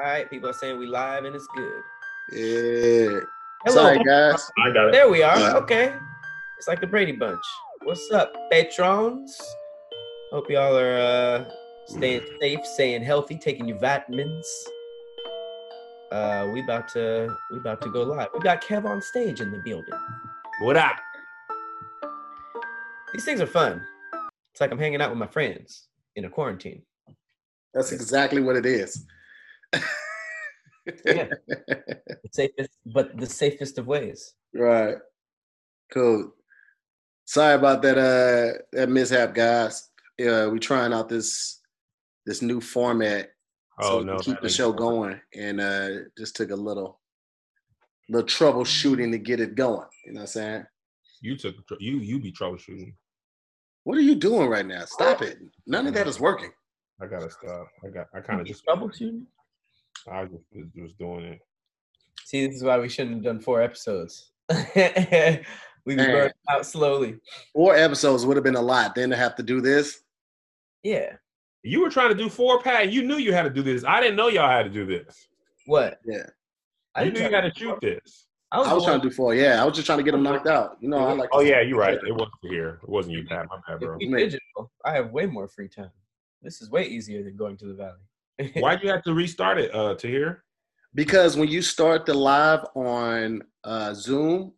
right, people are saying we live and it's good. Yeah. Hello. Sorry, guys. I got it. There we are. Yeah. Okay. It's like the Brady Bunch. What's up, patrons? Hope y'all are uh, staying safe, staying healthy, taking your vitamins. Uh, we about to we about to go live. We got Kev on stage in the building. What up? These things are fun. It's like I'm hanging out with my friends in a quarantine. That's exactly what it is. Yeah. The safest, but the safest of ways. right. Cool. Sorry about that uh that mishap, guys. Yeah, we're trying out this this new format so Oh we can no. keep the ain't show fun. going and uh just took a little little troubleshooting to get it going. You know what I'm saying? You took tr- you you be troubleshooting. What are you doing right now? Stop it. None of that is working. I gotta stop. I got. I kind of just. Troubleshooting. I just was, was doing it. See, this is why we shouldn't have done four episodes. we be Man. burned out slowly. Four episodes would have been a lot. Then to have to do this. Yeah. You were trying to do four Pat. You knew you had to do this. I didn't know y'all had to do this. What? Yeah. I You didn't knew you had to shoot this. I was, I was trying to do four. Yeah, I was just trying to get them knocked out. You know, I like. Oh yeah, you're right. It wasn't here. It wasn't you, Pat. My bad, bro. If digital, I have way more free time. This is way easier than going to the valley. Why'd you have to restart it? Uh, Tahir. Because when you start the live on uh, Zoom,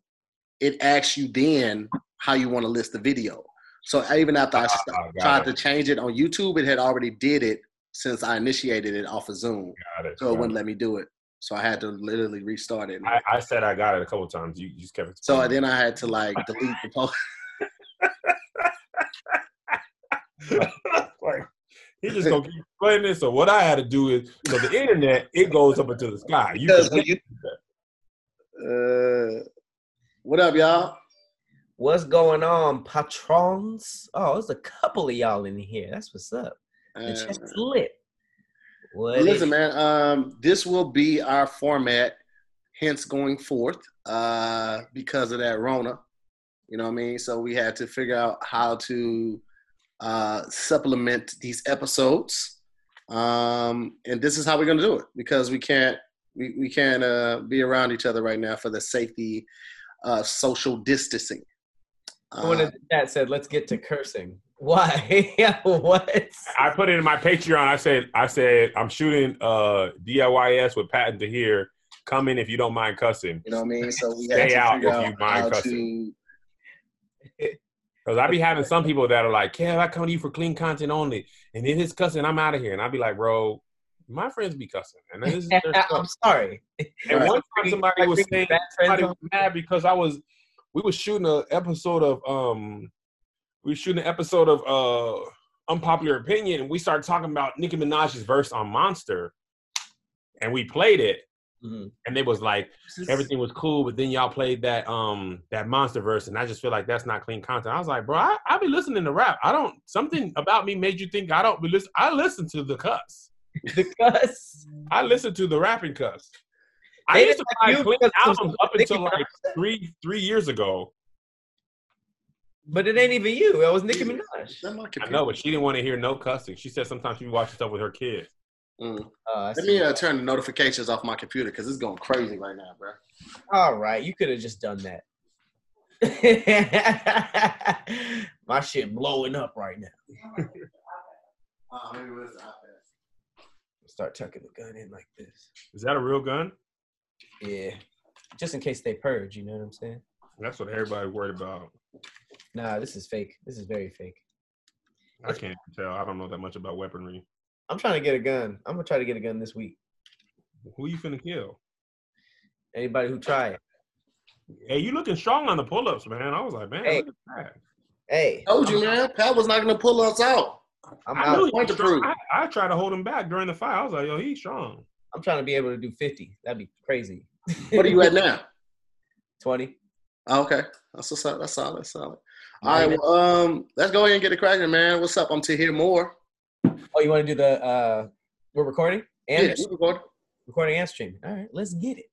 it asks you then how you want to list the video. So even after I Ah, tried it. to change it on YouTube, it had already did it since I initiated it off of Zoom. Got it. So it wouldn't it. let me do it. So I had to literally restart it. I, I said I got it a couple times. You, you just kept. so then I had to like delete the post. like he just gonna keep explaining this. So what I had to do is, so the internet it goes up into the sky. You can when Uh, what up, y'all? What's going on, patrons? Oh, there's a couple of y'all in here. That's what's up. The Uh, chat's lit. What Listen, man. Um, this will be our format, hence going forth, uh, because of that Rona. You know what I mean? So we had to figure out how to uh, supplement these episodes, um, and this is how we're gonna do it because we can't we, we can't uh, be around each other right now for the safety of social distancing. Someone Uh, in the chat said, "Let's get to cursing." Why? what? I put it in my Patreon. I said, I said, I'm shooting uh DIYS with Patton Tahir. Come in if you don't mind cussing. you know what I mean? So we Stay had out figure if you mind cussing. to Because I be having some people that are like, Kev, I come to you for clean content only. And then it's cussing, I'm out of here. And I be like, bro, my friends be cussing. And then this is their I'm sorry. And Right. one time somebody was saying somebody was mad because I was we were shooting an episode of um we were shooting an episode of uh unpopular opinion and we started talking about Nicki Minaj's verse on Monster and we played it Mhm. and it was like everything was cool but then y'all played that um that monster verse and I just feel like that's not clean content. I was like, bro, I, I be listening to rap. I don't something about me made you think I don't be listen I listen to the cuss. The cuss. I listen to the rapping cuss. I They used to didn't buy like you clean because of albums up until like three three years ago. But it ain't even you. It was Nicki Minaj. That I know, but she didn't want to hear no cussing. She said sometimes she watches stuff with her kids. Mm. I Let me uh, turn the notifications off my computer because it's going crazy right now, bro. All right, you could have just done that. My shit blowing up right now. Oh, maybe it was. Start tucking the gun in like this. Is that a real gun? Yeah, just in case they purge. You know what I'm saying? That's what everybody worried about. Nah, this is fake. This is very fake. I can't tell. I don't know that much about weaponry. I'm trying to get a gun. I'm gonna try to get a gun this week. Who you finna kill? Anybody who try it. Hey, you looking strong on the pull-ups, man. I was like, man, Hey. look at that. Hey, Told you, man. Pat was not going to pull us out. I'm I out. Point to prove. I, I tried to hold him back during the fight. I was like, yo, he's strong. I'm trying to be able to do 50. That'd be crazy. What are you at now? 20. Oh, okay. That's what's up. That's solid. That's solid. All right. Well, um, let's go ahead and get it cracking, man. What's up? I'm Tahir Moore. Oh, you want to do the? uh We're recording and Yeah, record. recording and streaming. All right, let's get it.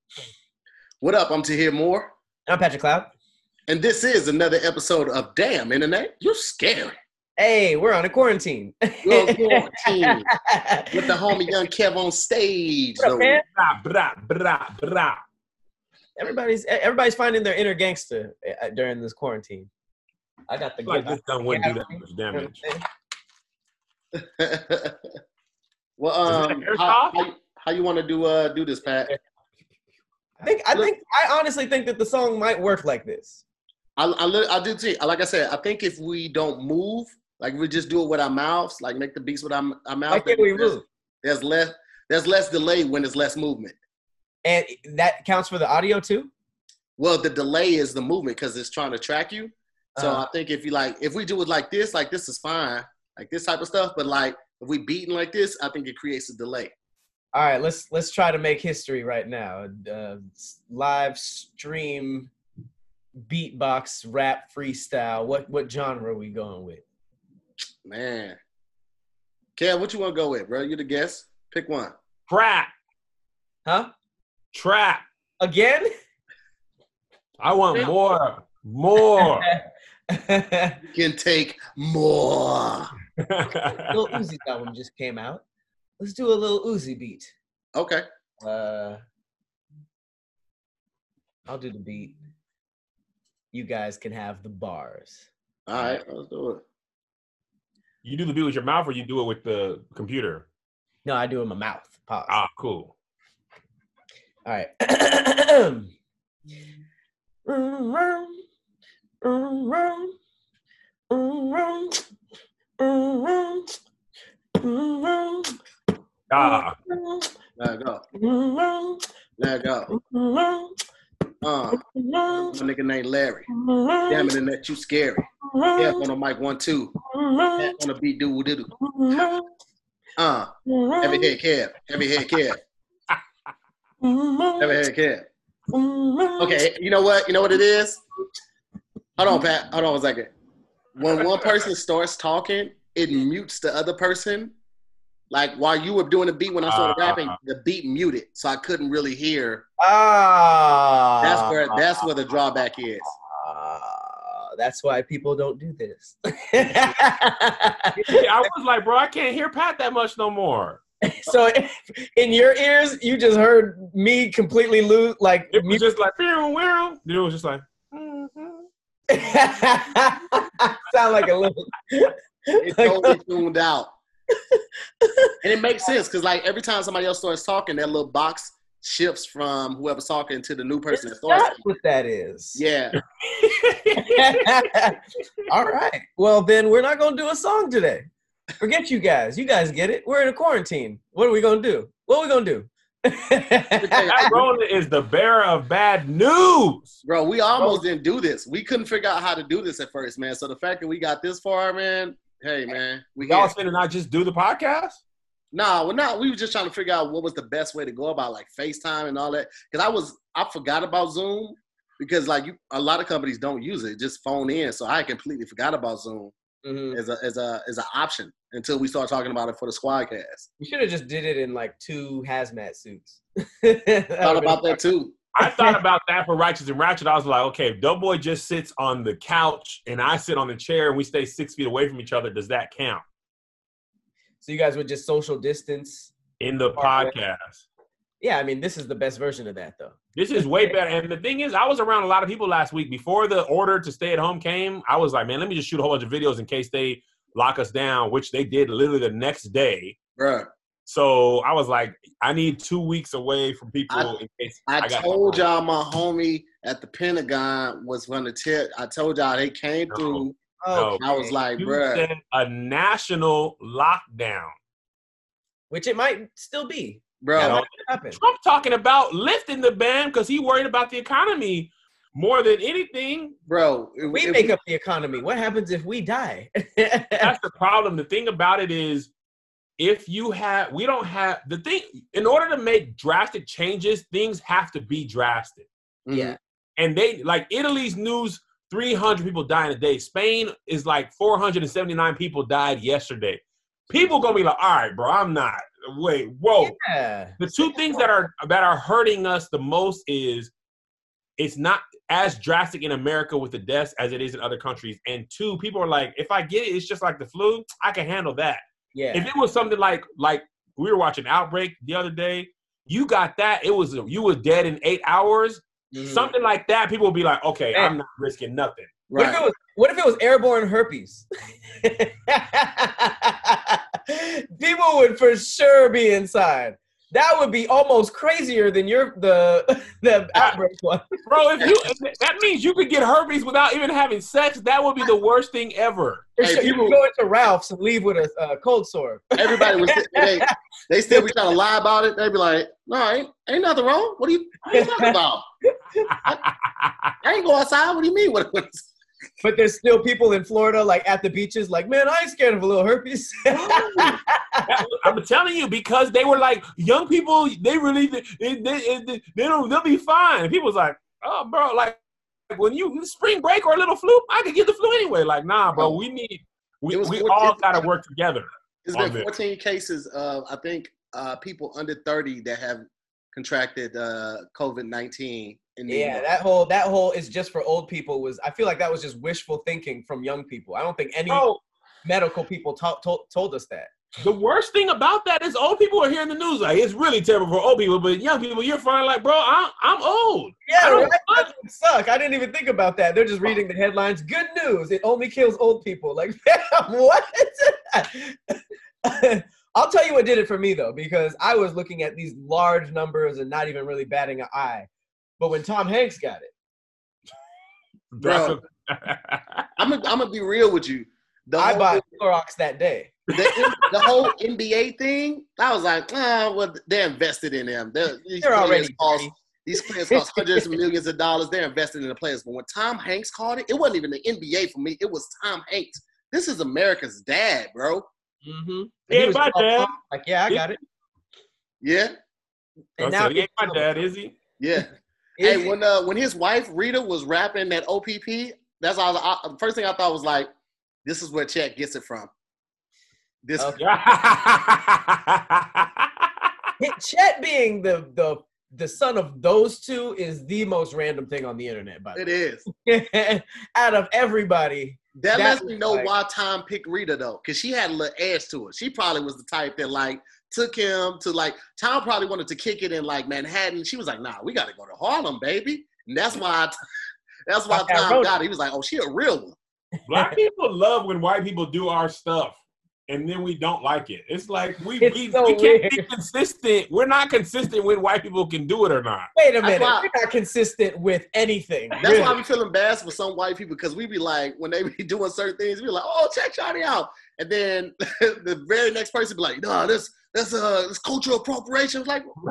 What up? I'm Tahir Moore. I'm Patrick Cloud. And this is another episode of Damn Internet. You're scary. Hey, we're on a quarantine. We're on quarantine with the homie Young Kev on stage. What up, man? Bra, bra, bra, bra. everybody's everybody's finding their inner gangster uh, during this quarantine. I got the Like this gun wouldn't do that much damage. well, um, how, how, you- how you want to do uh do this, Pat? I think I think I honestly think that the song might work like this. I I, I do too. Like I said, I think if we don't move, like we just do it with our mouths, like make the beats with our, our mouths. Why can't we there's- move? There's less there's less delay when there's less movement. And that counts for the audio too. Well, the delay is the movement because it's trying to track you. So Uh-huh. I think if you like, if we do it like this, like this is fine, like this type of stuff. But like if we beating like this, I think it creates a delay. All right, let's let's try to make history right now. Uh, live stream beatbox rap freestyle. What what genre are we going with? Man, Kev, what you want to go with, bro? You the guest. Pick one. Trap, Huh? trap. Again? I want more, more. You can take more. Lil Uzi's album just came out. Let's do a Lil Uzi beat. Okay. Uh, I'll do the beat. You guys can have the bars. All right. Let's do it. you do the beat with your mouth, or you do it with the computer? No, I do it in my mouth. Pause. Ah, cool. All right. Ah, Let go. Let go. Uh, my nigga named Larry. Damn it, and that you scary. Kev on the mic one two. Pat on the beat do do do. Uh, heavy head Kev. Heavy head Kev. Heavy head Kev. Okay, you know what? You know what it is? Hold on, Pat. Hold on a second. When one person starts talking, it mutes the other person. Like while you were doing the beat when I started Ah. rapping, the beat muted, so I couldn't really hear. Ah, That's where that's where the drawback is. Ah, that's why people don't do this. Yeah, I was like, bro, I can't hear Pat that much no more. so, in your ears, you just heard me completely lose, like, It was mute- just like, meow, meow. Then it was just like. sound like a little. It totally tuned out. and it makes sense because like every time somebody else starts talking, that little box shifts from whoever's talking to the new person that starts. That's what that is. Yeah. All right. Well, then we're not going to do a song today. Forget you guys. You guys get it. We're in a quarantine. What are we going to do? What are we going to do? That Rona is the bearer of bad news. Bro, we almost didn't do this. We couldn't figure out how to do this at first, man. So the fact that we got this far, man, hey man, we Y'all finna not just do the podcast? Nah, we're not. We were just trying to figure out what was the best way to go about like FaceTime and all that. Because I was, I forgot about Zoom because like you, a lot of companies don't use it. Just phone in. So I completely forgot about Zoom Mhm. as a as a as an option until we start talking about it for the Squadcast. We should have just did it in like two hazmat suits. Thought about that too. I thought about that for Righteous and Ratchet. I was like, okay, if Doughboy just sits on the couch and I sit on the chair and we stay six feet away from each other, does that count So you guys would just social distance. in the podcast? Yeah, I mean, this is the best version of that, though. This is way better. And the thing is, I was around a lot of people last week before the order to stay at home came. I was like, man, let me just shoot a whole bunch of videos in case they lock us down, which they did literally the next day. Bruh. So I was like, I need two weeks away from people I- in case I, got told y'all my homie at the Pentagon was gonna tell. I told y'all they came No. through. Oh, no. I was like, You bruh. said a national lockdown. which it might still be. Bro, That No. Trump talking about lifting the ban because he worried about the economy more than anything. bro. if- We if make up the economy. What happens if we die? That's the problem. The thing about it is, if you have, we don't have the thing. In order to make drastic changes, things have to be drastic. Mhm. yeah. And they like Italy's news: 300 people dying a day. Spain is like 479 people died yesterday. People gonna be like, all right, bro, I'm not. Wait, whoa. Yeah. the two things that are that are hurting us the most is it's not as drastic in America with the deaths as it is in other countries. And two, people are like, if I get it, it's just like the flu. I can handle that. Yeah. If it was something like like we were watching Outbreak the other day, you got that. It was you were dead in eight hours. Mhm. Something like that, people would be like, okay, Man. I'm not risking nothing. What if it was what if it was airborne herpes? People would for sure be inside. That would be almost crazier than your the the outbreak one. Bro, if you that means you could get herpes without even having sex, that would be the worst thing ever. Hey, sure, you people- can go into Ralph's and leave with a uh, cold sore. Everybody was they, they still be trying to lie about it. They'd be like, no, ain't, ain't nothing wrong. What are you, what are you talking about? I ain't go outside. What do you mean? What, what, But there's still people in Florida, like at the beaches, like, man, I ain't scared of a little herpes. I'm telling you because they were like young people. They really they they, they, they don't they'll be fine. And people like, oh, bro, like when you spring break or a little flu, I could get the flu anyway. Like, nah, bro, we need we, we all got to work together. There's On been this. 14 cases of, I think, uh, people under 30 that have contracted uh, COVID 19 yeah, York. that whole that whole is just for old people. Was I feel like that was just wishful thinking from young people. I don't think any Bro, medical people to- told told us that. the worst thing about that is old people are hearing the news like it's really terrible for old people, but young people, you're fine. Like, bro, I'm I'm old. Yeah, I don't- right? That suck. I didn't even think about that. They're just reading the headlines. Good news. It only kills old people. Like, what? I'll tell you what did it for me though, because I was looking at these large numbers and not even really batting an eye. But when Tom Hanks got it, Bro. I'm gonna I'm gonna be real with you. The I whole, bought Clorox that day. the, the whole NBA thing. I was like, ah, well, they're invested in them. They're, these They're already cost, these players cost hundreds of millions of dollars. They're invested in the players. But when Tom Hanks called it, it wasn't even the NBA for me. It was Tom Hanks. This is America's dad, bro. Mm-hmm. Yeah, my dad. Like, yeah, I got it. Yeah, I And now said, he ain't my dad, is he? yeah. Is hey, it- when uh, when his wife Rita was rapping that OPP, that's all. I, the first thing I thought was like, this is where Chet gets it from. This Okay. Chet being the the the son of those two is the most random thing on the internet. By the it is. way, out of everybody, That, That lets me know like- why Tom picked Rita though, because she had a little ass to her. She probably was the type that like took him to like Tom probably wanted to kick it in like Manhattan. She was like, nah, we got to go to Harlem, baby. And that's why I, that's why Tom wrote got it. He was like, oh, she a real one. Black people love when white people do our stuff and then we don't like it. It's like we, It's we, so we can't be weird. consistent. We're not consistent with white people can do it or not. wait a minute, why- we're not consistent with anything. That's really. why I'm feeling bad for some white people because we be like, when they be doing certain things, we be like, oh, check Johnny out. And then the very next person be like, no, this this uh this cultural appropriation. It's like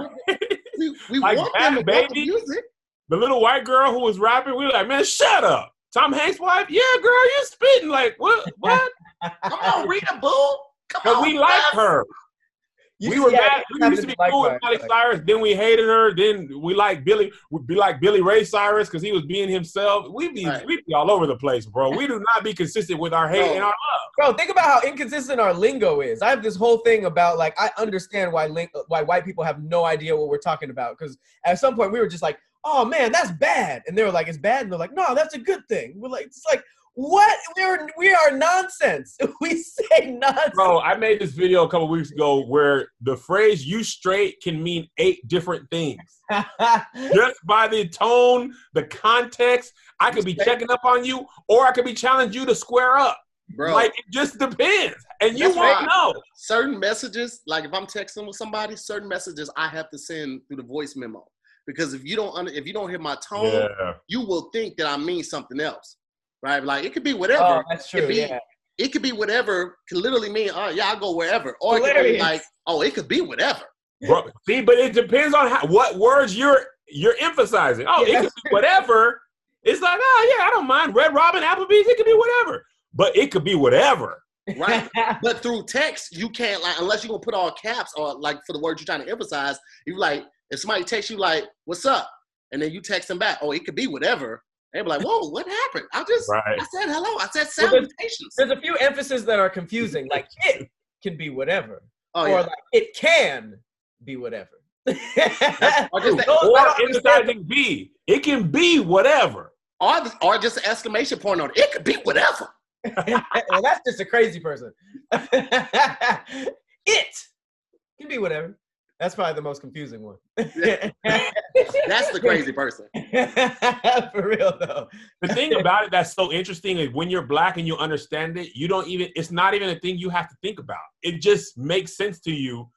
we, we Like want that, them to want the music. The little white girl who was rapping, we were like, man, shut up. Tom Hanks' wife, yeah, girl, you spitting like what? What? Come on, Rita Boo. Come But on. we like her. You we see, were yeah, mad. We used to be like cool with my- Miley like- Cyrus. Then we hated her. Then we like Billy. We'd be like Billy Ray Cyrus because he was being himself. We'd be Right. we be all over the place, bro. We do not be consistent with our hate No. and our love. Bro, think about how inconsistent our lingo is. I have this whole thing about like I understand why ling- why white people have no idea what we're talking about because at some point we were just like, oh man, that's bad, and they were like, it's bad, and they're like, no, that's a good thing. We're like, it's like what? We're we are nonsense. We say nonsense. Bro, I made this video a couple weeks ago where the phrase "you straight" can mean eight different things just by the tone, the context. I could be checking up on you, or I could be challenging you to square up. Bro, Like it just depends, and you That's won't right. know. certain messages, like if I'm texting with somebody, certain messages I have to send through the voice memo. Because if you don't under, if you don't hear my tone, you will think that I mean something else. Right? Like it could be whatever. oh, that's It true. be- Yeah. It could be whatever, can literally mean, oh yeah, I'll go wherever. Or it could be like, oh, it could be whatever. Bro, see, but it depends on how, what words you're you're emphasizing. Oh, Yeah, it could be whatever. It's like, oh yeah, I don't mind. Red Robin, Applebee's, it could be whatever. But it could be whatever. Right. But through text, you can't like unless you're gonna put all caps or like for the words you're trying to emphasize. You like if somebody texts you like, "What's up?" and then you text them back, "Oh, it could be whatever." They be like, "Whoa, what happened?" I just Right. I said hello. I said Well, there's- There's a few emphases that are confusing. Like it can be whatever, Oh or yeah, like it can be whatever. Or just Or I don't emphasizing B. It can be whatever. or, the- or just an exclamation point on it. It could be whatever. well, that's just a crazy person. it can be whatever. That's probably the most confusing one. That's the crazy person. For real though. The thing about it that's so interesting is when you're black and you understand it, you don't even, it's not even a thing you have to think about. It just makes sense to you.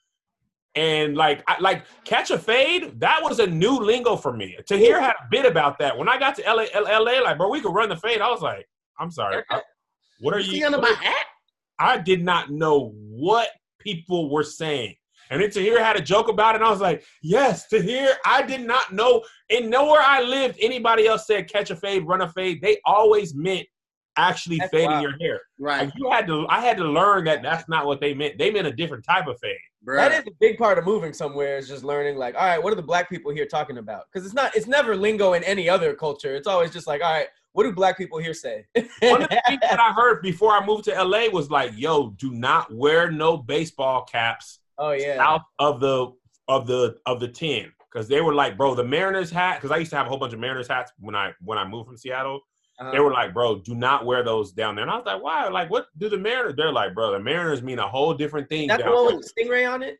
And like, I, like catch a fade, that was a new lingo for me. Tahir had a bit about that. When I got to LA, LA, like, bro, we could run the fade. I was like, I'm sorry. I- what are You see you? under my hat? I did not know what people were saying. And then Tahir had a joke about it, and I was like, yes, Tahir, I did not know. And nowhere I lived, anybody else said catch a fade, run a fade. They always meant actually That's fading wild. your hair. Right, Like you had to, I had to learn that that's not what they meant. They meant a different type of fade. bro. That is a big part of moving somewhere is just learning like, all right, what are the black people here talking about? Because it's not, it's never lingo in any other culture. It's always just like, all right, what do black people here say? One of the things that I heard before I moved to LA was like, yo, do not wear no baseball caps oh yeah. south of the of the of the 10 because they were like bro the mariners hat because i used to have a whole bunch of mariners hats when i when i moved from seattle Uh-huh. they were like bro do not wear those down there and i was like why like what do the mariners they're like bro the mariners mean a whole different thing Is that the one there. with the stingray on it?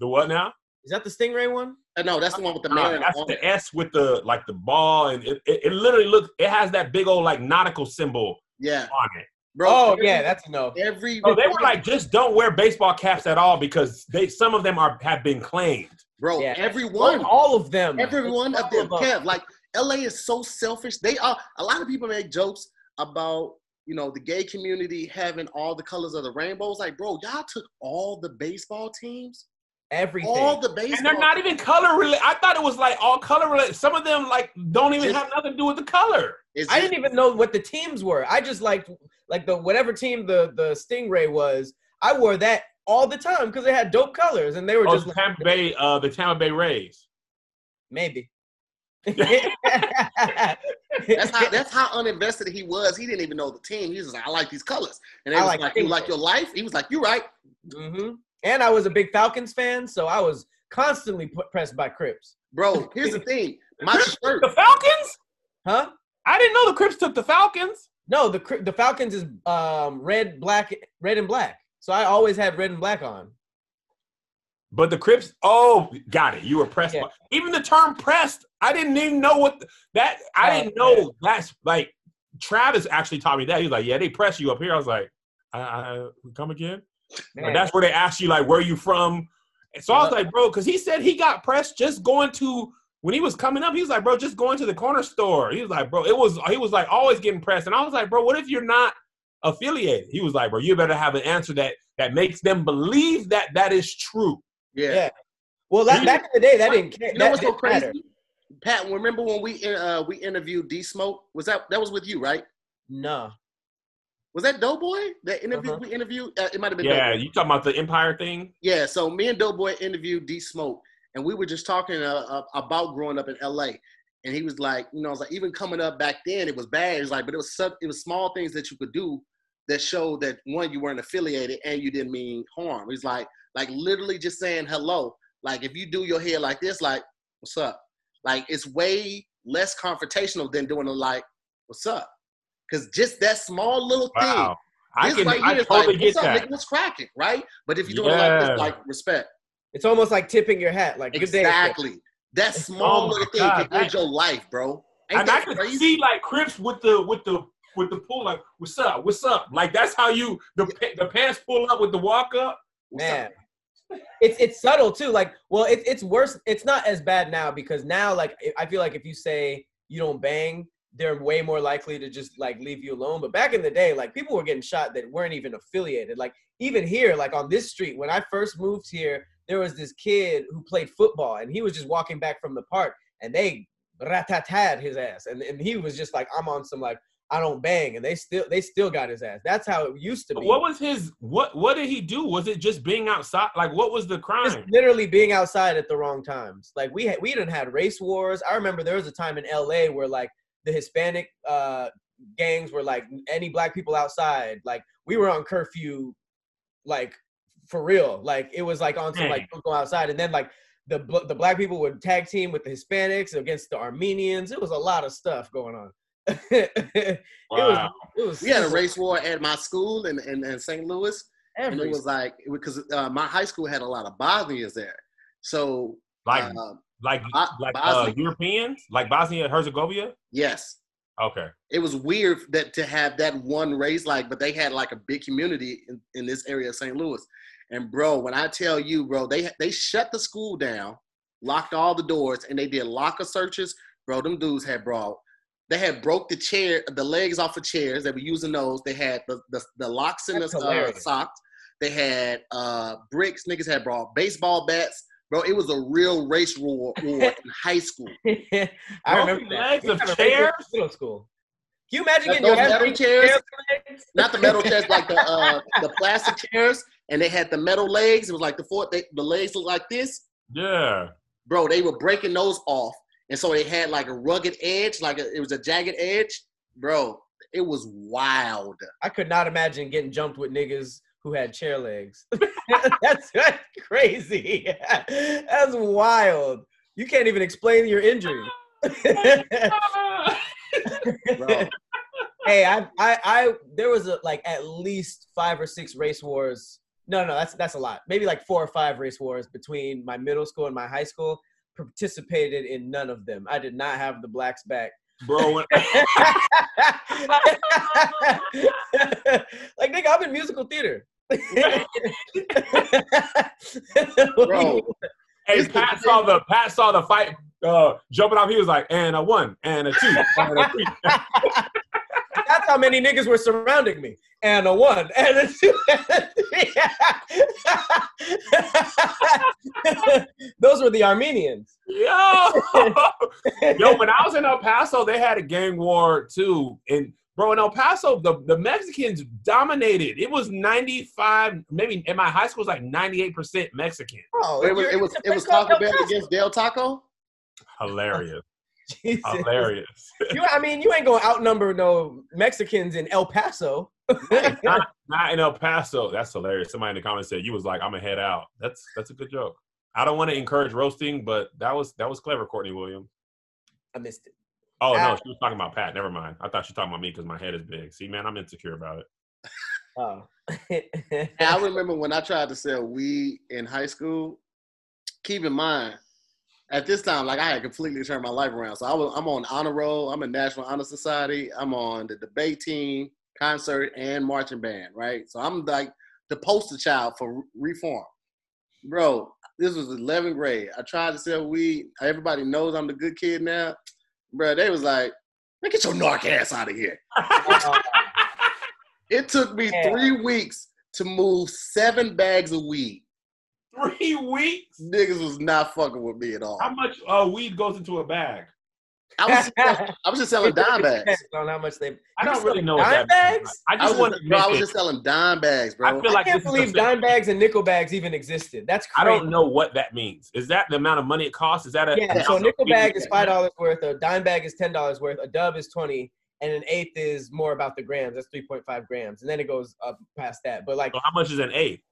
the what now Is that the stingray one? Uh, no, that's the one with the Nah, man. that's on the it. s with the like the ball and it, it, it literally looks it has that big old like nautical symbol Yeah, on it bro. oh every- yeah, that's a no. every. so they were like just don't wear baseball caps at all because they some of them are have been claimed bro. Yeah. Every All, one, all of them. every one of them. of Kev, like LA is so selfish. They are. A lot of people make jokes about you know the gay community having all the colors of the rainbows. Like, bro, y'all took all the baseball teams, Everything. all the baseball. and they're not even color related i thought it was like all color related some of them like don't even have nothing to do with the color It's I just- didn't even know what the teams were. I just liked like the whatever team the the Stingray was. I wore that all the time because they had dope colors and they were Oh, just the like, Tampa Bay, uh, the Tampa Bay Rays. maybe. That's how that's how uninvested he was. He didn't even know the team. He was like, I like these colors. And they I was like like, You like your life? He was like, You right. hmm And I was a big Falcons fan, so I was constantly p- pressed by Crips. Bro, here's the thing. My shirt. The Falcons? Huh? I didn't know the Crips took the Falcons. No, the Cri- the Falcons is um red, black, red and black. So I always had red and black on. But the Crips, oh, got it. You were pressed. Yeah. by- even the term pressed, I didn't even know what the- that. I Oh, didn't know that's like. Travis actually taught me that. He was like, "Yeah, they press you up here." I was like, "I, I come again." Man, And that's where they ask you like, "Where you from?" And so I was like, "Bro," because he said he got pressed just going to when he was coming up. He was like, "Bro, just going to the corner store." He was like, "Bro, it was." He was like, always getting pressed, and I was like, "Bro, what if you're not affiliated?" He was like, "Bro, you better have an answer that that makes them believe that that is true." Yeah. Yeah. well, that, back in the day, that didn't. You know what's so crazy? matter. Pat, remember when we uh we interviewed D Smoke? Was that that was with you, right? No. Was that Doughboy? That interview Uh-huh. we interviewed? Uh, it might have been Yeah, Doughboy. you talking about the Empire thing? Yeah, so me and Doughboy interviewed D Smoke, and we were just talking uh, uh, about growing up in LA. And he was like, you know, I was like, even coming up back then, it was bad. It was like, but it was sub, it was small things that you could do that showed that one, you weren't affiliated and you didn't mean harm. He's like, like literally just saying hello. Like if you do your hair like this, like, what's up? Like it's way less confrontational than doing a like, what's up? Because just that small little thing. Wow, I this can, right I here is totally like, get up, that. nigga? What's cracking, right? But if you're doing it like this, like respect. It's almost like tipping your hat. Like good day. Exactly. That small Oh my little thing God, can change your life, bro. Ain't and I that could crazy? see like Crips with the with the with the pull up. "What's up? What's up?" Like that's how you the the pants pull up with the walk up. What's up? Man. It's it's subtle too. Like, well, it, it's worse. It's not as bad now because now, like, I feel like if you say you don't bang, they're way more likely to just like leave you alone. But back in the day, like, people were getting shot that weren't even affiliated. Like, even here, like on this street, when I first moved here, there was this kid who played football, and he was just walking back from the park, and they ratatad his ass, and and he was just like, I'm on some like. I don't bang, and they still they still got his ass. That's how it used to be. What was his what what did he do? Was it just being outside? Like what was the just crime? literally being outside at the wrong times. Like we had, we didn't had race wars. I remember there was a time in L.A. where like the Hispanic uh, gangs were like any black people outside. Like we were on curfew, like for real. Like it was like on some like Dang. don't go outside. And then like the the black people would tag team with the Hispanics against the Armenians. It was a lot of stuff going on. it was Wow. it was We had a race war at my school in, in, in St. Louis. and it was like because uh, my high school had a lot of Bosnians there. So Like uh, like Bo- like uh, Europeans, like Bosnia and Herzegovina. yes, Okay. it was weird that to have that one race like, but they had like a big community in, in this area of St. Louis. And bro, when I tell you, bro, they they shut the school down, locked all the doors, and they did locker searches. Bro, them dudes had brought. They had broke the chair, the legs off of chairs. They were using those. They had the the, the locks in That's the uh, socks. They had uh, bricks. Niggas had brought baseball bats. Bro, it was a real race war, war in high school. I Broken remember that. legs We of had a race war in chairs? Middle school. Can you imagine getting your those head metal beat chairs? Not the metal chairs, like the uh, the plastic chairs, and they had the metal legs. It was like the four, they, the legs looked like this. Yeah. Bro, they were breaking those off, and so they had like a rugged edge, like a, it was a jagged edge. Bro, it was wild. I could not imagine getting jumped with niggas who had chair legs. that's, that's crazy. That's wild. You can't even explain your injury. Hey, I, I, I, there was a, like at least five or six race wars. No, no, that's that's a lot. Maybe like four or five race wars between my middle school and my high school. Participated in none of them. I did not have the blacks back. Bro, when, like nigga, I'm in musical theater. Bro. hey, It's the Pat saw the Pat saw the fight uh, jumping off. He was like, and a one, and a two, and a three. That's how many niggas were surrounding me. And a one, and a two, and a. Those were the Armenians. Yo, yo, when I was in El Paso, they had a gang war too. And bro, in El Paso, the, the Mexicans dominated. It was 95, maybe in my high school, it was like 98% Mexican. Oh, it was it was it was Taco Bell against Del Taco. Hilarious. Jesus. Hilarious. You, I mean, you ain't gonna outnumber no Mexicans in El Paso. not, not in El Paso. That's hilarious. Somebody in the comments said you was like, I'm gonna head out. That's that's a good joke. I don't want to encourage roasting, but that was that was clever, Courtney Williams. I missed it. Oh no, she was talking about Pat. Never mind. I thought she was talking about me because my head is big. See, man, I'm insecure about it. Oh. I remember when I tried to sell weed in high school. Keep in mind, at this time, like I had completely turned my life around. So I was, I'm on honor roll. I'm in National Honor Society. I'm on the debate team, concert, and marching band. Right. So I'm like the poster child for reform, bro. This was 11th grade. I tried to sell weed. Everybody knows I'm the good kid now, bro. They was like, "Man, get your narc ass out of here." It took me Yeah. three weeks to move seven bags of weed. Three weeks. Niggas was not fucking with me at all. How much uh, weed goes into a bag? I was I was just selling dime bags. On how much they. I You don't really know dime bags? means. I I just was, want just, to bro, I was just selling dime bags, bro. I feel like I can't believe dime bags and nickel bags even existed. That's crazy. I don't know what that means. Is that the amount of money it costs? Is that a Yeah, Yeah. so a nickel bag is five dollars worth, a dime bag is ten dollars worth, a dub is twenty, and an eighth is more about the grams. That's three point five grams, and then it goes up past that. But like So how much is an eighth?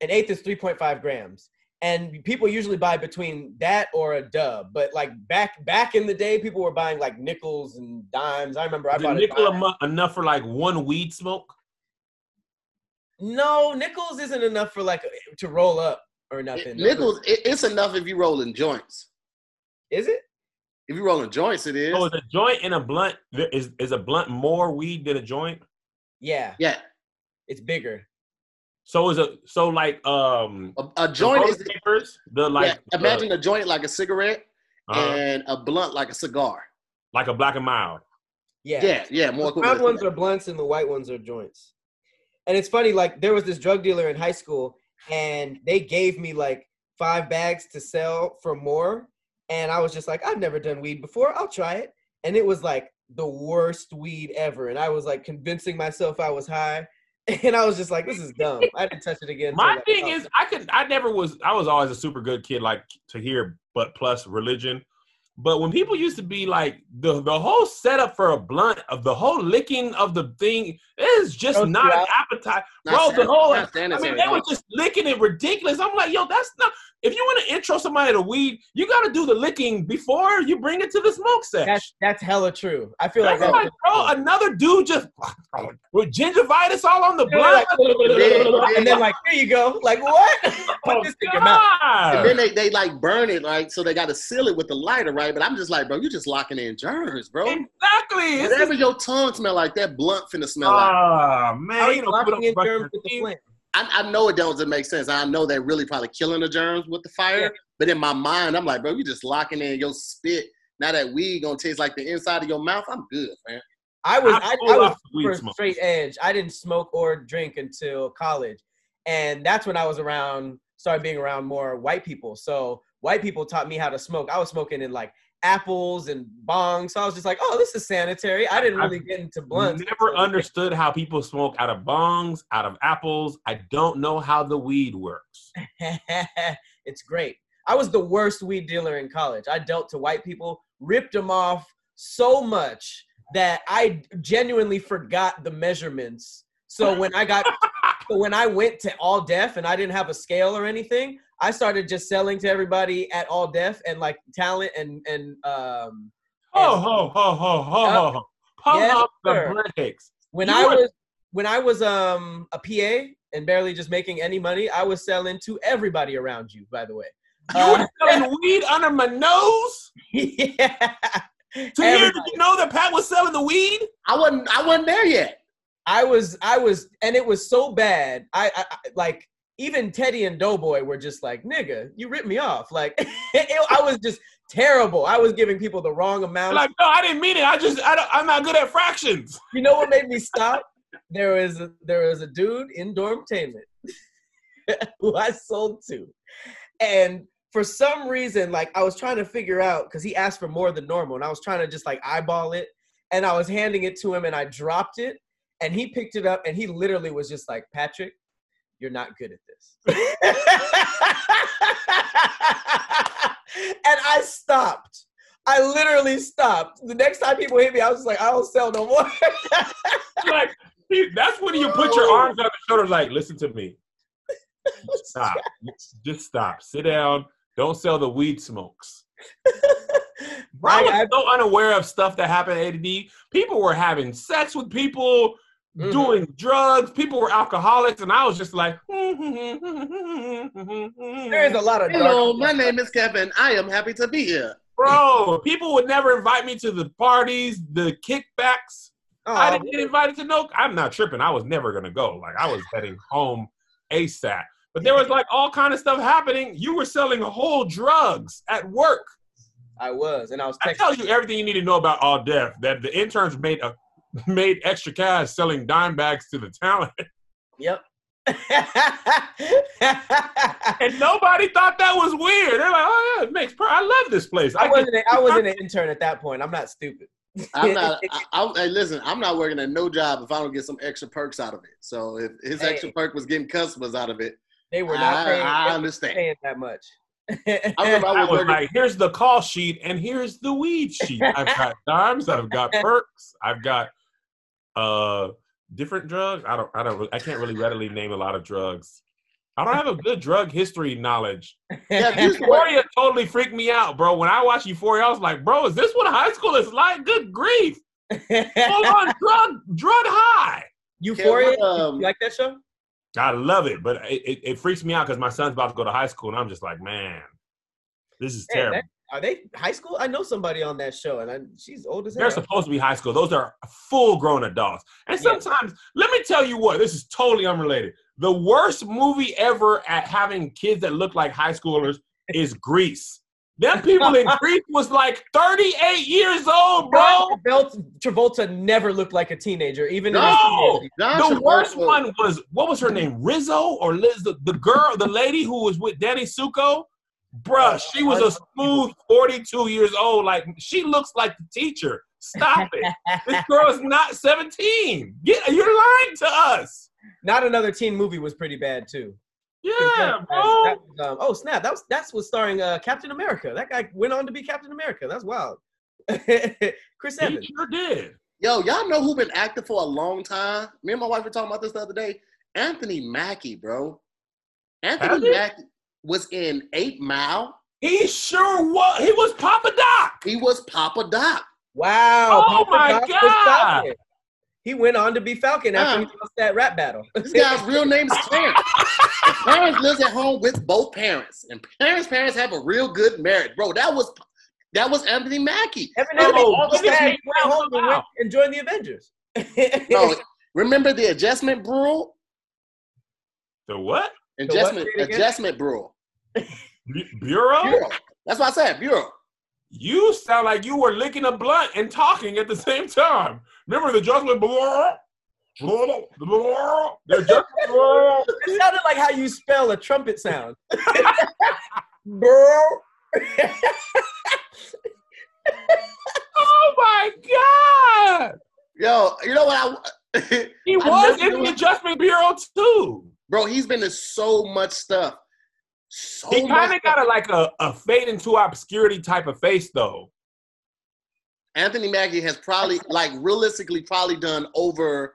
an eighth is three point five grams, and people usually buy between that or a dub. But like back back in the day, people were buying like nickels and dimes. I remember I Is a bought a nickel dime. enough for like one weed smoke? No, nickels isn't enough for like to roll up or nothing. Nickels, it, it's enough if you rolling joints. is it? If you rolling joints, it is. So is a joint and a blunt there- is is a blunt more weed than a joint? Yeah, yeah, it's bigger. So is a so like um a, a joint road is. papers, the like yeah, imagine a joint like a cigarette uh, uh, and a blunt like a cigar. like a black and mild. Yeah, Yeah, yeah, more the brown ones are blunts and the white ones are joints. And it's funny, like there was this drug dealer in high school, and they gave me like five bags to sell for more, and I was just like, I've never done weed before, I'll try it, and it was like the worst weed ever, and I was like convincing myself I was high, and I was just like, this is dumb. I didn't touch it again. My thing is, I could, I never was, I was always a super good kid, like Tahir, but plus religion. But when people used to be like the the whole setup for a blunt of the whole licking of the thing is just Gross not you an appetite, Not bro. The whole, not I mean, they were just licking it ridiculous. I'm like, yo, that's not if you want to intro somebody to weed, you got to do the licking before you bring it to the smoke section. That's that's hella true. I feel like That's that's like, bro, another dude just with gingivitis all on the They're blood. like, and then like, here you go. Like what? Put Oh, this in your mouth. And then they, they like burn it, like So they got to seal it with the lighter, right? But I'm just like, bro, you just locking in germs, bro. Exactly. Whatever just, your tongue smell like, that blunt finna smell like. oh man, are you you know, people locking in germs with the teeth. Flame? I, I know it doesn't make sense. I know they're really probably killing the germs with the fire. Yeah. But in my mind, I'm like, bro, you just locking in your spit. Now that weed gonna taste like the inside of your mouth, I'm good, man. I was I I, I was off the super smoke. straight edge. I didn't smoke or drink until college, and that's when I was around started being around more white people. So white people taught me how to smoke. I was smoking in like apples and bongs. So I was just like, oh, this is sanitary. I didn't I've really get into blunts. Never understood how people smoke out of bongs, out of apples. I don't know how the weed works. it's great. I was the worst weed dealer in college. I dealt to white people, ripped them off so much that I genuinely forgot the measurements. So when I got, when I went to All Def and I didn't have a scale or anything, I started just selling to everybody at All Def and like talent and and um. Ho and ho ho ho ho ho ho. Pump Yes, up sir. the brakes. when You I were- was when I was um a PA and barely just making any money, I was selling to everybody around you. By the way. You Uh, were selling weed under my nose. yeah. Tahir, did you know that Pat was selling the weed? I wasn't I wasn't there yet. I was, I was, and it was so bad. I, I, I like even Teddy and Doughboy were just like, "Nigga, you ripped me off." Like, it, I was just terrible. I was giving people the wrong amount. Like, no, I didn't mean it. I just, I don't, I'm not good at fractions. you know what made me stop? There was, a, there was a dude in Dormtainment who I sold to, and for some reason, like I was trying to figure out because he asked for more than normal, and I was trying to just like eyeball it, and I was handing it to him, and I dropped it, and he picked it up, and he literally was just like, Patrick, you're not good at this, and I stopped. I literally stopped. The next time people hit me, I was just like, I don't sell no more. like, that's when you put your arms on the shoulders, like, listen to me. Stop. Just stop. Sit down. Don't sell the weed smokes. I was so unaware of stuff that happened at ADD. People were having sex with people, Mhm. doing drugs. People were alcoholics, and I was just like, there is a lot of Hello, my name is Kevin. I am happy to be here. bro. People would never invite me to the parties, the kickbacks. I didn't get invited to no. I'm not tripping. I was never gonna go. Like I was heading home ASAP. But there was like all kind of stuff happening. You were selling whole drugs at work. I was, and I was I tell you everything you need to know about All Def. That the interns made a made extra cash selling dime bags to the talent, Yep. and nobody thought that was weird. They're like, "Oh yeah, it makes. Per- I love this place." I I wasn't. A, I wasn't an intern at that point. I'm not stupid. I'm not. I, I, hey, listen, I'm not working at no job if I don't get some extra perks out of it. So if his Hey. extra perk was getting customers out of it, They were not I, paying, I understand. paying that much. I remember I I was was like, here's the call sheet and here's the weed sheet. I've got dimes, I've got perks, I've got uh different drugs. I don't I don't I can't really readily name a lot of drugs. I don't have a good drug history knowledge. Yeah, Euphoria totally freaked me out, bro. When I watched Euphoria, I was like, bro, is this what high school is like? Good grief. Full on drug drug high. Euphoria. Yeah, um, you like that show? I love it, but it, it, it freaks me out because my son's about to go to high school, and I'm just like, man, this is Man, terrible. that- are they high school? I know somebody on that show, and I, she's old as hell. They're supposed to be high school. Those are full grown adults. And Yeah. sometimes, let me tell you what, this is totally unrelated. The worst movie ever at having kids that look like high schoolers is Grease. Them people in Grease was like 38 years old, bro. John Travolta, Travolta never looked like a teenager, even in No! teenage- John The worst one was what was her name? Rizzo or Liz? The, the girl, the lady who was with Danny Zuko. Bruh, she was a smooth 42 years old. Like she looks like the teacher. Stop it. this girl is not 17. Get, you're lying to us. Not another teen movie was pretty bad too. Yeah, That- bro. that was, um, oh snap! That was that's was starring uh, Captain America. That guy went on to be Captain America. That's wild. Chris Evans. He sure did. Yo, y'all know who been acting for a long time? Me and my wife were talking about this the other day. Anthony Mackie, bro. Anthony? Mackie. Was in Eight Mile. He sure was. He was Papa Doc. He was Papa Doc. Wow. Oh Papa my Doc God. Falcon. He went on to be Falcon after uh. he lost that rap battle. This guy's real name is Clarence. Clarence lives at home with both parents, and parents' parents have a real good marriage, bro. That was that was Anthony Mackie. Eminem Oh, all look at he went home and wow. went and joined the Avengers. No, remember the adjustment bureau? The what? What? Adjustment Say adjustment bureau. Bu- Bureau? Bureau. That's what I said. Bureau. You sound like you were licking a blunt and talking at the same time. Remember the adjustment? Blah. it sounded like how you spell a trumpet sound. Bro. Oh my God! Yo, you know what I He I was never in knew- the adjustment bureau too. Bro, he's been in so much stuff. So He kind of got a like a, a fade into obscurity type of face though. Anthony Mackie has probably, like, realistically, probably done over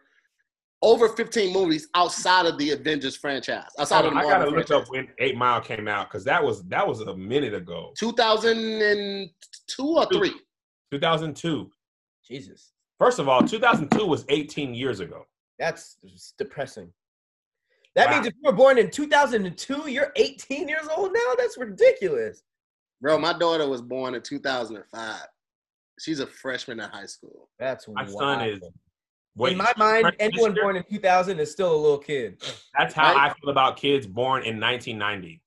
over 15 movies outside of the Avengers franchise. Outside of the I gotta Marvel look up when Eight Mile came out because that was that was a minute ago. 2002 or three. 2002. Jesus. First of all, 2002 was 18 years ago. That's depressing. That Wow. means if you were born in 2002, you're 18 years old now? That's ridiculous. Bro, my daughter was born in 2005. She's a freshman in high school. That's My wild. son is. Wait, in my mind, anyone year? born in 2000 is still a little kid. That's how Right? I feel about kids born in 1990.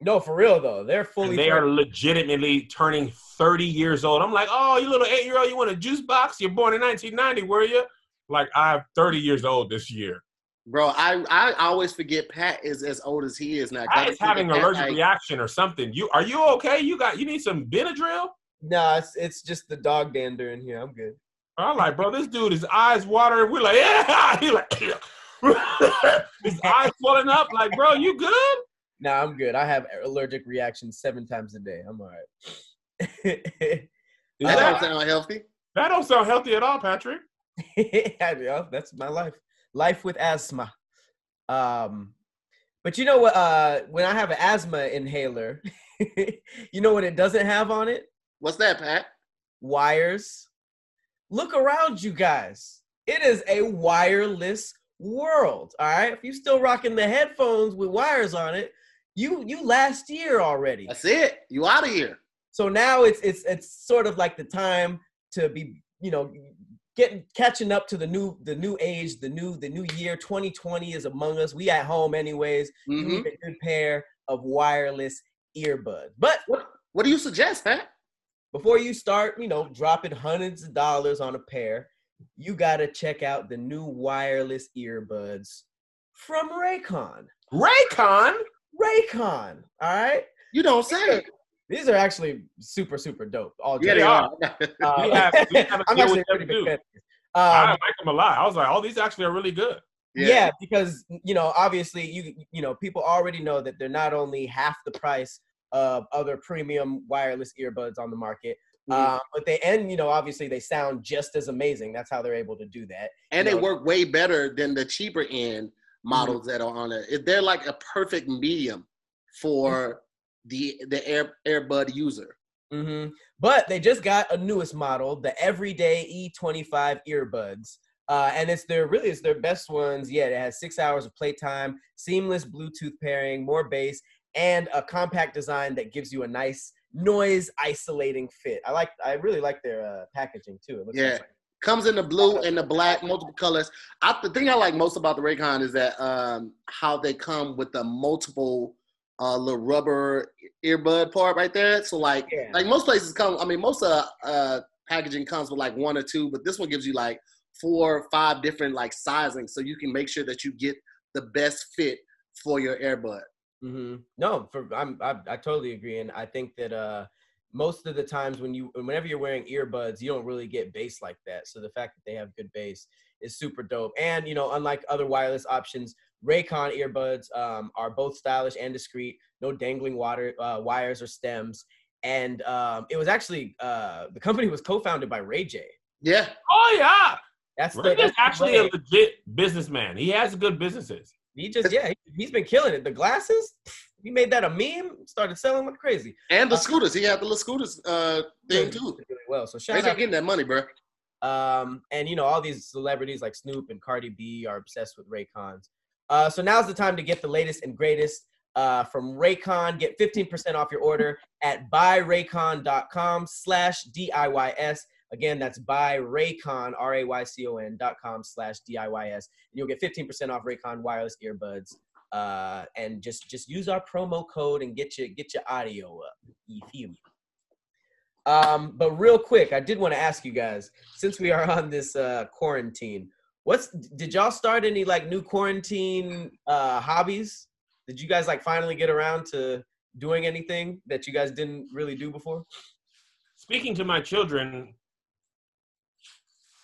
No, for real though. They're fully And they are legitimately turning 30 years old. I'm like, oh, you little eight year old, you want a juice box? You're born in 1990, were you? Like, I'm 30 years old this year. Bro, I, I always forget Pat is as old as he is now. I is having Pat, allergic like, reaction or something. You are you okay? You got you need some Benadryl? Nah, it's, it's just the dog dander in here. I'm good. I'm like, bro, this dude, his eyes watering. We're like, yeah. He like, his eyes swelling up. Like, bro, you good? Nah, I'm good. I have allergic reactions seven times a day. I'm all right. That that, don't uh, sound healthy. that don't sound healthy at all, Patrick. yeah, that's my life. Life with asthma. Um, but you know what? Uh, when I have an asthma inhaler, you know what it doesn't have on it? What's that, Pat? Wires. Look around you guys. It is a wireless world. All right. If you're still rocking the headphones with wires on it, you you last year already. That's it. You out of here. So now it's it's it's sort of like the time to be, you know, getting catching up to the new the new age, the new the new year. 2020 is among us. We at home anyways. You hmm need a good pair of wireless earbuds. But What What do you suggest, Pat? before you start, you know, dropping hundreds of dollars on a pair, you gotta check out the new wireless earbuds from Raycon. Raycon. Raycon. All right. You don't say. These are actually super, super dope. All Yeah, jokes they are. are. Uh, We have- we have a I'm actually a pretty big too. fan. I Um, like them a lot. I was like, oh, these actually are really good. yeah. because you know, obviously, you you know, people already know that they're not only half the price of other premium wireless earbuds on the market, Mhm. uh, but they and you know, obviously, they sound just as amazing. That's how they're able to do that. and you they know- work way better than the cheaper end models that are on it. It- They're like a perfect medium for the the air airbud user. hmm But they just got a newest model, the Everyday E25 earbuds. Uh, and it's their really it's their best ones yet. It has six hours of playtime, seamless Bluetooth pairing, more bass, and a compact design that gives you a nice noise isolating fit. I like I really like their uh, packaging too. It looks Yeah. nice. Comes in the blue and the black, multiple colors. I, the thing I like most about the Raycon is that um, how they come with the multiple uh, little rubber earbud part right there. So like Yeah. like most places come. I mean, most uh, uh, packaging comes with like one or two, but this one gives you like four, or five different like sizing, so you can make sure that you get the best fit for your earbud. hmm No, for I'm I, I totally agree, and I think that uh most of the times when you whenever you're wearing earbuds, you don't really get bass like that. So the fact that they have good bass is super dope. And you know, unlike other wireless options, Raycon earbuds um, are both stylish and discreet. No dangling water uh, wires or stems. And um, it was actually uh, the company was co-founded by Ray J. Yeah, Oh yeah, That's the, Ray is that's the actually a legit businessman. He has good businesses. he just yeah he, he's been killing it. The glasses, He made that a meme. Started selling like crazy. And the Uh, scooters. He had the little scooters uh, thing too. Really well. So They shout start out. getting that money, bro. Um, and you know all these celebrities like Snoop and Cardi B are obsessed with Raycons. Uh, so now's the time to get the latest and greatest uh, from Raycon. Get 15% off your order at buyraycon.com slash DIYS. Again, that's buyraycon, R-A-Y-C-O-N dot com slash DIYS. And you'll get 15% off Raycon wireless earbuds. Uh, and just just use our promo code and get your get your audio up. You feel me? Um, but real quick, I did want to ask you guys, since we are on this uh, quarantine, what's did y'all start any like new quarantine uh, hobbies? Did you guys like finally get around to doing anything that you guys didn't really do before? Speaking to my children,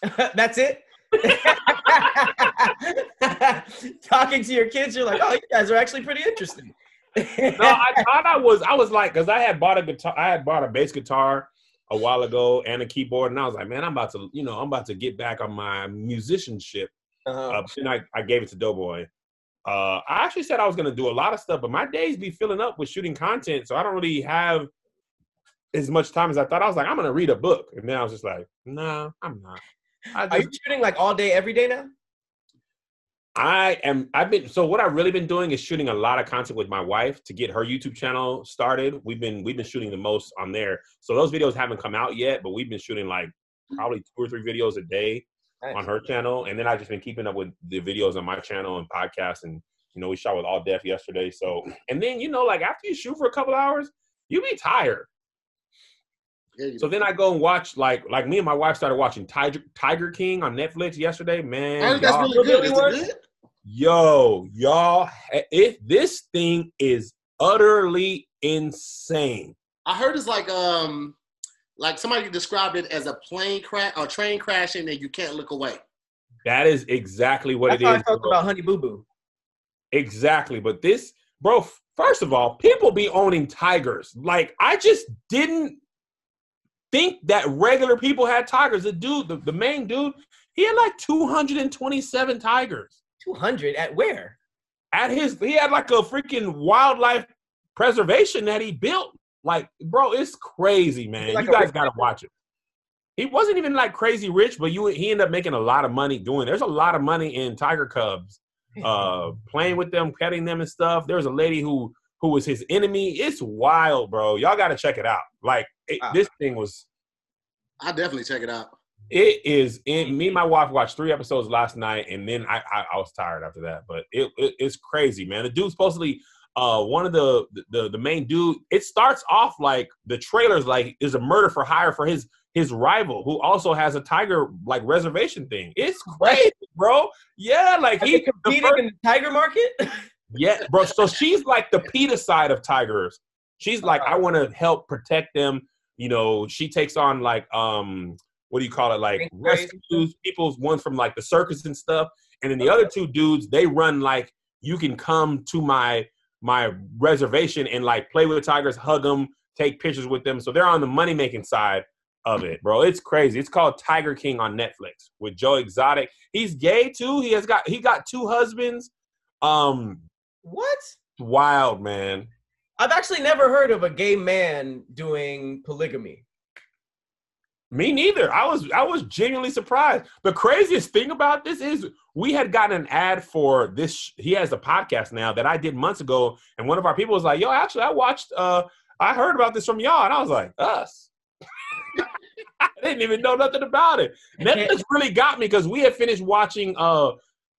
That's it. Talking to your kids, you're like, oh, you guys are actually pretty interesting. no, I thought I was. I was like, because I had bought a guitar. I had bought a bass guitar a while ago and a keyboard, and I was like, man, I'm about to, you know, I'm about to get back on my musicianship. Uh-huh. Uh, then I, I gave it to Doughboy. Uh, I actually said I was gonna do a lot of stuff, but my days be filling up with shooting content, so I don't really have as much time as I thought. I was like, I'm gonna read a book, and then I was just like, nah, I'm not. I Are you shooting like all day, every day now? I am. I've been. So what I've really been doing is shooting a lot of content with my wife to get her YouTube channel started. We've been we've been shooting the most on there. So those videos haven't come out yet, but we've been shooting like probably two or three videos a day Nice. on her channel, and then I've just been keeping up with the videos on my channel and podcasts, and you know we shot with All Def yesterday. So and then you know like after you shoot for a couple hours, you be tired. Yeah, you So then I go and watch like like me and my wife started watching Tiger Tiger King on Netflix yesterday. Man, I heard that's really good. Is it good? yo, y'all, if this thing is utterly insane. I heard it's like um like somebody described it as a plane crash or train crashing and you can't look away. That is exactly what That's it how is. I felt bro. about Honey Boo Boo. Exactly. But this, bro, first of all, people be owning tigers. Like, I just didn't think that regular people had tigers. The dude, the, the main dude, he had like 227 tigers. 200 at where? At his, he had like a freaking wildlife preservation that he built. Like, bro, it's crazy, man. Like you guys gotta watch it. He wasn't even like crazy rich, but you he ended up making a lot of money doing. There's a lot of money in tiger cubs uh playing with them, petting them and stuff. There was a lady who who was his enemy. It's wild, bro. Y'all got to check it out. Like it, Wow. this thing was. I definitely check it out. It is. In, me and my wife watched three episodes last night, and then I I, I was tired after that. But it, it it's crazy, man. The dude supposedly. Uh, one of the, the the main dude. It starts off like the trailer's like is a murder for hire for his his rival, who also has a tiger like reservation thing. It's crazy, bro. Yeah, like Are he they the competing first- in the tiger market? yeah, bro. So she's like the PETA side of tigers. She's like, I want to help protect them. You know, she takes on like um, what do you call it? Like rescues people's ones from like the circus and stuff. And then the other two dudes, they run like you can come to my my reservation and like play with the tigers, hug them, take pictures with them. So they're on the money making side of it, bro. It's crazy. It's called Tiger King on Netflix with Joe Exotic. He's gay too. He has got he got two husbands. Um, what? wild man. I've actually never heard of a gay man doing polygamy. Me neither. I was I was genuinely surprised. The craziest thing about this is we had gotten an ad for this. He has a podcast now that I did months ago, and one of our people was like, "Yo, actually, I watched. uh I heard about this from y'all," and I was like, "Us." I didn't even know nothing about it. Netflix really got me because we had finished watching uh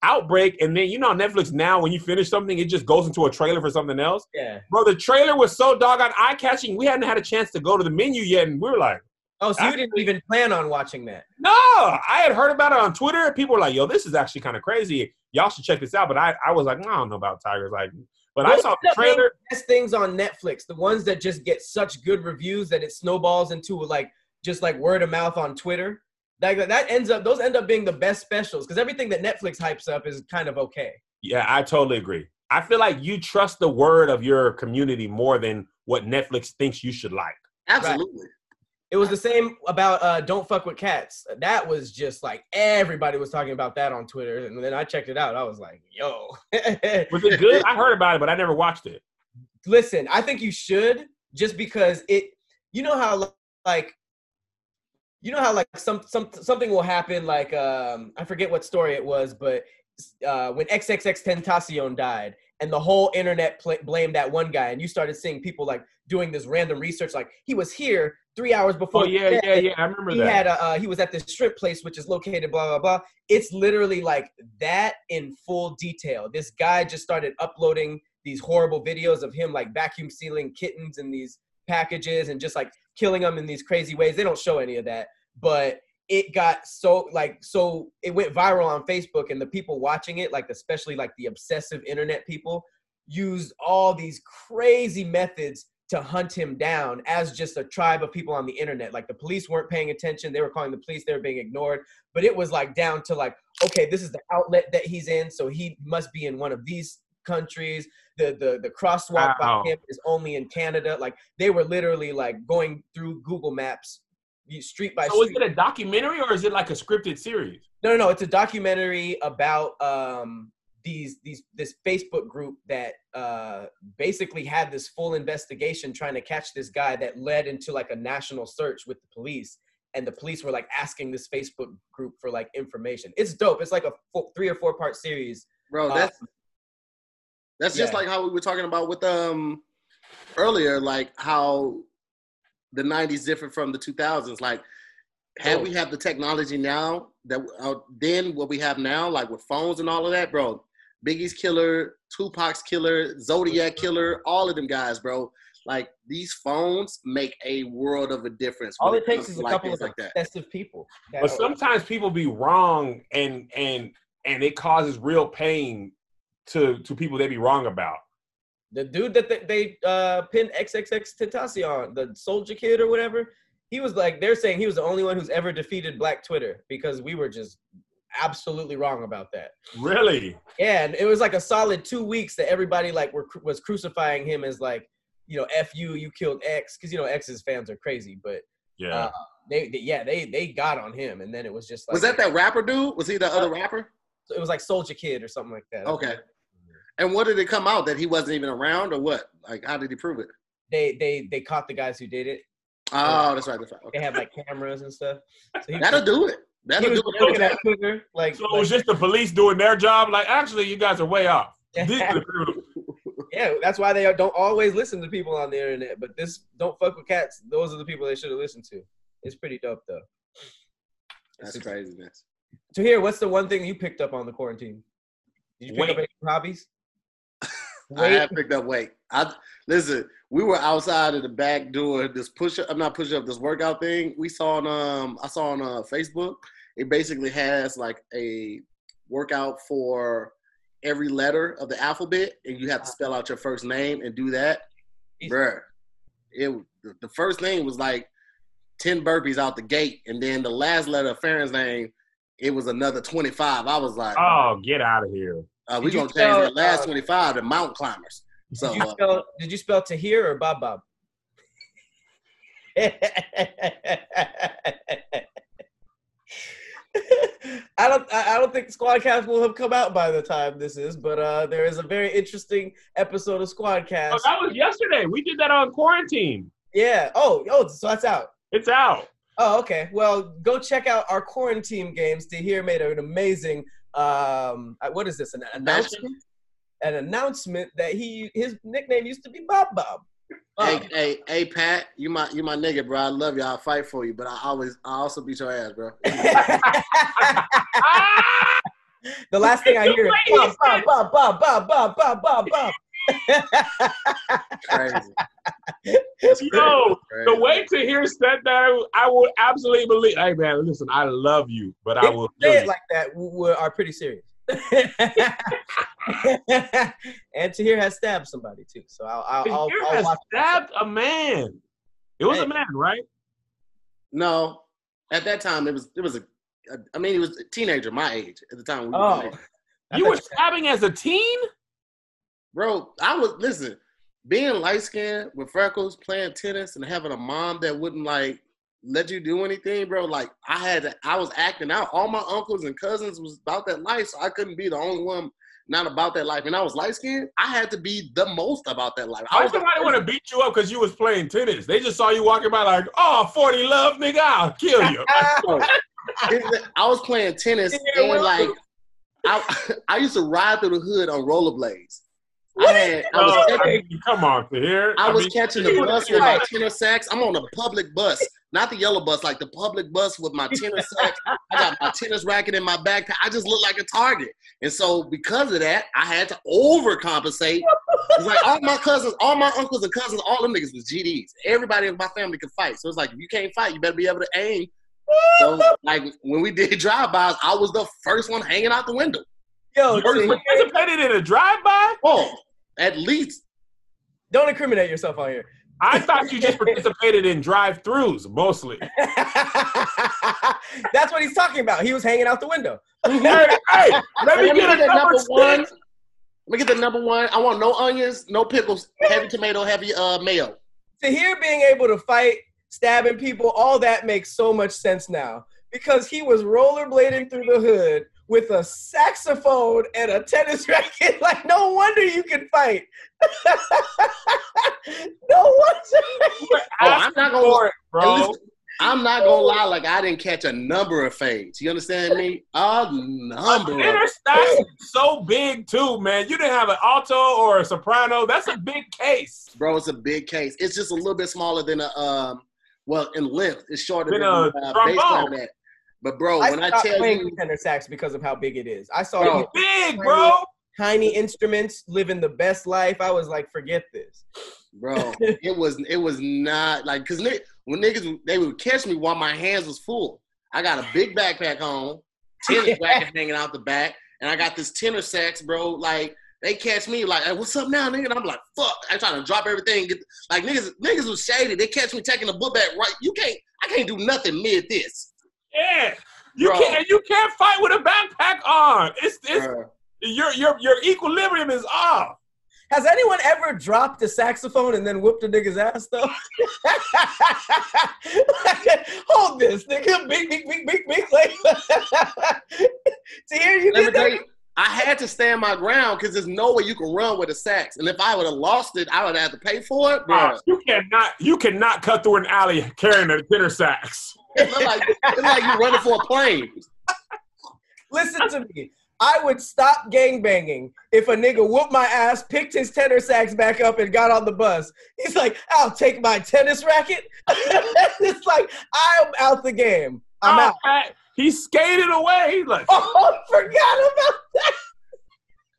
Outbreak, and then you know Netflix now when you finish something, it just goes into a trailer for something else. Yeah. Bro, the trailer was so doggone eye catching. We hadn't had a chance to go to the menu yet, and we were like. Oh, so you ah. didn't even plan on watching that? No, I had heard about it on Twitter. People were like, "Yo, this is actually kind of crazy. Y'all should check this out." But I, I was like, "I don't know about tigers." Like, but I saw the trailer. Best things on Netflix, the ones that just get such good reviews that it snowballs into like just like word of mouth on Twitter. Like that ends up those end up being the best specials because everything that Netflix hypes up is kind of okay. Yeah, I totally agree. I feel like you trust the word of your community more than what Netflix thinks you should like. Absolutely. It was the same about uh, "Don't Fuck with Cats." That was just like everybody was talking about that on Twitter, and then I checked it out. I was like, "Yo, Was it good? I heard about it, but I never watched it. listen, I think you should just because it. You know how like. You know how like some some something will happen like um I forget what story it was but uh when XXXTentacion died and the whole internet pl- blamed that one guy and you started seeing people like doing this random research like he was here three hours before Oh yeah, yeah, yeah. I remember he that. had a uh, he was at this strip place which is located blah blah blah it's literally like that in full detail this guy just started uploading these horrible videos of him like vacuum sealing kittens and these packages and just like killing them in these crazy ways they don't show any of that but it got so like so it went viral on facebook and the people watching it like especially like the obsessive internet people used all these crazy methods to hunt him down as just a tribe of people on the internet. Like the police weren't paying attention. They were calling the police. They were being ignored. But it was like down to like, okay, this is the outlet that he's in, so he must be in one of these countries. The the the crosswalk Wow. by him is only in Canada. Like they were literally like going through Google Maps, you- street by So is it a documentary or is it like a scripted series? No, no, no. It's a documentary about um these these this Facebook group that uh basically had this full investigation trying to catch this guy that led into like a national search with the police. And the police were like asking this Facebook group for like information. It's dope. It's like a four, three or four part series. bro. Uh, That's that's just yeah. like how we were talking about with um earlier, like how the '90s different from the 2000s. Like, had Oh. we have the technology now that uh, then what we have now, like with phones and all of that, bro. Biggie's killer, Tupac's killer, Zodiac killer, all of them guys, bro. Like these phones make a world of a difference. All it takes is a like, couple of like that. people. that But sometimes people be wrong and and and it causes real pain to to people they be wrong about. the dude that they, they uh pinned XXX Tentacion, the soldier kid or whatever, he was like they're saying he was the only one who's ever defeated Black Twitter because we were just absolutely wrong about that. Really? Yeah, and it was like a solid two weeks that everybody like were was crucifying him as like you know f you you killed X because you know X's fans are crazy, but Yeah. uh, they, they yeah they they got on him and then it was just like Was that that rapper dude? Was he the other rapper? it was like Soldier Kid or something like that. Okay. And what did it come out that he wasn't even around, or what? Like, how did he prove it? They they they caught the guys who did it. Oh, that's right. That's right. They Okay. have like cameras and stuff. So That'll do it. That'll was do it. looking at Twitter like, so it was just the police doing their job. Like, actually, you guys are way off. like- These are the criminals. yeah, that's why they don't always listen to people on the internet. But this don't fuck with cats. Those are the people they should have listened to. It's pretty dope though. That's craziness. To hear, what's the one thing you picked up on the quarantine? Did you pick up any hobbies? I have picked up weight. I listen. We were outside of the back door. This push up. I'm not push up. This workout thing we saw on um I saw on uh, Facebook. It basically has like a workout for every letter of the alphabet, and you have to spell out your first name and do that. Easy. Bruh, it the- the first name was like ten burpees out the gate, and then the last letter of Farron's name, it was another twenty five. I was like, Oh, get out of here. Uh, we're gonna change spell, that last uh, twenty five to mountain climbers. So Did you uh, spell? Did you spell Tahir or Bob Bob? I don't. I I don't think Squadcast will have come out by the time this is, but uh, there is a very interesting episode of Squadcast. Oh, that was yesterday. We did that on quarantine. Yeah. Oh. Oh. So that's out. It's out. Oh. Okay. Well, go check out our quarantine games. Tahir made an amazing. Um. uh, What is this? An announcement? An announcement that he his nickname used to be Bob Bob. Hey, hey, hey, Pat, you my you my nigga, bro. I love you. I'll fight for you, but I always I also beat your ass, bro. The last thing I hear is Bob, Bob, Bob, Bob, Bob, Bob, Bob, Bob, Bob. Crazy. That's Yo, crazy. the way Tahir said that, I would absolutely believe. Hey man, listen, I love you, but I will you kill say it you. like that We, w- are pretty serious. and Tahir has stabbed somebody too, so I'll I'll, I'll, I'll has watch. stabbed a man. It was Hey. a man, right? No, at that time it was it was a. I mean, he was a teenager my age at the time. We Oh, playing. I You were stabbing as a teen? Bro. I was listen. Being light skinned with freckles, playing tennis, and having a mom that wouldn't like let you do anything, bro. Like I had, to, I was acting out. All my uncles and cousins was about that life, so I couldn't be the only one not about that life. And I was light skinned, I had to be the most about that life. I Why was the somebody want to beat you up because you was playing tennis? They just saw you walking by like, oh, 40 love, nigga, I'll kill you. I was playing tennis Yeah, and like I I used to ride through the hood on rollerblades. I had I was Oh, catching, I mean, come on, Tahir. I was mean, catching the bus with my Right. tennis sacks. I'm on a public bus, not the yellow bus, like the public bus with my tennis sacks. I got my tennis racket in my backpack. I just look like a target. And so because of that, I had to overcompensate. It's like all my cousins, all my uncles and cousins, all them niggas was GDs. Everybody in my family could fight. So it's like if you can't fight, you better be able to aim. So like when we did drive-bys, I was the first one hanging out the window. Yo, You participated in a drive-by? Oh, at least don't incriminate yourself on here. I thought you just participated in drive-throughs mostly. That's what he's talking about. He was hanging out the window. hey, hey, let me Let me get a the number number one. Let me get the number one. I want no onions, no pickles, heavy tomato, heavy uh mayo. Tahir being able to fight, stabbing people, all that makes so much sense now because he was rollerblading through the hood with a saxophone and a tennis racket. Like, no wonder you can fight. no wonder. Oh, I'm not gonna For it, bro. least- I'm not gonna lie, like I didn't catch a number of fades. You understand me? A number. of Interstacks is so big too, man. You didn't have an alto or a soprano. That's a big case. Bro, it's a big case. It's just a little bit smaller than a um. Well, in length, it's shorter Than than a a uh, trombone. Bass clarinet. But bro, when I stopped tell playing you, tenor sax because of how big it is. I saw Bro. you Big, bro. tiny instruments living the best life. I was like, forget this. bro, it was it was not like because when niggas they would catch me while my hands was full. I got a big backpack on, tennis racket hanging out the back, and I got this tenor sax, bro. Like they catch me like, hey, what's up now, nigga? And I'm like, fuck. I trying to drop everything. Get like niggas niggas was shady. They catch me taking the book back right. You can't. I can't do nothing mid this. Yeah. You Bro. can't you can't fight with a backpack on. It's it's Bruh. your your your equilibrium is off. Has anyone ever dropped a saxophone and then whooped a nigga's ass though? Hold this, nigga. Big, big, big, big, big. Like, to hear you Let me did that. you, I had to stand my ground because there's no way you can run with a sax. And if I would have lost it, I would have to pay for it, bro. Uh, you cannot you cannot cut through an alley carrying a tenor sax. It look like, it look like you running for a plane. Listen to me. I would stop gangbanging if a nigga whooped my ass, picked his tenor sax back up, and got on the bus. He's like, I'll take my tennis racket. it's like, I'm out the game. I'm Oh, out. Pat, He skated away. He's like, Oh, forgot about that.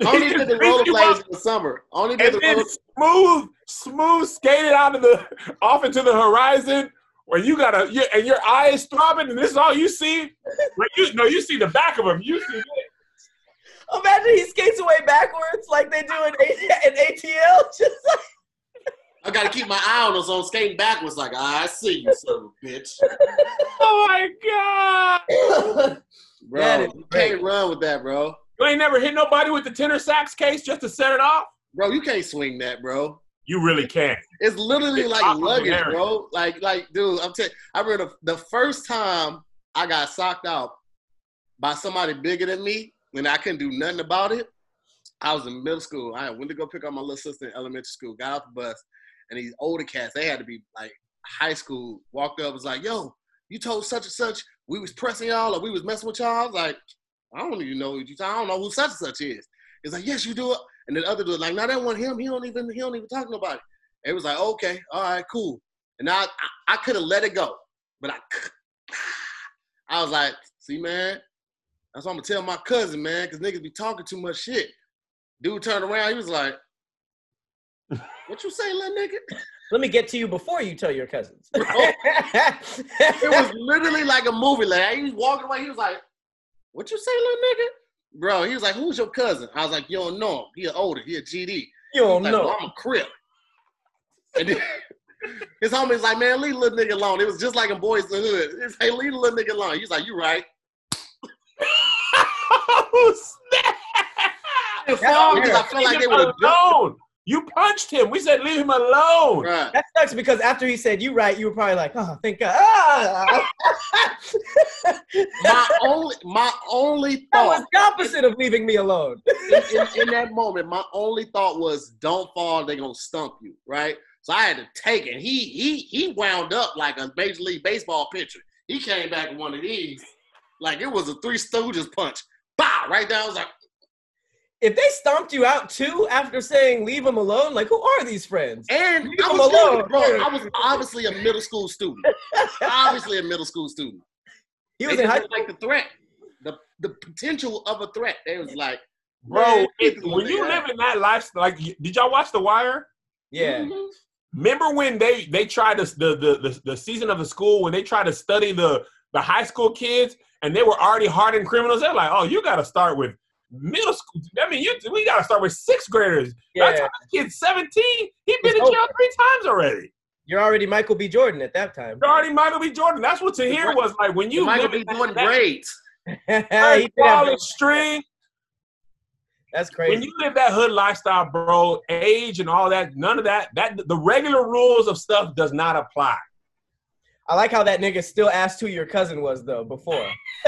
I only he did the just beat you rollerblades up in the summer. I only did and the then roller. smooth, smooth skated out of the off into the horizon where you gotta you, and your eye is throbbing and this is all you see. Like you no, you see the back of him. You see it. Imagine he skates away backwards like they do in, A- in ATL. Just like, I got to keep my eye on us on skating backwards. Like, ah, I see you, son of a bitch. Oh my god! Bro, you can't run with that, bro. You ain't never hit nobody with the tenor sax case just to set it off. Bro, you can't swing that, bro. You really can. It's literally It's like luggage, bro. Like, like, dude, I'm telling. I remember the, the first time I got socked out by somebody bigger than me, and I couldn't do nothing about it. I was in middle school. I went to go pick up my little sister in elementary school. Got off the bus, and these older cats, they had to be like high school. Walked up, was like, "Yo, you told such and such we was pressing y'all, or we was messing with y'all." I was like, "I don't even know who you. I don't know who such and such is." It's like, "Yes, you do it." And the other dude like, "No, that one him. He don't even he don't even talk to nobody." It was like, okay, all right, cool. And I, I, I could have let it go, but I, I was like, see, man, that's what I'm gonna tell my cousin, man, because niggas be talking too much shit. Dude turned around, he was like, what you say, little nigga? Let me get to you before you tell your cousins. Oh. It was literally like a movie. Like he was walking away, he was like, what you say, little nigga? Bro, he was like, who's your cousin? I was like, you don't know him. He older, he a GD. you don't Like, know. well, I'm a crip. And then his homie's like, man, leave little nigga alone. It was just like in Boyz n the Hood. It's, hey, leave little nigga alone. He's like, you right. oh, snap! Because I feel like they would have. You punched him. We said leave him alone. Right. That sucks because after he said you right, you were probably like, oh, thank God. Ah! My only my only thought. that was the opposite of leaving me alone. in, in, in that moment, my only thought was, "Don't fall, they're gonna stump you." Right. So I had to take it. He he he wound up like a major league baseball pitcher. He came back with one of these, like it was a Three Stooges punch. Bow right down. I was like, If they stomped you out too after saying leave him alone, like who are these friends? and Leave I him was alone. literally- bro. I was obviously a middle school student. obviously a middle school student. He They was in high didn't like the threat, the the potential of a threat. They was like, Bro, it- when you like live in that lifestyle, like, did y'all watch The Wire? Yeah. mhm. Remember when they they tried to the the the, the season of the school when they tried to study the the high school kids and they were already hardened criminals? They're like, oh, you got to start with middle school. I mean, you we got to start with sixth graders. By the Yeah. time kid's seventeen, he been in jail over. three times already. You're already Michael B. Jordan at that time. You're already Michael B. Jordan. That's what Tahir was like when you Michael live be in that- doing that grades. He third did have- string. That's when you live that hood lifestyle, bro, age and all that, none of that, that the regular rules of stuff does not apply. I like how that nigga still asked who your cousin was though before.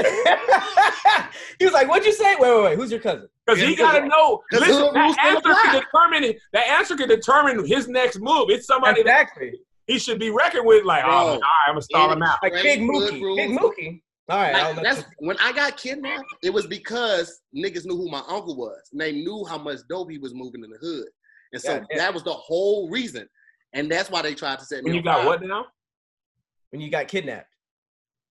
he was like, "What'd you say?" Wait, wait, wait. Who's your cousin? Because he gotta know. 'cause Listen, that answer can determine that answer can determine his next move. It's somebody that Exactly. he should be reckoned with. Like, oh, Bro, oh, all right, I'm gonna stall him out. Like Big Mookie. Big Mookie. All right. Like, that's you- when I got kidnapped. It was because niggas knew who my uncle was, and they knew how much dope he was moving in the hood, and so Goddamn. that was the whole reason. And that's why they tried to set me. When you got fire. what now? When you got kidnapped.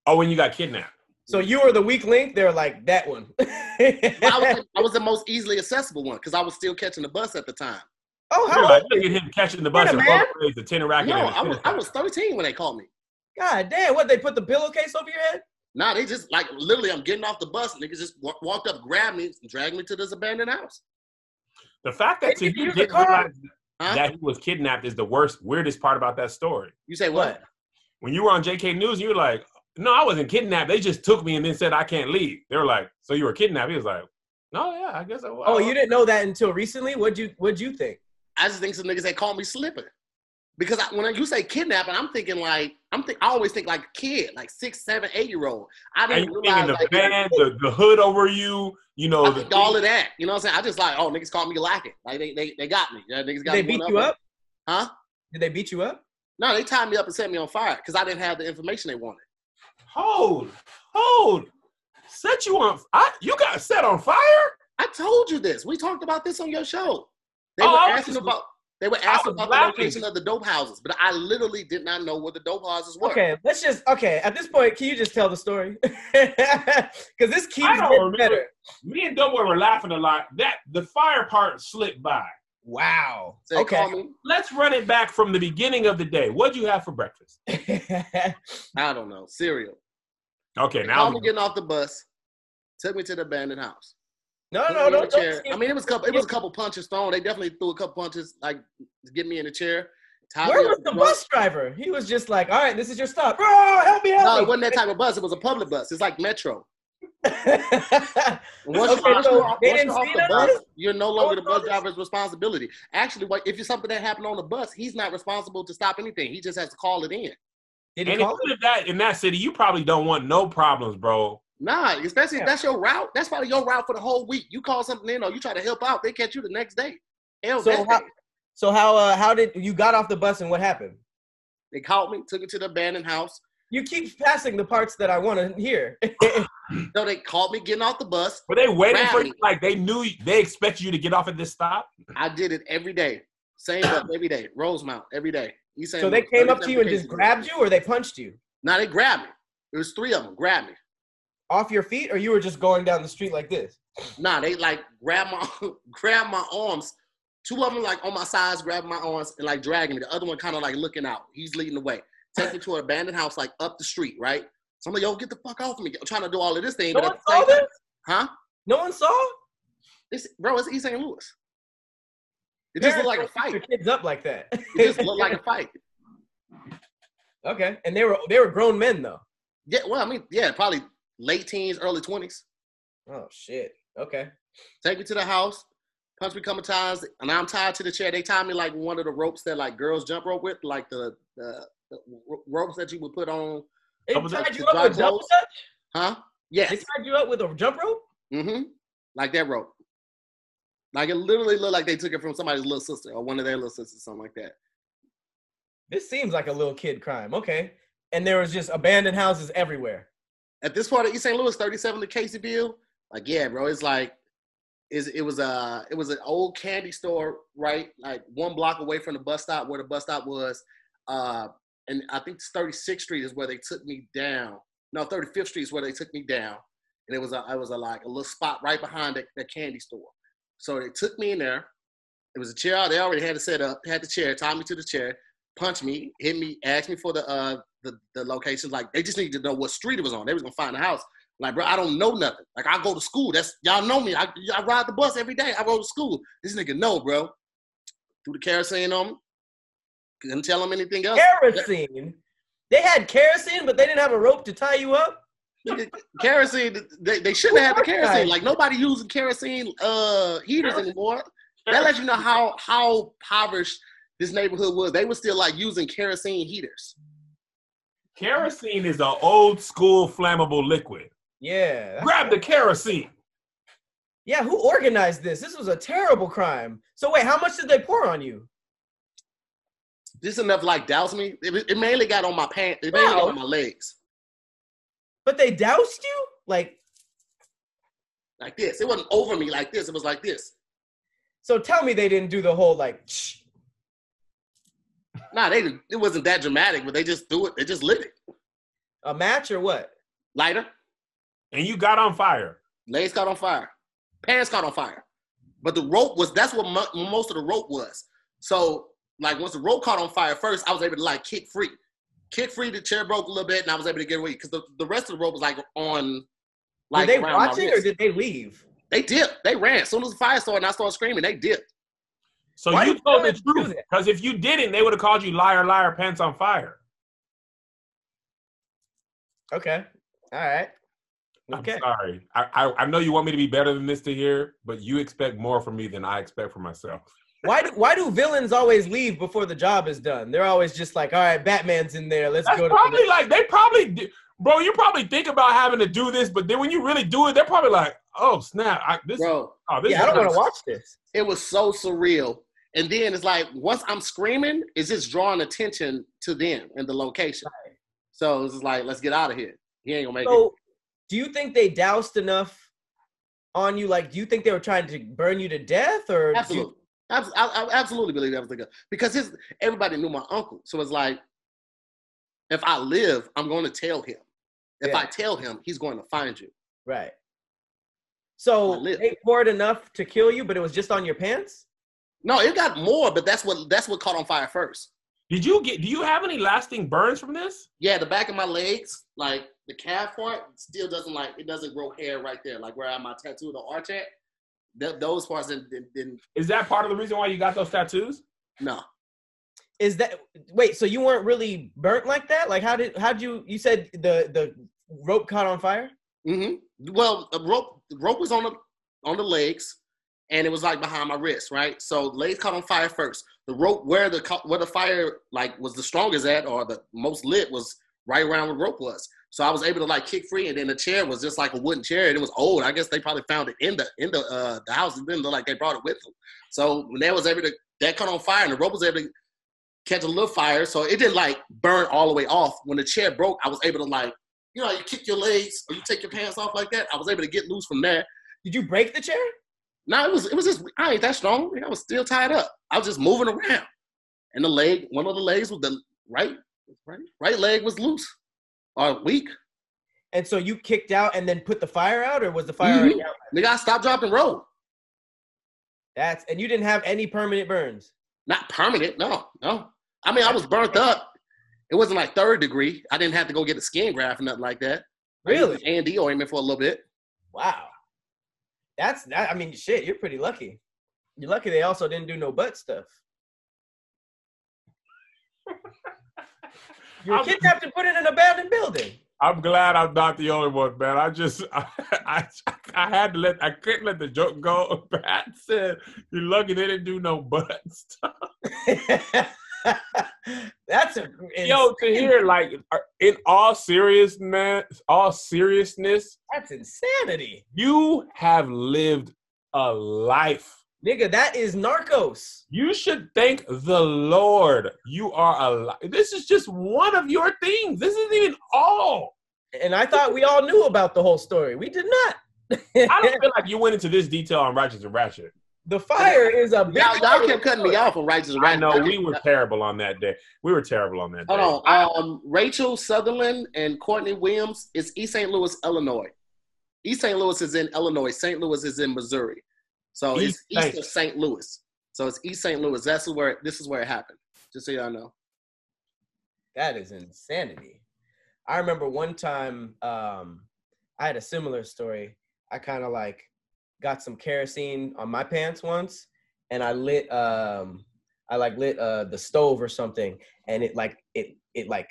Oh, when you got kidnapped. So you were the weak link. They're like that one. I was, I was the most easily accessible one because I was still catching the bus at the time. oh, how like, old look are at you? him catching the bus Wait and man. the tenor racket. No, I was I was 13 when they called me. God damn! What they put the pillowcase over your head? Nah, they just like literally. I'm getting off the bus. Niggas just wa- walked up, grabbed me, and dragged me to this abandoned house. The fact that They you didn't use didn't the car? realize Huh? that he was kidnapped is the worst, weirdest part about that story. You say what? What? When you were on JK News, you were like, "No, I wasn't kidnapped. They just took me and then said I can't leave." They were like, "So you were kidnapped?" He was like, "No, yeah, I guess I was." Oh, you didn't know that until recently. What'd you What'd you think? I just think some niggas that call me slipping. Because I, when you say kidnapping, I'm thinking like I'm think I always think like a kid, like six, seven, eight year old. I And didn't you realize thinking the like band, the, the hood over you, you know, I the all of that. You know what I'm saying? I just like, oh niggas called me lacking. Like they they, they got me. Yeah, niggas Did got they me beat you on up? Huh? Did they beat you up? No, they tied me up and set me on fire because I didn't have the information they wanted. hold, hold, set you on. I, you got set on fire. I told you this. We talked about this on your show. They Oh, were asking just- about they were asking about laughing. the location of the dope houses, but I literally did not know where the dope houses were. Okay, let's just okay. At this point, can you just tell the story? Because this keeps getting remember. better. Me and Doughboy were laughing a lot. That the fire part slipped by. Wow. So okay. called me. Let's run it back from the beginning of the day. What'd you have for breakfast? I don't know cereal. Okay, They now I'm getting off the bus, took me to the abandoned house. no, Put no, no, don't. I mean, it was a couple. It was a couple punches thrown. They definitely threw a couple punches, like to get me in the chair. tied Where was the with bus driver? He was just like, "All right, this is your stop, bro. Help me, No, help it wasn't that type of bus. It was a public bus. It's like Metro. Okay, Once, so once you're off, they once didn't you're off the bus, this? you're no longer the bus driver's responsibility. Actually, what if it's something that happened on the bus, he's not responsible to stop anything. He just has to call it in. Did and if you live that in that city, you probably don't want no problems, bro. Nah, especially Yeah. if that's your route. That's probably your route for the whole week. You call something in or you try to help out, they catch you the next day. Hell, So how- day. So how uh, how did you got off the bus and what happened? They called me, took me to the abandoned house. You keep passing the parts that I want to hear. So they called me getting off the bus. Were they waiting for Rally. you? Like they knew they expected you to get off at this stop? I did it every day. Same bus every day. Rosemount every day. East St. so they came up to you and just grabbed you, or they punched you Now they grabbed me. It was three of them. Grabbed me. off your feet, or you were just going down the street like this. Nah, they like grab my grab my arms. Two of them like on my sides, grabbing my arms and like dragging me. The other one kind of like looking out. He's leading the way. Take me to an abandoned house like up the street, right? So I'm like, yo, get the fuck off of me. I'm trying to do all of this thing, No but one saw time, this. huh? No one saw. It's, bro, it's East St. Louis. It just looked like a Parents don't pick fight. Their kids up like that. It just looked like a fight. okay, and they were they were grown men though. Yeah, well, I mean, yeah, probably late teens, early twenties. Oh shit. Okay. Take me to the house. Punch me a couple times, and I'm tied to the chair. They tied me like one of the ropes that like girls jump rope with, like the the, ropes that you would put on, They tied you up with dry double clothes. touch? huh? They tied you up with a jump rope? Mm-hmm. Like that rope. Like it literally looked like they took it from somebody's little sister or one of their little sisters, something like that. This seems like a little kid crime. Okay. And there was just abandoned houses everywhere. At this part of East St. Louis, 37 to Caseyville, like yeah, bro, it's like is it was a it was an old candy store, right? Like one block away from the bus stop where the bus stop was. Uh and I think 36th Street is where they took me down. No, 35th Street is where they took me down. And it was a it was a like a little spot right behind the candy store. So they took me in there. It was a chair. They already had it set up, had the chair, tied me to the chair, punched me, hit me, asked me for the uh the, the locations. Like they just needed to know what street it was on. They was gonna find the house. Like, bro, I don't know nothing. Like I go to school. That's y'all know me. I, I ride the bus every day. I go to school. This nigga know, bro. Threw the kerosene on him. Couldn't tell them anything else. Kerosene. They had kerosene, but they didn't have a rope to tie you up. Kerosene, they, they shouldn't have had the kerosene. organized Like nobody using kerosene uh heaters anymore. That lets you know how how impoverished this neighborhood was. They were still like using kerosene heaters. Kerosene is an old school flammable liquid. Yeah. Grab the kerosene. Yeah, who organized this? This was a terrible crime. So wait, how much did they pour on you? Just enough like douse me. It, it mainly got on my pants. It mainly got on my legs. But they doused you? Like, Like this. It wasn't over me like this. It was like this. so tell me they didn't do the whole like shh. Nah, they didn't, it wasn't that dramatic, but they just threw it. They just lit it. a match or what? Lighter. And you got on fire. Legs caught on fire. Pants caught on fire. But the rope was that's what mo- most of the rope was. So like once the rope caught on fire first, I was able to like kick free. Kick free, the chair broke a little bit, and I was able to get away because the, the rest of the rope was like on like Were they around my watching or did they leave? They dipped. They ran. As soon as the fire started and I started screaming, they dipped. So Why you told the have to do truth. Because if you didn't, they would have called you liar, liar, pants on fire. Okay. All right. Okay. I'm sorry. I, I I know you want me to be better than this Tahir, but you expect more from me than I expect for myself. Why do why do villains always leave before the job is done? They're always just like, all right, Batman's in there. Let's That's go to probably like they probably, di- bro. You probably think about having to do this, but then when you really do it, they're probably like, oh snap, I, this, Bro, oh, this Yeah, I don't want to watch this. it was so surreal. And then it's like once I'm screaming, it's just drawing attention to them and the location. So it's like, let's get out of here. He ain't gonna make it. So, do you think they doused enough on you? Like, do you think they were trying to burn you to death, or do you- Absolutely. Abs- I, I absolutely believe that was the guy because his everybody knew my uncle. So it's like, if I live, I'm going to tell him. If Yeah. I tell him, he's going to find you. right? So they poured enough to kill you, but it was just on your pants. No, it got more, but that's what that's what caught on fire first. Did you get? Do you have any lasting burns from this? Yeah, the back of my legs, like the calf part, still doesn't like it doesn't grow hair right there, like where I have my tattoo, the arch at. Th- those parts didn't, didn't, didn't. Is that part of the reason why you got those tattoos? No, Is that wait? So you weren't really burnt like that? Like, how did how'd you? You said the the rope caught on fire. Mm hmm Well, the rope the rope was on the on the legs, and it was like behind my wrist, right? So legs caught on fire first. The rope where the where the fire like was the strongest at or the most lit was right around where the rope was. So I was able to like kick free, and then the chair was just like a wooden chair, and it was old. I guess they probably found it in the in the uh, the house. and didn't like they brought it with them. So when they was able to that caught on fire, and the rope was able to catch a little fire, so it didn't like burn all the way off. When the chair broke, I was able to like you know, you kick your legs or you take your pants off like that. I was able to get loose from there. Did you break the chair? No, it was it was just I ain't that strong. I was still tied up. I was just moving around, and the leg, one of the legs was the right, right, right leg was loose or weak. And so you kicked out and then put the fire out, or was the fire Mhm. already out? Nigga, I stopped, dropped, and roll. That's and you didn't have any permanent burns. Not permanent, no, no. I mean, I was burnt up. It wasn't like third degree. I didn't have to go get a skin graft or nothing like that. Really? A and D ointment for a little bit. Wow. That's that. I mean, shit. You're pretty lucky. You're lucky they also didn't do no butt stuff. You were kidnapped and put in an abandoned building. I'm glad I'm not the only one, man. I just I, I, I had to let I couldn't let the joke go. Pat said, "You're lucky they didn't do no butt stuff." That's a Yo, Tahir like uh, in all seriousness, all seriousness, That's insanity, you have lived a life. Nigga. That is Narcos. You should thank the Lord. You are alive. This is just one of your things. This isn't even all. And I thought we all knew about the whole story. We did not. I don't feel like you went into this detail on Righteous and Ratchet. the fire is a big Y'all, y'all kept cutting me off on righteous and I right. know we were terrible on that day. We were terrible on that day. Hold on. Um, Rachel Sutherland and Courtney Williams is East St. Louis, Illinois. East St. Louis is in Illinois. St. Louis is in Missouri. So East it's east St. of St. Louis. So it's East St. Louis. That's where this is where it happened. Just so y'all know. That is insanity. I remember one time um, I had a similar story. I kind of like got some kerosene on my pants once, and I lit um, I like lit uh, the stove or something, and it like it it like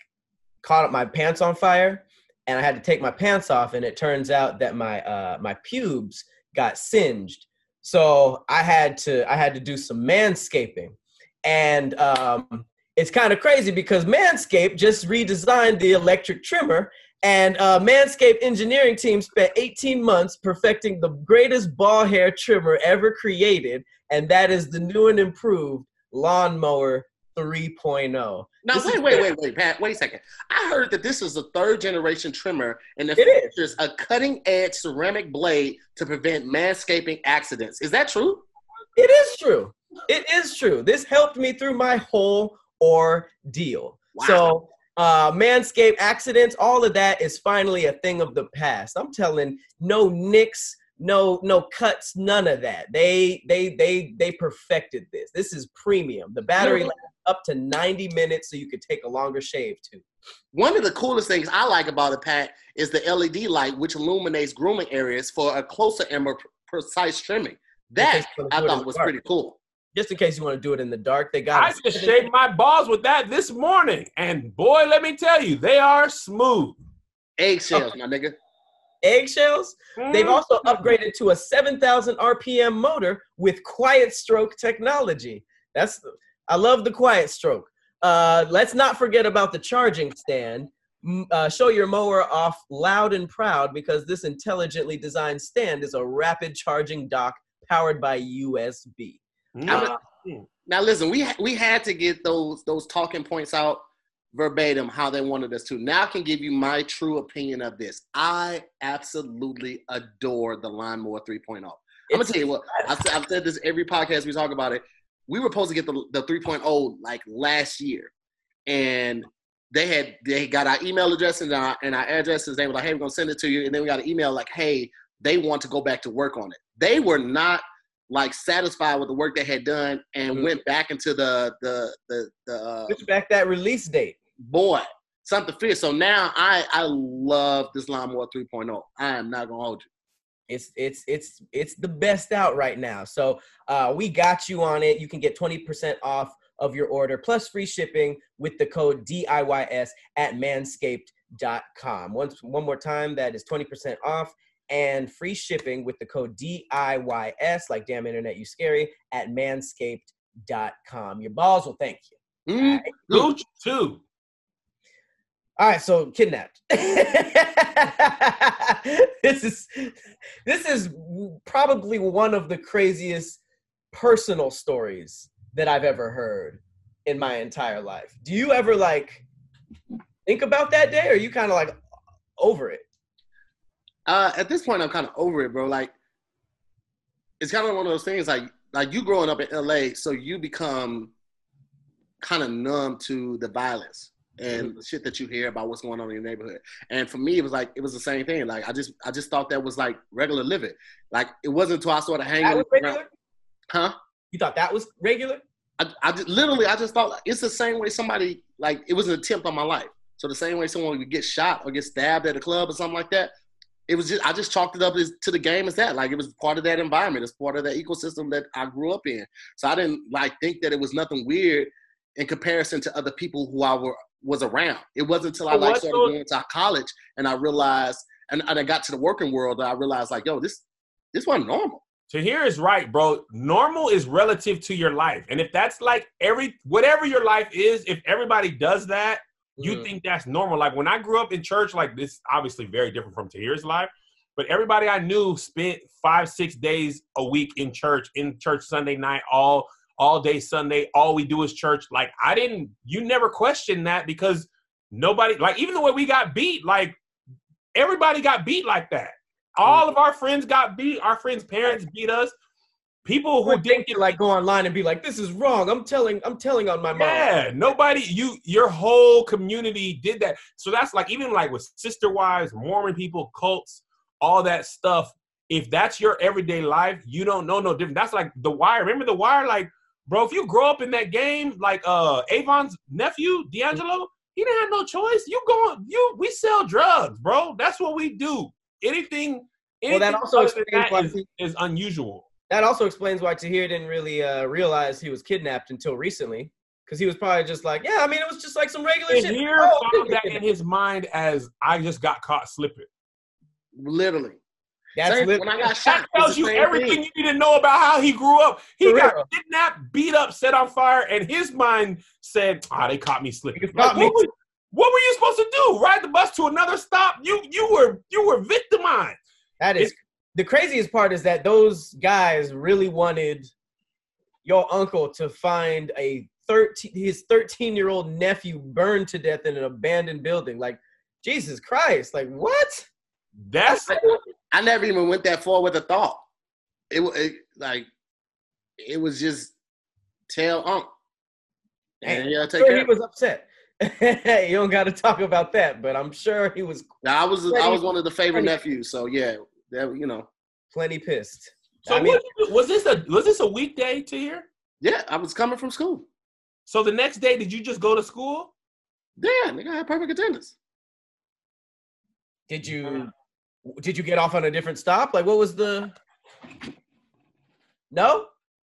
caught up my pants on fire, and I had to take my pants off, and it turns out that my uh, my pubes got singed. So I had to I had to do some manscaping, and um, it's kind of crazy because Manscaped just redesigned the electric trimmer, and uh, Manscaped engineering team spent 18 months perfecting the greatest ball hair trimmer ever created, and that is the new and improved Lawnmower 3.0. Now This wait, wait, wait, wait, Pat. Wait a second. I heard that this is a third generation trimmer, and it It is. features a cutting edge ceramic blade to prevent manscaping accidents. Is that true? It is true. It is true. This helped me through my whole ordeal. Wow. So, uh, Manscaped accidents, all of that is finally a thing of the past. I'm telling, no nicks, no no cuts, none of that. They they they they perfected this. This is premium. The battery Yeah. lasts up to 90 minutes, so you could take a longer shave too. One of the coolest things I like about it, Pat, is the LED light, which illuminates grooming areas for a closer and more precise trimming. That case you wanna I do it in thought was pretty cool. Just in case you want to do it in the dark, they got. I a- just shaved my balls with that this morning, and boy, let me tell you, they are smooth. Eggshells, my nigga. Eggshells. They've Mm. also upgraded to a 7,000 RPM motor with quiet stroke technology. That's I love the quiet stroke. Uh, let's not forget about the charging stand. Uh, show your mower off loud and proud because this intelligently designed stand is a rapid charging dock powered by USB. Mm. Now listen, we ha- we had to get those those talking points out verbatim how they wanted us to. Now I can give you my true opinion of this. I absolutely adore the Lawnmower 3.0. I'm gonna tell you what. I've, said- I've said this every podcast we talk about it. We were supposed to get the the 3.0 like last year, and they had they got our email address and our and our addresses. They were like, "Hey, we're gonna send it to you," and then we got an email like, "Hey, they want to go back to work on it." They were not like satisfied with the work they had done and Mhm. went back into the the the the uh, back that release date. Boy something fierce. So now I I love this lawnmower 3.0. I am not gonna hold you. It's it's it's it's the best out right now. So uh, we got you on it. You can get 20% off of your order plus free shipping with the code DIYS at manscaped.com. Once one more time, that is 20% off and free shipping with the code DIYS, like damn internet you scary, at manscaped.com. Your balls will thank you. Mm, Gooch too. All right, so kidnapped. this is this is probably one of the craziest personal stories that I've ever heard in my entire life. Do you ever like think about that day or you kind of like over it? Uh, at this point, I'm kind of over it, bro. Like, it's kind of one of those things. Like, like you growing up in LA, so you become kind of numb to the violence and the shit that you hear about what's going on in your neighborhood. And for me, it was like it was the same thing. Like, I just, I just thought that was like regular living. Like, it wasn't until I started hanging. That was around- regular? Huh? You thought that was regular? I, I just, literally, I just thought like, it's the same way somebody like it was an attempt on my life. So the same way someone would get shot or get stabbed at a club or something like that, it was just I just chalked it up as, to the game as that. Like it was part of that environment. It's part of that ecosystem that I grew up in. So I didn't like think that it was nothing weird in comparison to other people who I were was around. It wasn't until I like started going to college and I realized and, and I got to the working world that I realized like, yo, this this wasn't normal. Tahir is right, bro. Normal is relative to your life. And if that's like every whatever your life is, if everybody does that, you Mhm. think that's normal. Like when I grew up in church, like this obviously very different from Tahir's life. But everybody I knew spent five, six days a week in church, in church Sunday night, all all day Sunday. All we do is church. Like I didn't, you never questioned that because nobody, like even the way we got beat, like everybody got beat like that. All of our friends got beat. Our friends' parents beat us. People who didn't didn't get like go online and be like, "This is wrong." I'm telling, I'm telling on my mom. yeah, nobody, you, your whole community did that. So that's like, even like with sister wives, Mormon people, cults, all that stuff. If that's your everyday life, you don't know no different. That's like The Wire. Remember The Wire? Like, bro, if you grow up in that game, like uh Avon's nephew, D'Angelo, he didn't have no choice. You going, you, we sell drugs, bro. That's what we do. Anything, Well, that also other than explains that why is, he- is unusual. That also explains why Tahir didn't really uh, realize he was kidnapped until recently, because he was probably just like, "Yeah, I mean, it was just like some regular And shit." here Oh, found that in his mind as I just got caught slipping. Literally. That's Same- when I got That shot, tells you everything thing. you need to know about how he grew up. He For got real. kidnapped, beat up, set on fire, and his mind said, "Ah, they caught me slipping." Like, me what, were, what were you supposed to do? Ride the bus to another stop? You you were you were victimized. That is It's- the craziest part is that those guys really wanted your uncle to find a 13 his 13 year old nephew burned to death in an abandoned building. Like Jesus Christ! Like what? That's I never even went that far with a thought. It, wa- it like it was just tell Unc. And Damn. yeah, take Sure, care. he was upset. you don't got to talk about that, but I'm sure he was Now, I was I was one of the favorite plenty- nephews, so yeah, that you know, plenty pissed. so. I mean- what was this a was this a weekday Tahir? yeah, I was coming from school. So the next day, did you just go to school? Yeah, nigga, I had perfect attendance. Did you did you get off on a different stop? Like what was the No?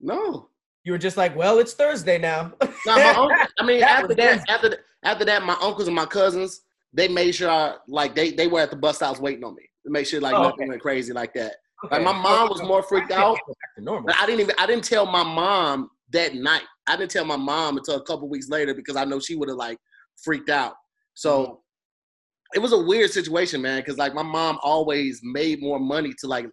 No, You were just like, well, it's Thursday now. no, my uncle, I mean, That after that, after th- after that, my uncles and my cousins, they made sure I like they they were at the bus stops waiting on me to make sure like Oh, nothing okay. went crazy like that. Okay. Like my mom was more freaked out. Go back to normal. But I didn't even I didn't tell my mom that night. I didn't tell my mom until a couple weeks later because I know she would have like freaked out. So Mm-hmm. It was a weird situation, man, because like my mom always made more money to like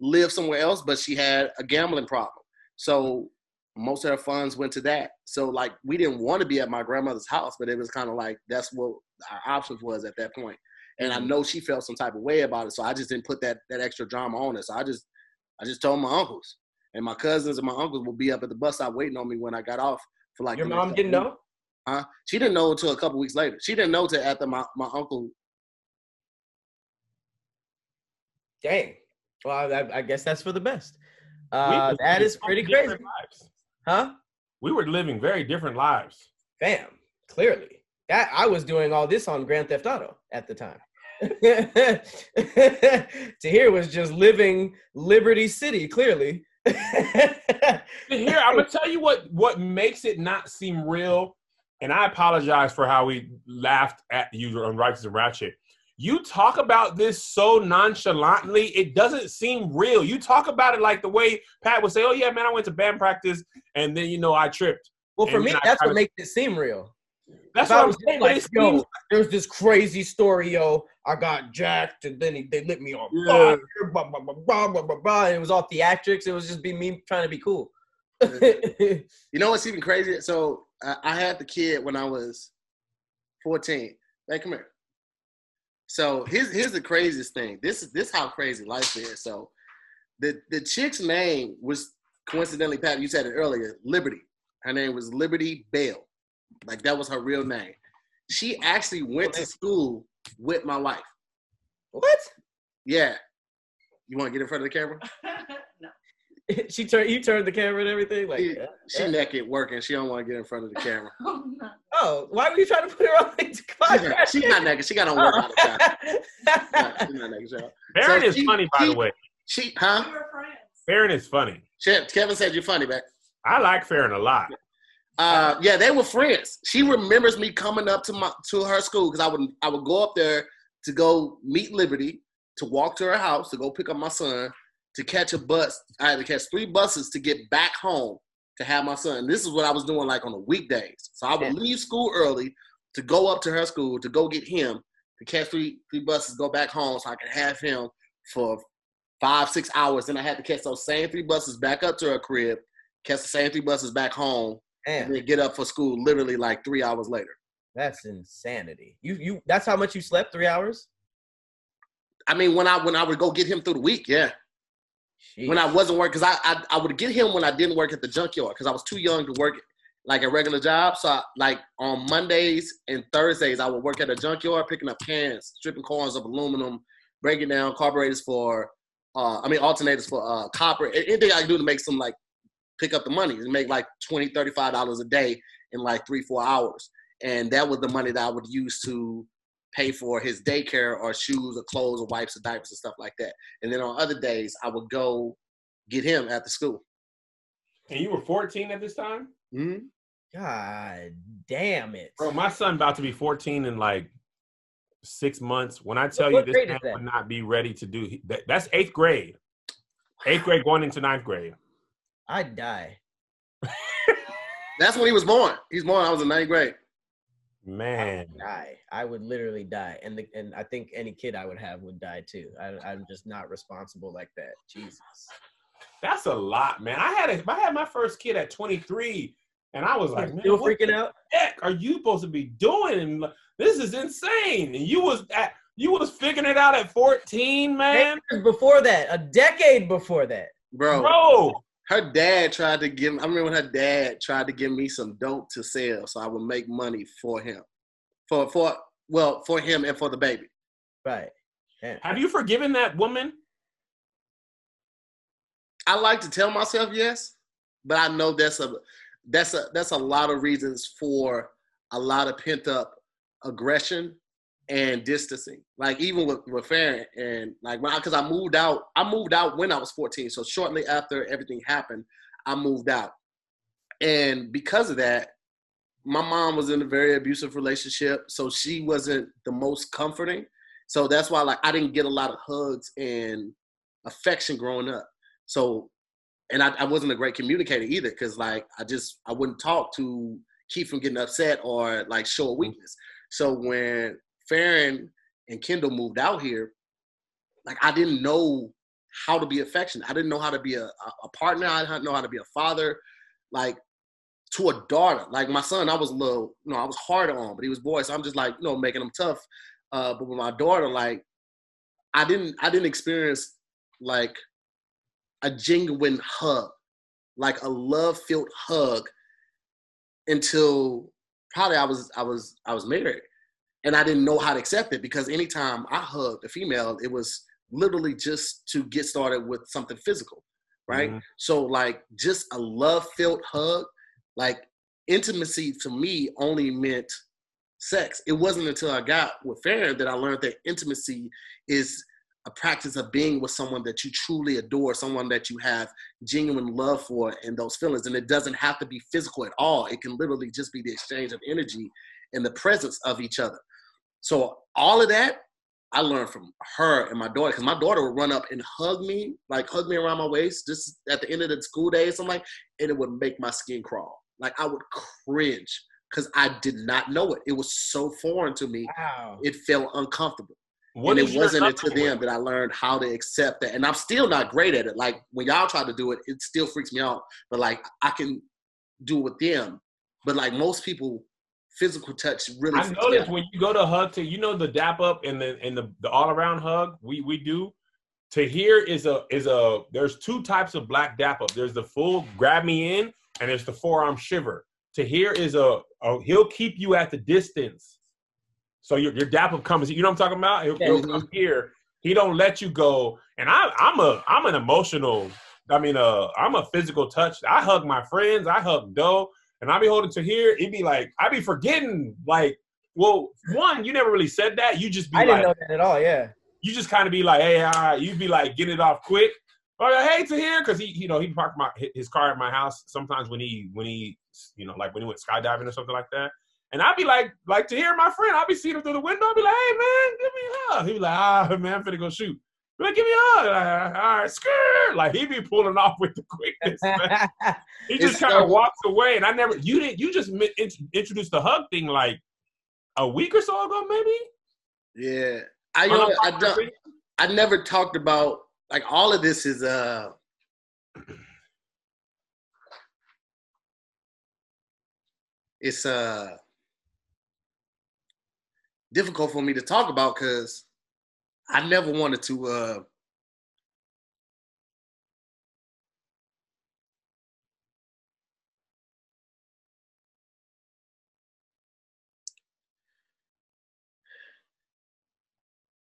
live somewhere else, but she had a gambling problem. So most of her funds went to that. So like we didn't want to be at my grandmother's house, but it was kind of like that's what our options was at that point. And I Mhm. know she felt some type of way about it, so I just didn't put that that extra drama on it. So I just I just told my uncles and my cousins and my uncles will be up at the bus stop waiting on me when I got off for like Your mom didn't couple know? Huh? She didn't know until a couple weeks later. She didn't know till after my, my uncle. Dang. Well, I, I guess that's for the best. We Uh, was that living is pretty crazy. lives. Huh? We were living very different lives. Bam. Clearly. That I was doing all this on Grand Theft Auto at the time. Tahir was just living Liberty City, clearly. to Here, I'm gonna tell you what what makes it not seem real, and I apologize for how we laughed at you on Righteous and Ratchet. You talk about this so nonchalantly, it doesn't seem real. You talk about it like the way Pat would say, "Oh yeah, man, I went to band practice, and then you know I tripped." well, for And me, I that's what kinda- makes it seem real. That's If I what I'm was saying. like, yo, seems- there's this crazy story, yo. I got jacked, and then he, they lit me on Yeah. fire. Blah, blah, blah, blah, blah, blah, blah, and it was all theatrics. It was just be me trying to be cool. You know what's even crazier? So I, I had the kid when I was 14. Hey, come here. So here's here's the craziest thing. This is this how crazy life is. So the the chick's name was coincidentally, Pat, you said it earlier, Liberty. Her name was Liberty Bell. Like that was her real name. She actually went to school with my wife. what? Yeah. You want to get in front of the camera? she turned. You turned the camera and everything. Like, She, yeah. she naked working. She don't want to get in front of the camera. oh, no. oh, why were you trying to put her on the She's not, she's not naked. She got on work all the time. Oh. She's not naked, y'all. Farron So is she- funny, by she- the way. She, huh? Farron is funny. She- Kevin said you're funny, man. I like Farron a lot. Uh, yeah, they were friends. She remembers me coming up to my to her school because I would I would go up there to go meet Liberty, to walk to her house, to go pick up my son, to catch a bus. I had to catch three buses to get back home to have my son. This is what I was doing like on the weekdays. So I would leave school early to go up to her school to go get him to catch three three buses, go back home so I could have him for five six hours. Then I had to catch those same three buses back up to her crib, catch the same three buses back home, and then get up for school literally like three hours later. that's insanity. You you that's how much you slept? Three hours? I mean, when I when I would go get him through the week, yeah. When I wasn't working, because I, I I would get him when I didn't work at the junkyard because I was too young to work like a regular job. So I, like on Mondays and Thursdays, I would work at a junkyard picking up cans, stripping corners of aluminum, breaking down carburetors for, uh, I mean alternators for uh, copper. Anything I could do to make some like pick up the money and make like 20 35 dollars a day in like three four hours, and that was the money that I would use to pay for his daycare or shoes or clothes or wipes or diapers and stuff like that. And then on other days, I would go get him after school. And you were 14 at this time? Mm-hmm. God damn it. Bro, my son about to be 14 in like six months. When I tell what you grade this is man would not be ready to do that, that's eighth grade. Eighth grade going into ninth grade. I'd die. That's when he was born. He's born. I was in ninth grade. Man. Die. I would literally die, and the, and I think any kid I would have would die too. I, I'm just not responsible like that. Jesus. That's a lot, man. I had a, I had my first kid at 23, and I was like, man, Still freaking the out. heck are you supposed to be doing? And this is insane. And you was at, you was figuring it out at 14, man. Before that, a decade before that. Bro, Bro, her dad tried to give I remember when her dad tried to give me some dope to sell so I would make money for him. For for well, for him and for the baby. Right. Yeah. have you forgiven that woman? I like to tell myself yes, but I know that's a that's a that's a lot of reasons for a lot of pent up aggression and distancing. Like even with with Farron and like when because I, moved out, I moved out when I was 14. So shortly after everything happened, I moved out, and because of that, my mom was in a very abusive relationship, so she wasn't the most comforting. So that's why like I didn't get a lot of hugs and affection growing up. So, and I, I wasn't a great communicator either, because like I just I wouldn't talk to keep from getting upset or like show a mm-hmm. weakness. So when Farron and Kendall moved out here, like I didn't know how to be affectionate. I didn't know how to be a, a partner. I didn't know how to be a father, like to a daughter. Like my son, I was a little, you know, I was harder on, but he was boy, so I'm just like, you know, making him tough. Uh, but with my daughter, like I didn't, I didn't experience like a genuine hug, like a love-filled hug, until probably I was, I was, I was married, and I didn't know how to accept it because anytime I hugged a female, it was literally just to get started with something physical, right? Mhm. So like just a love-filled hug, like intimacy to me only meant sex. It wasn't until I got with Farron that I learned that intimacy is a practice of being with someone that you truly adore, someone that you have genuine love for and those feelings. And it doesn't have to be physical at all. It can literally just be the exchange of energy and the presence of each other. So all of that I learned from her and my daughter because my daughter would run up and hug me, like hug me around my waist, just at the end of the school day or something like, and it would make my skin crawl. Like I would cringe because I did not know it. It was so foreign to me. Wow. It felt uncomfortable. What and it wasn't until then that I learned how to accept that. And I'm still not great at it. Like when y'all try to do it, it still freaks me out. But like I can do it with them. But like most people, physical touch really I noticed when you go to hug to you know the dap up and the and the, the all around hug we we do. Tahir is a is a there's two types of black dap up. There's the full grab me in and there's the forearm shiver. Tahir is a, a he'll keep you at the distance. So your your dap up comes. You know what I'm talking about? He'll, he'll come here. He don't let you go. And I I'm a I'm an emotional. I mean, uh, I'm a physical touch. I hug my friends. I hug Doe, and I be holding Tahir. It'd be like I be forgetting. Like, well, one, you never really said that. You just be I didn't like, know that at all. Yeah. you just kind of be like, hey, all right. You'd be like, get it off quick. Or hey, Tahir, because he, you know, he parked my his car at my house sometimes when he when he, you know, like when he went skydiving or something like that. And I'd be like, like Tahir my friend, I'd be seeing him through the window. I'd be like, hey man, give me a hug. He'd be like, ah man, I'm finna go shoot. Be like, give me a hug. Like, all right, skirt. Like he be pulling off with the quickness. Man. He just kind of so- walks away, and I never. You didn't. You just mi- int- introduced the hug thing like a week or so ago, maybe. Yeah, I you know, I don't. I never talked about like all of this is uh it's uh difficult for me to talk about because I never wanted to uh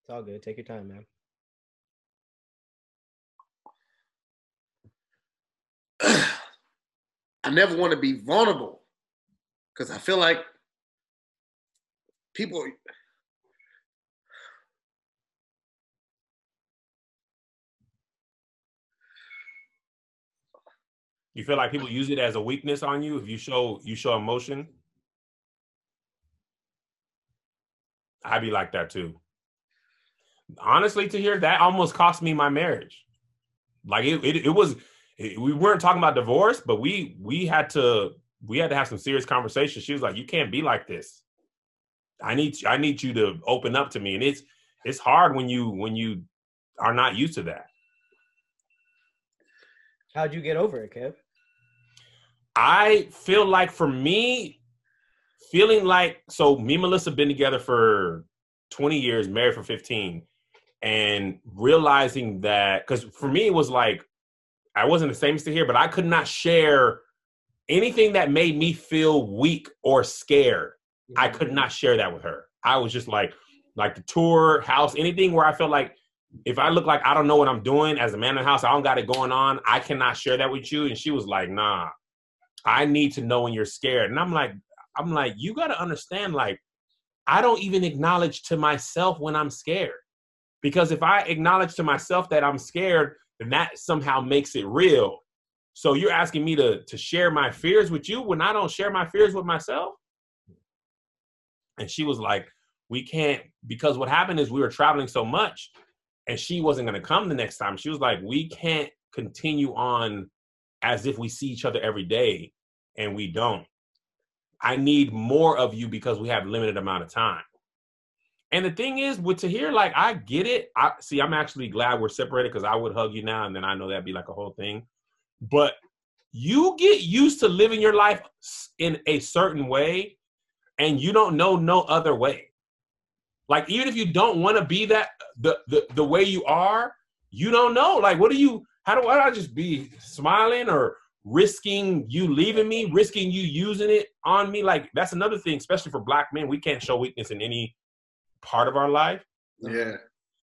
It's all good. Take your time, man. I never want to be vulnerable because I feel like people You feel like people use it as a weakness on you if you show you show emotion. I'd be like that too. Honestly, Tahir that almost cost me my marriage. Like it, it, it was. it- we weren't talking about divorce, but we we had to we had to have some serious conversations. She was like, "You can't be like this. I need I need you to open up to me." And it's it's hard when you when you are not used to that. How'd you get over it, Kev? I feel like for me, feeling like so me and Melissa been together for 20 years, married for 15, and realizing that because for me it was like I wasn't the same as Tahir, but I could not share anything that made me feel weak or scared. I could mm-hmm. not share that with her. I was just like, like the tour, house, anything where I felt like if I look like I don't know what I'm doing as a man in the house, I don't got it going on. I cannot share that with you. And she was like, nah, I need to know when you're scared. And I'm like, I'm like, you got to understand, like, I don't even acknowledge to myself when I'm scared. Because if I acknowledge to myself that I'm scared, then that somehow makes it real. So you're asking me to to share my fears with you when I don't share my fears with myself? And she was like, we can't because what happened is we were traveling so much and she wasn't going to come the next time. She was like, we can't continue on as if we see each other every day and we don't. I need more of you because we have limited amount of time. And the thing is, with Tahir, like I get it. I see. I'm actually glad we're separated because I would hug you now, and then I know that'd be like a whole thing. But you get used to living your life in a certain way, and you don't know no other way. Like even if you don't want to be that the, the the way you are, you don't know. Like what do you? How do I just be smiling or risking you leaving me, risking you using it on me? Like that's another thing, especially for black men. We can't show weakness in any part of our life. yeah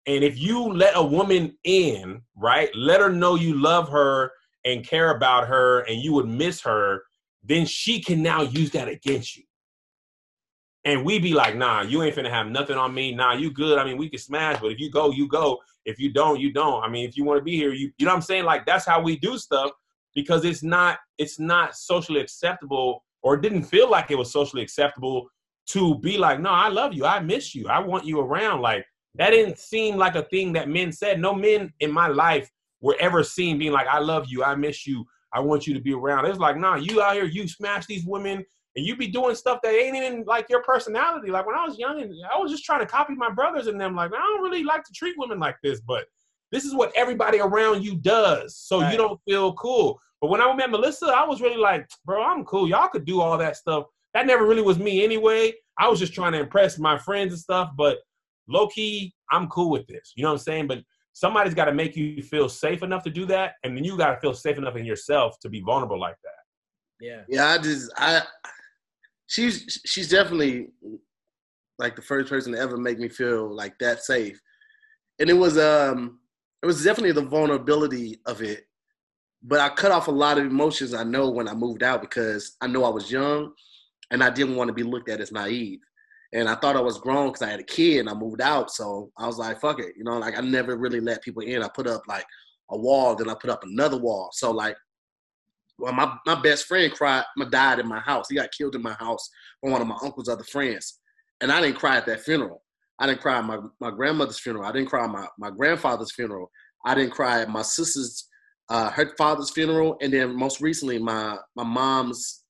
And if you let a woman in, right, let her know you love her and care about her and you would miss her, then she can now use that against you. And we be like, nah, you ain't finna have nothing on me. Nah, you good. I mean, we can smash, but if you go, you go. If you don't, you don't. I mean, if you want to be here, you you know what I'm saying? Like that's how we do stuff because it's not it's not socially acceptable or it didn't feel like it was socially acceptable to be like, no, I love you. I miss you. I want you around. Like that didn't seem like a thing that men said. No men in my life were ever seen being like, I love you. I miss you. I want you to be around. It's like, nah, you out here, you smash these women and you be doing stuff that ain't even like your personality. Like when I was young and I was just trying to copy my brothers and them, like, I don't really like to treat women like this, but this is what everybody around you does. So Right. you don't feel cool. But when I met Melissa, I was really like, bro, I'm cool. Y'all could do all that stuff. That never really was me anyway. I was just trying to impress my friends and stuff, but low key, I'm cool with this. You know what I'm saying? But somebody's got to make you feel safe enough to do that, and then you got to feel safe enough in yourself to be vulnerable like that. Yeah. Yeah, I just I she's she's definitely like the first person to ever make me feel like that safe. And it was um it was definitely the vulnerability of it. But I cut off a lot of emotions I know when I moved out because I know I was young and I didn't want to be looked at as naive. And I thought I was grown because I had a kid and I moved out. So I was like, fuck it. You know, like I never really let people in. I put up like a wall, then I put up another wall. So like well, my, my best friend cried, my died in my house. He got killed in my house by one of my uncle's other friends. And I didn't cry at that funeral. I didn't cry at my, my grandmother's funeral. I didn't cry at my, my grandfather's funeral. I didn't cry at my sister's uh, her father's funeral, and then most recently my my mom's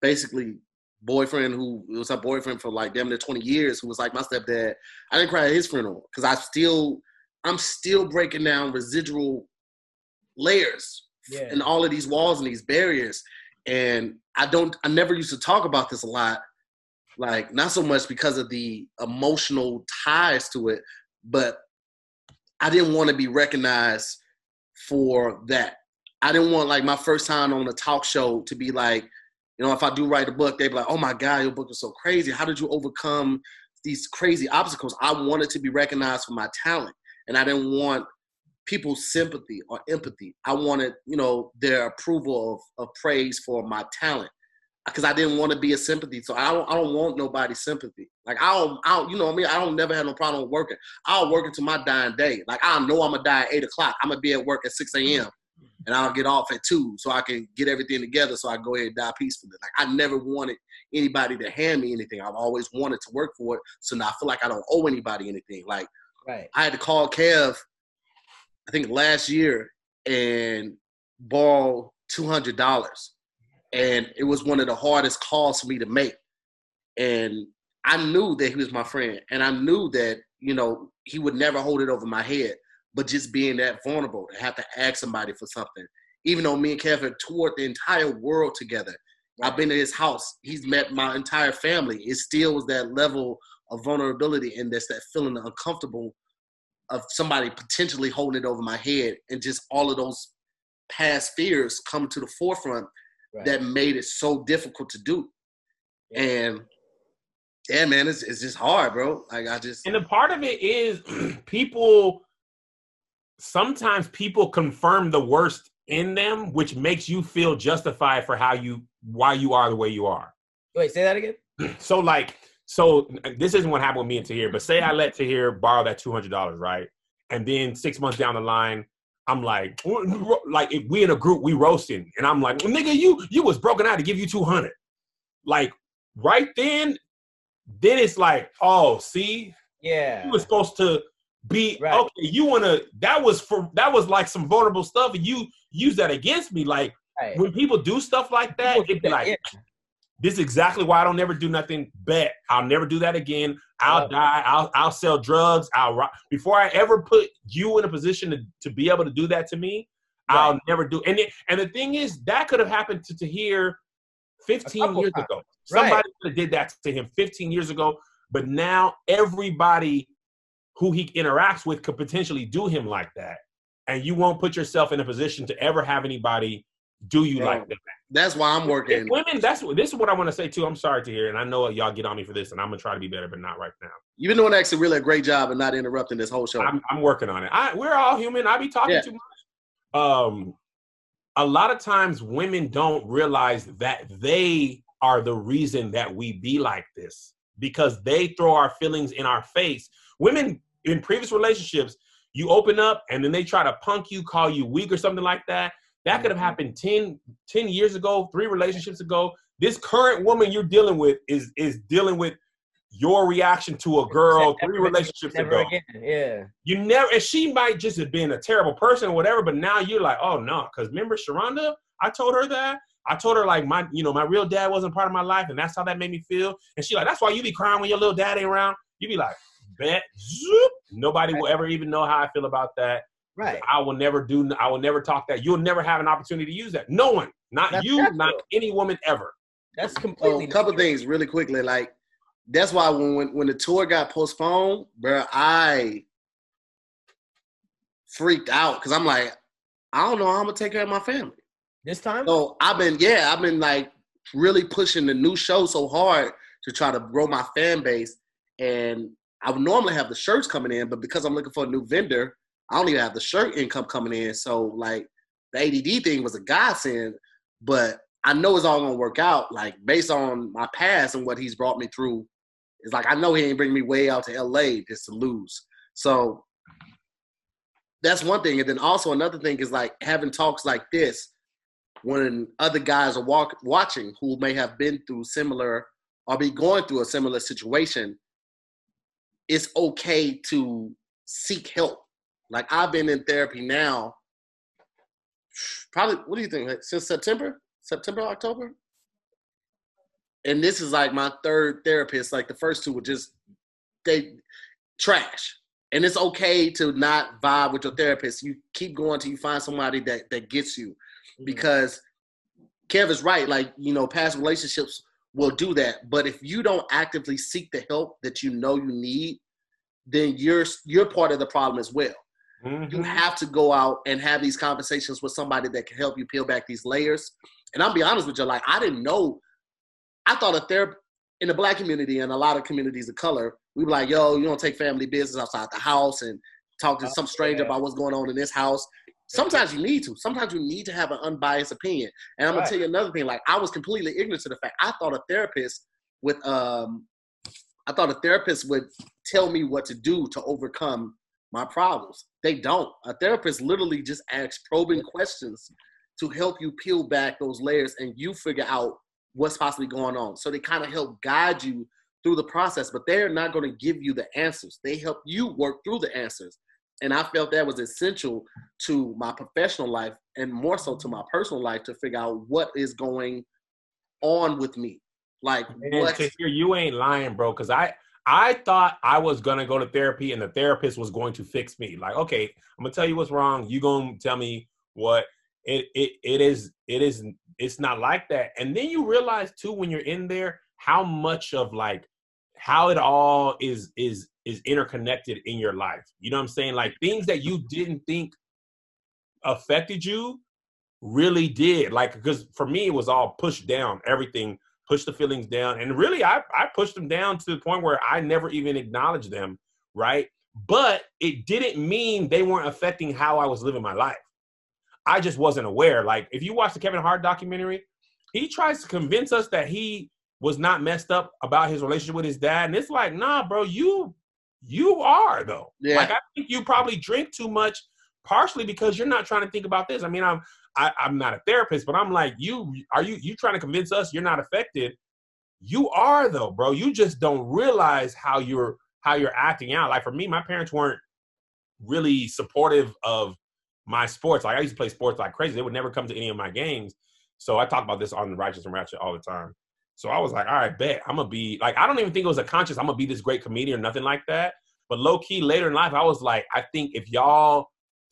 basically boyfriend who was her boyfriend for like damn near 20 years, who was like my stepdad. I didn't cry at his funeral because I still I'm still breaking down residual layers Yeah. and all of these walls and these barriers. And I don't I never used to talk about this a lot. Like not so much because of the emotional ties to it, but I didn't want to be recognized for that. I didn't want like my first time on a talk show to be like, you know, if I do write a book, they'd be like, oh my God, your book is so crazy. How did you overcome these crazy obstacles? I wanted to be recognized for my talent. And I didn't want people's sympathy or empathy. I wanted, you know, their approval of, of praise for my talent. Because I didn't want to be a sympathy. So I don't I don't want nobody's sympathy. Like I don't, I don't you know what I mean? I don't never have no problem working. I'll work until my dying day. Like I know I'm gonna die at eight o'clock. I'm gonna be at work at 6 a.m. and I'll get off at two so I can get everything together so I go ahead and die peacefully. Like I never wanted anybody to hand me anything. I've always wanted to work for it. So now I feel like I don't owe anybody anything. Like Right. I had to call Kev, I think last year, and borrow two hundred dollars, and it was one of the hardest calls for me to make. And I knew that he was my friend, and I knew that you know he would never hold it over my head. But just being that vulnerable to have to ask somebody for something, even though me and Kevin toured the entire world together, I've been to his house. He's met my entire family. It still was that level of vulnerability and that's that feeling of uncomfortable of somebody potentially holding it over my head and just all of those past fears come to the forefront Right. that made it so difficult to do. Yeah. And yeah, man, it's it's just hard, bro. Like I just And a part of it is people sometimes people confirm the worst in them, which makes you feel justified for how you why you are the way you are. Wait, say that again. So like, so this isn't what happened with me and Tahir, but say I let Tahir borrow that two hundred dollars, right? And then six months down the line, I'm like, like if we in a group, we roasting, and I'm like, nigga, you you was broken out to give you two hundred. Like right then, then it's like, oh, see, Yeah. you were supposed to be Right. okay. You wanna that was for that was like some vulnerable stuff, and you use that against me. Like Right. when people do stuff like that, it'd be like, yeah. this is exactly why I don't never do nothing. Bet I'll never do that again. I'll die. I'll I'll sell drugs. I'll before I ever put you in a position to, to be able to do that to me. I'll never do. And it, and the thing is, that could have happened to Tahir 15 years times. ago. Somebody have did that to him 15 years ago. But now everybody who he interacts with could potentially do him like that, and you won't put yourself in a position to ever have anybody do you like that. that's why I'm working. If women, that's what this is what I want to say too. I'm sorry Tahir, and I know y'all get on me for this, and I'm gonna try to be better, but not right now. You've been doing actually really a great job of not interrupting this whole show. I'm, I'm working on it. I, we're all human. I be talking Yeah. too much. Um, a lot of times women don't realize that they are the reason that we be like this because they throw our feelings in our face. Women in previous relationships, you open up and then they try to punk you, call you weak or something like that. That could have happened 10, 10 years ago, three relationships ago. This current woman you're dealing with is is dealing with your reaction to a girl three relationships Never ago. again. Yeah. You never, and she might just have been a terrible person or whatever, but now you're like, oh no, because remember Sharonda? I told her that. I told her like my, you know, my real dad wasn't part of my life, and that's how that made me feel. And she like, that's why you be crying when your little dad ain't around. You be like, bet, zoop. Nobody will ever even know how I feel about that. Right. I will never do. I will never talk that. You'll never have an opportunity to use that. No one, not That's you, natural. not any woman ever. That's So completely. a couple natural. things really quickly. Like that's why when, when when the tour got postponed, bro, I freaked out because I'm like, I don't know how I'm gonna take care of my family. This time. So I've been, yeah, I've been like really pushing the new show so hard to try to grow my fan base. And I would normally have the shirts coming in, but because I'm looking for a new vendor, I don't even have the shirt income coming in. So like the ADD thing was a godsend, but I know it's all gonna work out. Like based on my past and what he's brought me through, it's like I know he ain't bring me way out to LA just to lose. So that's one thing. And then also another thing is like having talks like this when other guys are walk, watching who may have been through similar or be going through a similar situation, it's okay to seek help. Like I've been in therapy now, probably. What do you think? Like, since September, September, October, and this is like my third therapist. Like the first two were just they trash, and it's okay to not vibe with your therapist. You keep going till you find somebody that that gets you, Mm-hmm. because Kev is right. Like you know, past relationships will do that, but if you don't actively seek the help that you know you need, then you're you're part of the problem as well. You Mhm. have to go out and have these conversations with somebody that can help you peel back these layers. And I'll be honest with you, like I didn't know. I thought a therapy in the black community and a lot of communities of color, we were like, yo, you don't take family business outside the house and talk to Oh, some stranger yeah. about what's going on in this house. Sometimes you need to. Sometimes you need to have an unbiased opinion. And I'm gonna tell you another thing. Like I was completely ignorant to the fact. I thought a therapist with um, I thought a therapist would tell me what to do to overcome my problems. They don't. A therapist literally just asks probing questions to help you peel back those layers and you figure out what's possibly going on. So they kind of help guide you through the process, but they're not going to give you the answers. They help you work through the answers. And I felt that was essential to my professional life and more so to my personal life to figure out what is going on with me. Like And what to hear you ain't lying, bro. Because I I thought I was gonna go to therapy and the therapist was going to fix me. Like, okay, I'm gonna tell you what's wrong. You gonna tell me what it it it is. It is. It's not like that. And then you realize too when you're in there how much of like how it all is is is interconnected in your life. You know what I'm saying? Like things that you didn't think affected you really did. Like because for me it was all pushed down. Everything push the feelings down. And really, I, I pushed them down to the point where I never even acknowledged them, right? But it didn't mean they weren't affecting how I was living my life. I just wasn't aware. Like, if you watch the Kevin Hart documentary, he tries to convince us that he was not messed up about his relationship with his dad. And it's like, nah, bro, you you are though. Yeah. Like I think you probably drink too much, partially because you're not trying to think about this. I mean, I'm I, I'm not a therapist, but I'm like, you are you you trying to convince us you're not affected? You are though, bro. You just don't realize how you're how you're acting out. Like for me, my parents weren't really supportive of my sports. Like I used to play sports like crazy. They would never come to any of my games. So I talk about this on the Righteous and Ratchet all the time. So I was like, all right, bet I'm gonna be like, I don't even think it was a conscious. I'm gonna be this great comedian or nothing like that. But low key, later in life, I was like, I think if y'all,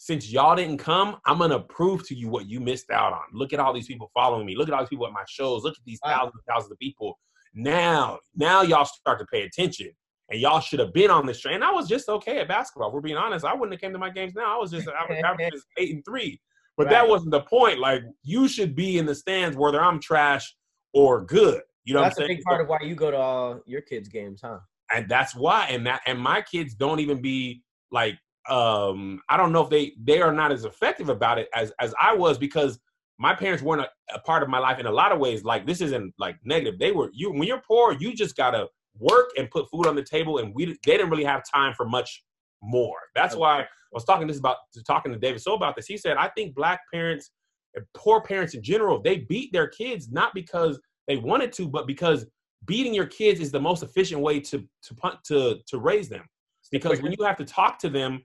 since y'all didn't come, I'm gonna prove to you what you missed out on. Look at all these people following me. Look at all these people at my shows. Look at these Wow. thousands and thousands of people. Now, now y'all start to pay attention. And y'all should have been on this train. I was just okay at basketball. If we're being honest. I wouldn't have came to my games now. I was just I was averaging eight and three. But that wasn't the point. Like you should be in the stands whether I'm trash or good. You know That's what a I'm saying? big part of why you go to all your kids' games, huh? and that's why and that and my kids don't even be like um i don't know if they they are not as effective about it as as i was because my parents weren't a, a part of my life in a lot of ways. Like this isn't like negative. They were you when you're poor you just gotta work and put food on the table and we they didn't really have time for much more. That's why i was talking this about talking to david so about this. He said i think black parents and poor parents in general they beat their kids not because they wanted to but because beating your kids is the most efficient way to to punt to to raise them. Because when you have to talk to them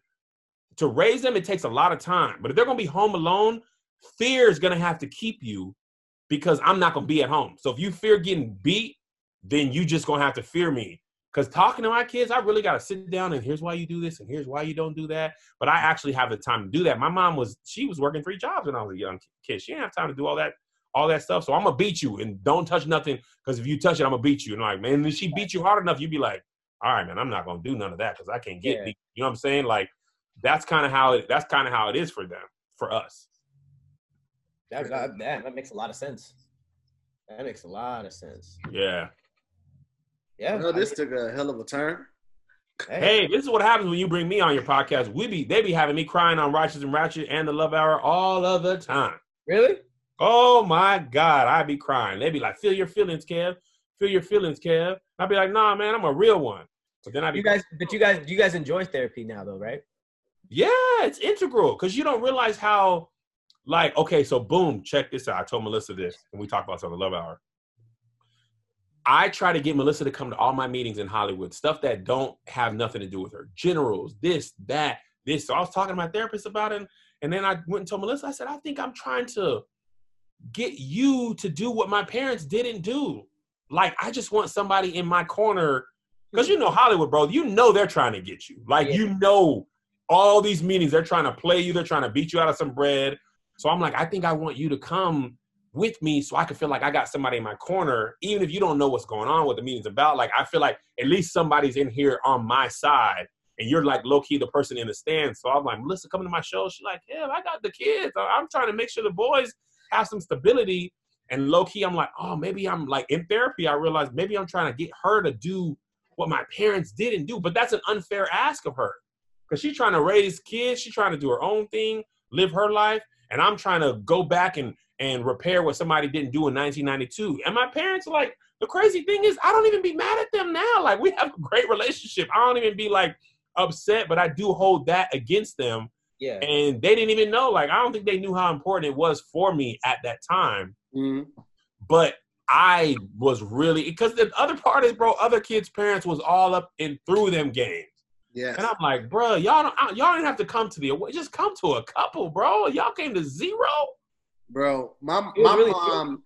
to raise them it takes a lot of time. But if they're going to be home alone fear is going to have to keep you because i'm not going to be at home. So if you fear getting beat then you just going to have to fear me. Because talking to my kids i really got to sit down and here's why you do this and here's why you don't do that. But i actually have the time to do that. My mom was she was working three jobs when i was a young kid. She didn't have time to do all that all that stuff. So i'm gonna beat you and don't touch nothing because if you touch it i'm gonna beat you. And I'm like man if she beat you hard enough you'd be like all right man i'm not gonna do none of that because i can't get Yeah. beat. You know what i'm saying? Like that's kind of how it that's kind of how it is for them for us That, that, that, that makes a lot of sense. That makes a lot of sense. yeah Yeah. Well, this mean, took a hell of a turn. hey this is what happens when you bring me on your podcast we be they be having me crying on righteous and ratchet and the love hour all of the time really? Oh my God, I'd be crying. They'd be like, feel your feelings, Kev. Feel your feelings, Kev. I'd be like, nah, man, I'm a real one. But then I'd be You guys, but you guys, you guys enjoy therapy now, though, right? Yeah, it's integral because you don't realize how, like, okay, so boom, check this out. I told Melissa this, and we talked about this on the Love Hour. I try to get Melissa to come to all my meetings in Hollywood, stuff that don't have nothing to do with her. Generals, this, that, this. So I was talking to my therapist about it. And then I went and told Melissa, I said, I think I'm trying to get you to do what my parents didn't do. Like, I just want somebody in my corner. Because you know Hollywood, bro, you know they're trying to get you. Like, Yeah. you know all these meetings, they're trying to play you, they're trying to beat you out of some bread. So I'm like, I think I want you to come with me so I can feel like I got somebody in my corner, even if you don't know what's going on, what the meeting's about. Like I feel like at least somebody's in here on my side, and you're like low key the person in the stands. So I'm like, Melissa, coming to my show. She's like, yeah, I got the kids. I'm trying to make sure the boys have some stability. And low key, I'm like, oh, maybe I'm like in therapy. I realized maybe I'm trying to get her to do what my parents didn't do. But that's an unfair ask of her because she's trying to raise kids. She's trying to do her own thing, live her life, and I'm trying to go back and and repair what somebody didn't do in 1992. And my parents are like, the crazy thing is, I don't even be mad at them now. Like we have a great relationship. I don't even be like upset, but I do hold that against them. Yeah. And they didn't even know. Like I don't think they knew how important it was for me at that time. Mhm. But I was really because the other part is, bro, other kids' parents was all up and through them games. Yes. And I'm like, bro, y'all don't y'all didn't have to come to the away. Just come to a couple, bro. Y'all came to zero. Bro, my It my really mom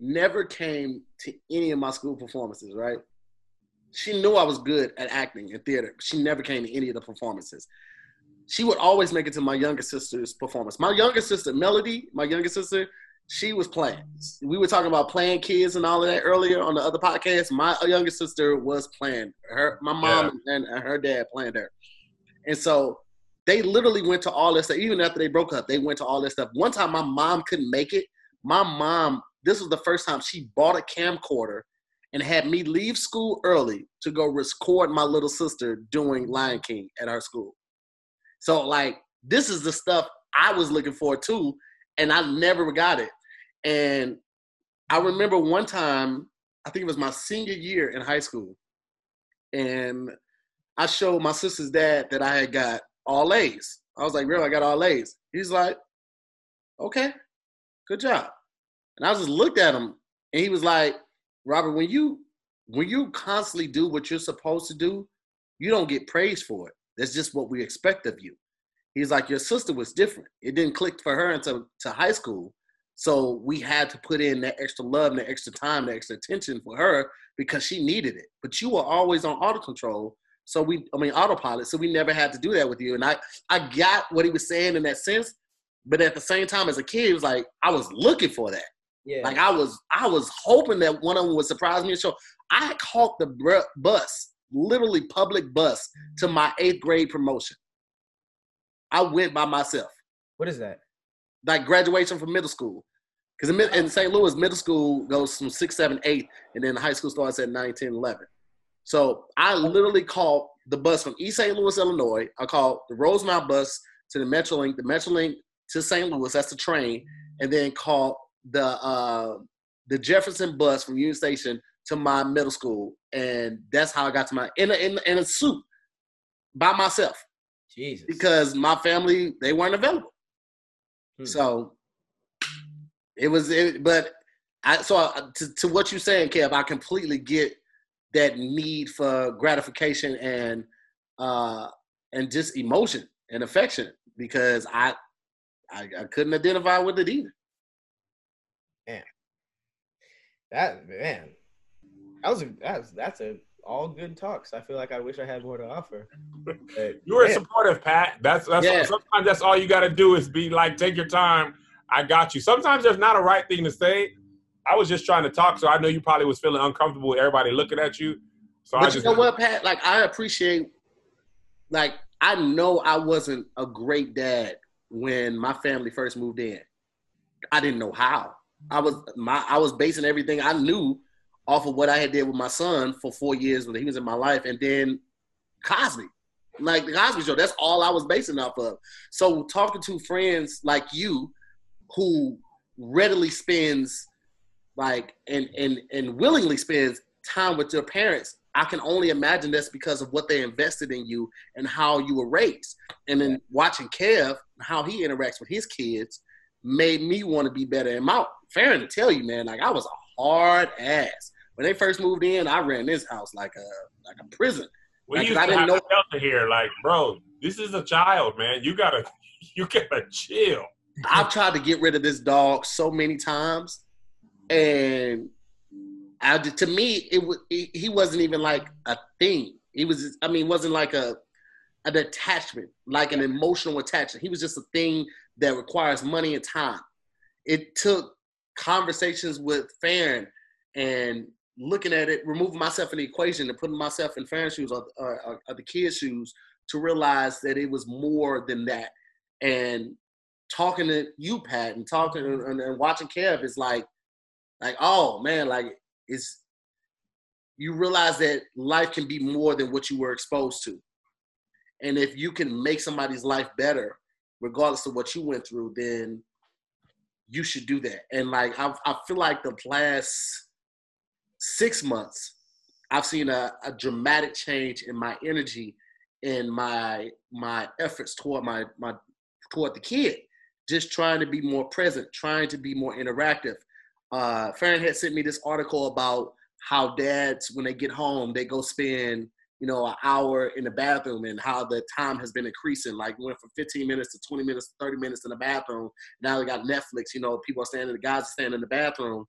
never came to any of my school performances, right? She knew I was good at acting and theater. She never came to any of the performances. She would always make it to my younger sister's performance. My younger sister, Melody, my younger sister, she was playing. We were talking about playing kids and all of that earlier on the other podcast. My younger sister was playing. Her, my mom and her dad playing her. And so they literally went to all this stuff. Even after they broke up, they went to all this stuff. One time my mom couldn't make it. My mom, this was the first time she bought a camcorder and had me leave school early to go record my little sister doing Lion King at our school. So like this is the stuff I was looking for too, and I never got it. And I remember one time, I think it was my senior year in high school, and I showed my sister's dad that I had got all A's. I was like, "Real, I got all A's." He's like, "Okay, good job." And I just looked at him, and he was like, "Robert, when you when you constantly do what you're supposed to do, you don't get praised for it. That's just what we expect of you." He's like, "Your sister was different. It didn't click for her until to high school." So we had to put in that extra love and that extra time, that extra attention for her because she needed it. But you were always on auto control. So we, I mean, autopilot. So we never had to do that with you. And I, I got what he was saying in that sense. But at the same time, as a kid, it was like I was looking for that. Yeah. Like I was, I was hoping that one of them would surprise me and show. I caught the bus, literally public bus, to my eighth grade promotion. I went by myself what is that? like graduation from middle school. Because in, in St. Louis, middle school goes from six, seven, eight, and then high school starts at 9, 10, 11. So I literally called the bus from East St. Louis, Illinois. I called the Rosemount bus to the Metrolink, the Metrolink to St. Louis, that's the train, and then called the uh, the Jefferson bus from Union Station to my middle school, and that's how I got to my in a, in, a- in a suit by myself Jesus. because my family they weren't available. Hmm. So it was, it, but I so I, to, to what you're saying, Kev, I completely get that need for gratification and uh and just emotion and affection because I I, I couldn't identify with it either. Man. that man. That was a that's that's a all good talks. I feel like I wish I had more to offer. But, You were man, supportive, Pat. That's that's Yeah. sometimes that's all you got to do is be like, take your time. I got you. Sometimes there's not a right thing to say. I was just trying to talk, so I know you probably was feeling uncomfortable with everybody looking at you. So I you just know what, Pat? Like I appreciate, like I know I wasn't a great dad when my family first moved in. I didn't know how. I was my I was basing everything I knew off of what I had did with my son for four years when he was in my life, and then Cosby, like the Cosby Show. That's all I was basing off of. So talking to friends like you, who readily spends like and and and willingly spends time with your parents i can only imagine that's because of what they invested in you and how you were raised and then watching kev how he interacts with his kids made me want to be better and my fair to tell you man like i was a hard ass when they first moved in, I ran this house like a like a prison. We Like, used I didn't know- shelter here. Like, bro, this is a child, man. You gotta, you gotta chill. I've tried to get rid of this dog so many times, and I, to me, it was he wasn't even like a thing. He was, I mean, wasn't like a an attachment, like an emotional attachment. He was just a thing that requires money and time. It took conversations with Farron and looking at it, removing myself in the equation and putting myself in Farron's shoes or, or, or, the kids' shoes to realize that it was more than that. And talking to you, Pat, and talking and, and watching Kev is like, like, oh man, like it's you realize that life can be more than what you were exposed to. And if you can make somebody's life better, regardless of what you went through, then you should do that. And like I, I feel like the last six months, I've seen a, a dramatic change in my energy and my my efforts toward my my toward the kid. Just trying to be more present, trying to be more interactive. Uh, Farron had sent me this article about how dads, when they get home, they go spend you know an hour in the bathroom and how the time has been increasing. Like went from 15 minutes to 20 minutes to 30 minutes in the bathroom. Now they got Netflix. You know, people are standing, the guys are standing in the bathroom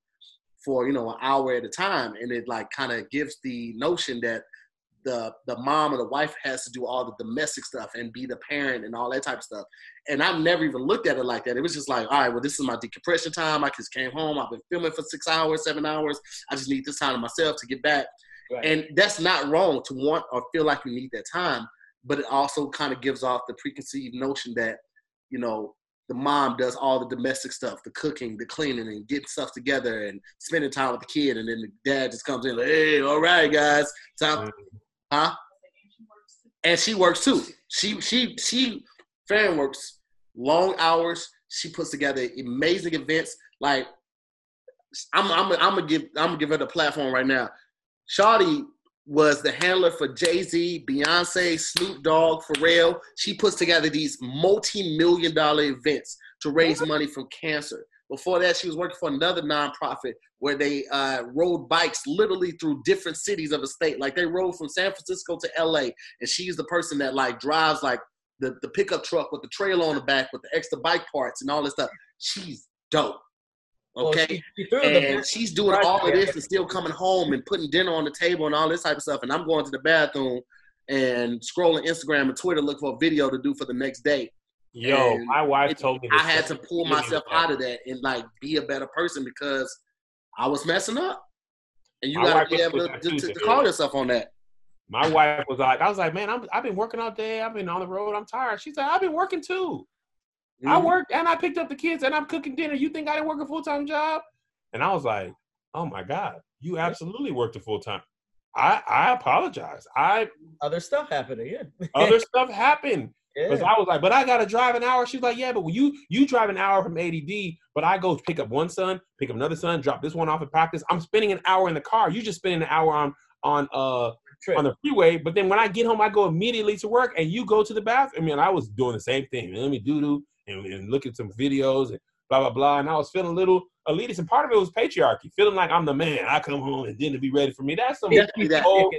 for you know an hour at a time, and it like kind of gives the notion that the the mom or the wife has to do all the domestic stuff and be the parent and all that type of stuff. And I've never even looked at it like that. It was just like, all right, well, this is my decompression time. I just came home. I've been filming for six hours, seven hours. I just need this time to myself to get back. Right. And that's not wrong to want or feel like you need that time, but it also kind of gives off the preconceived notion that, you know, the mom does all the domestic stuff, the cooking, the cleaning, and getting stuff together and spending time with the kid. And then the dad just comes in like, hey, all right, guys, time, mm. huh? And she works too. She she she fan works long hours. She puts together amazing events. Like I'm I'm I'm gonna give I'm gonna give her the platform right now. Shawty was the handler for Jay Z, Beyonce, Snoop Dogg, Pharrell. She puts together these multi-million dollar events to raise money from cancer. Before that, she was working for another nonprofit where they uh, rode bikes literally through different cities of a state. Like they rode from San Francisco to LA, and she's the person that like drives like the, the pickup truck with the trailer on the back with the extra bike parts and all this stuff. She's dope. Well, Okay. she- she and she's doing all of this and still coming home and putting dinner on the table and all this type of stuff. And I'm going to the bathroom and scrolling Instagram and Twitter looking for a video to do for the next day. Yo, And my wife it- told me. the I had to pull myself out of that and like be a better person because I was messing up. And you My gotta be able with to, to, to, call yourself on that. My wife was like, I was like, man, I'm, I've been working all day. I've been on the road. I'm tired. She's like, I've been working too. I Mhm. worked and I picked up the kids and I'm cooking dinner. You think I didn't work a full time job? And I was like, oh my God, you absolutely worked a full time. I, I apologize. I other stuff happening. Yeah. other stuff happened. Because yeah. I was like, but I gotta drive an hour. She's like, yeah, but when you you drive an hour from ADD, but I go pick up one son, pick up another son, drop this one off at practice. I'm spending an hour in the car. You just spending an hour on on uh Trip. on the freeway. But then when I get home, I go immediately to work, and you go to the bathroom. I mean, I was doing the same thing. Let me doo doo and, and look at some videos and blah blah blah. And I was feeling a little elitist, and part of it was patriarchy, feeling like I'm the man. I come home and dinner be ready for me. That's some that. old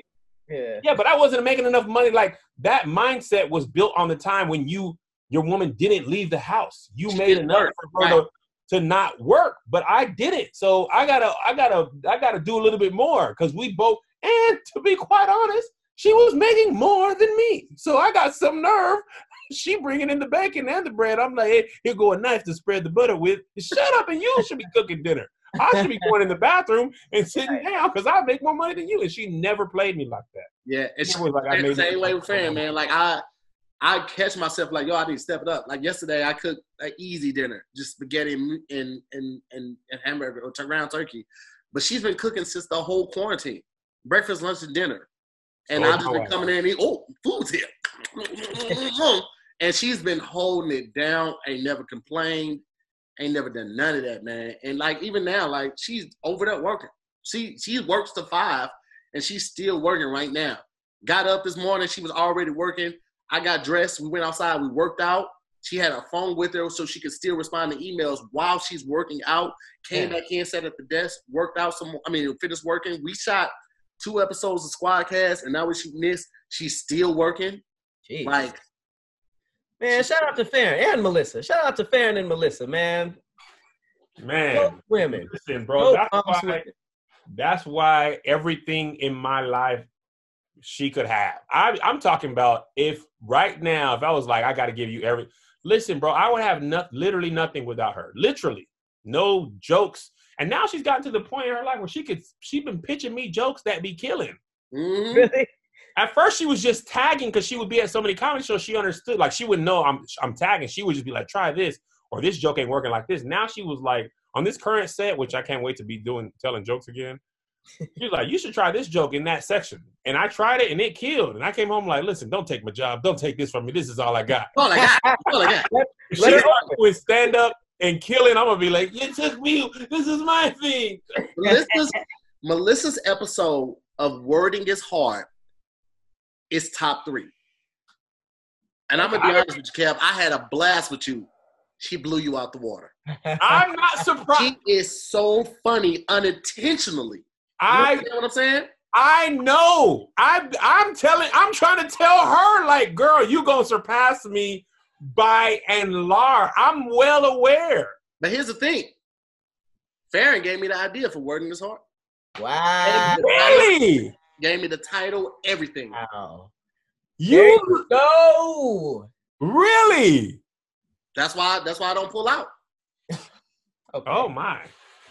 yeah. yeah, but I wasn't making enough money. Like that mindset was built on the time when you your woman didn't leave the house. You She made enough work, for her to, to not work, but I didn't. So I gotta I gotta I gotta do a little bit more because we both. And to be quite honest, she was making more than me. So I got some nerve. She bringing in the bacon and the bread. I'm like, hey, here go a knife to spread the butter with. Shut up, and you should be cooking dinner. I should be going in the bathroom and sitting down because I make more money than you. And she never played me like that. Yeah, and She she was like, I the made same way with Fan, man. Like I, I catch myself like, yo, I need to step it up. Like yesterday, I cooked an easy dinner, just spaghetti and and and and, and hamburger or tur- ground turkey. But she's been cooking since the whole quarantine, breakfast, lunch, and dinner. And So I've just been coming in and eat, oh, food's here. Mm-hmm. And she's been holding it down, ain't never complained, ain't never done none of that, man. And like even now, like she's over there working. She she works to five and she's still working right now. Got up this morning, she was already working. I got dressed, we went outside, we worked out, She had her phone with her so she could still respond to emails while she's working out. Came Yeah. back in, sat at the desk, worked out some. I mean, finished working. We shot two episodes of Squadcast, and now we shooting this. She's still working. Jeez. Like, man, shout out to Farron and Melissa. Shout out to Farron and Melissa, man. Man, Both women. listen, bro. Both That's why. women. That's why everything in my life she could have. I, I'm talking about if right now, if I was like, I got to give you every. Listen, bro, I would have not, literally nothing without her. Literally, no jokes. And now she's gotten to the point in her life where she could. She's been pitching me jokes that be killing. mhm. Really? At first, she was just tagging because she would be at so many comedy shows. She understood, like she wouldn't know I'm I'm tagging. She would just be like, "Try this," or "This joke ain't working like this." Now she was like, on this current set, which I can't wait to be doing telling jokes again. She's like, "You should try this joke in that section," and I tried it and it killed. And I came home like, "Listen, don't take my job. Don't take this from me. This is all I got." All I got. All I got. She her with stand up and killing, I'm gonna be like, "You took me. This is my thing." Melissa's, Melissa's episode of Wording is Hard is top three. And I'm gonna be honest with you, Kev. I had a blast with you. She blew you out the water. I'm not surprised. She is so funny unintentionally. You I understand what I'm saying? I know. I I'm telling. I'm trying to tell her, like, girl, you gonna surpass me by and large. I'm well aware. But here's the thing. Farron gave me the idea for Wording is Hard. wow. Really? Gave me the title, everything. Wow. You you go. really? That's why. That's why I don't pull out. Okay. Oh my!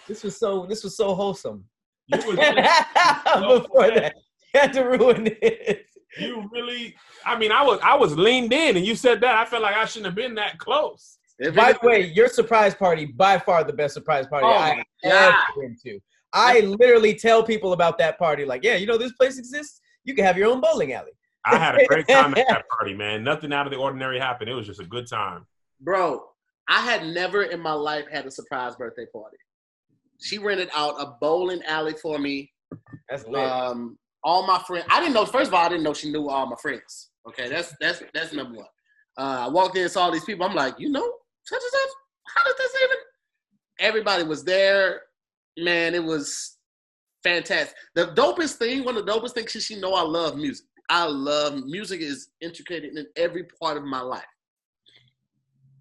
This was so. This was so wholesome. You was Before that, you had to ruin it. you really? I mean, I was I was leaned in, and you said that. I felt like I shouldn't have been that close. If By the way, your surprise party by far the best surprise party Oh I my ever God. been to. I literally tell people about that party, like, yeah, you know this place exists. You can have your own bowling alley. I had a great time at that party, man. Nothing out of the ordinary happened. It was just a good time. bro, I had never in my life had a surprise birthday party. She rented out a bowling alley for me. That's lit. Um, all my friends. I didn't know. First of all, I didn't know she knew all my friends. Okay, that's that's that's number one. Uh, I walked in, saw all these people. I'm like, you know, such and such. How did this even? Everybody was there. Man, it was fantastic. The dopest thing, one of the dopest things, is she know I love music. I love music. is intricated in every part of my life.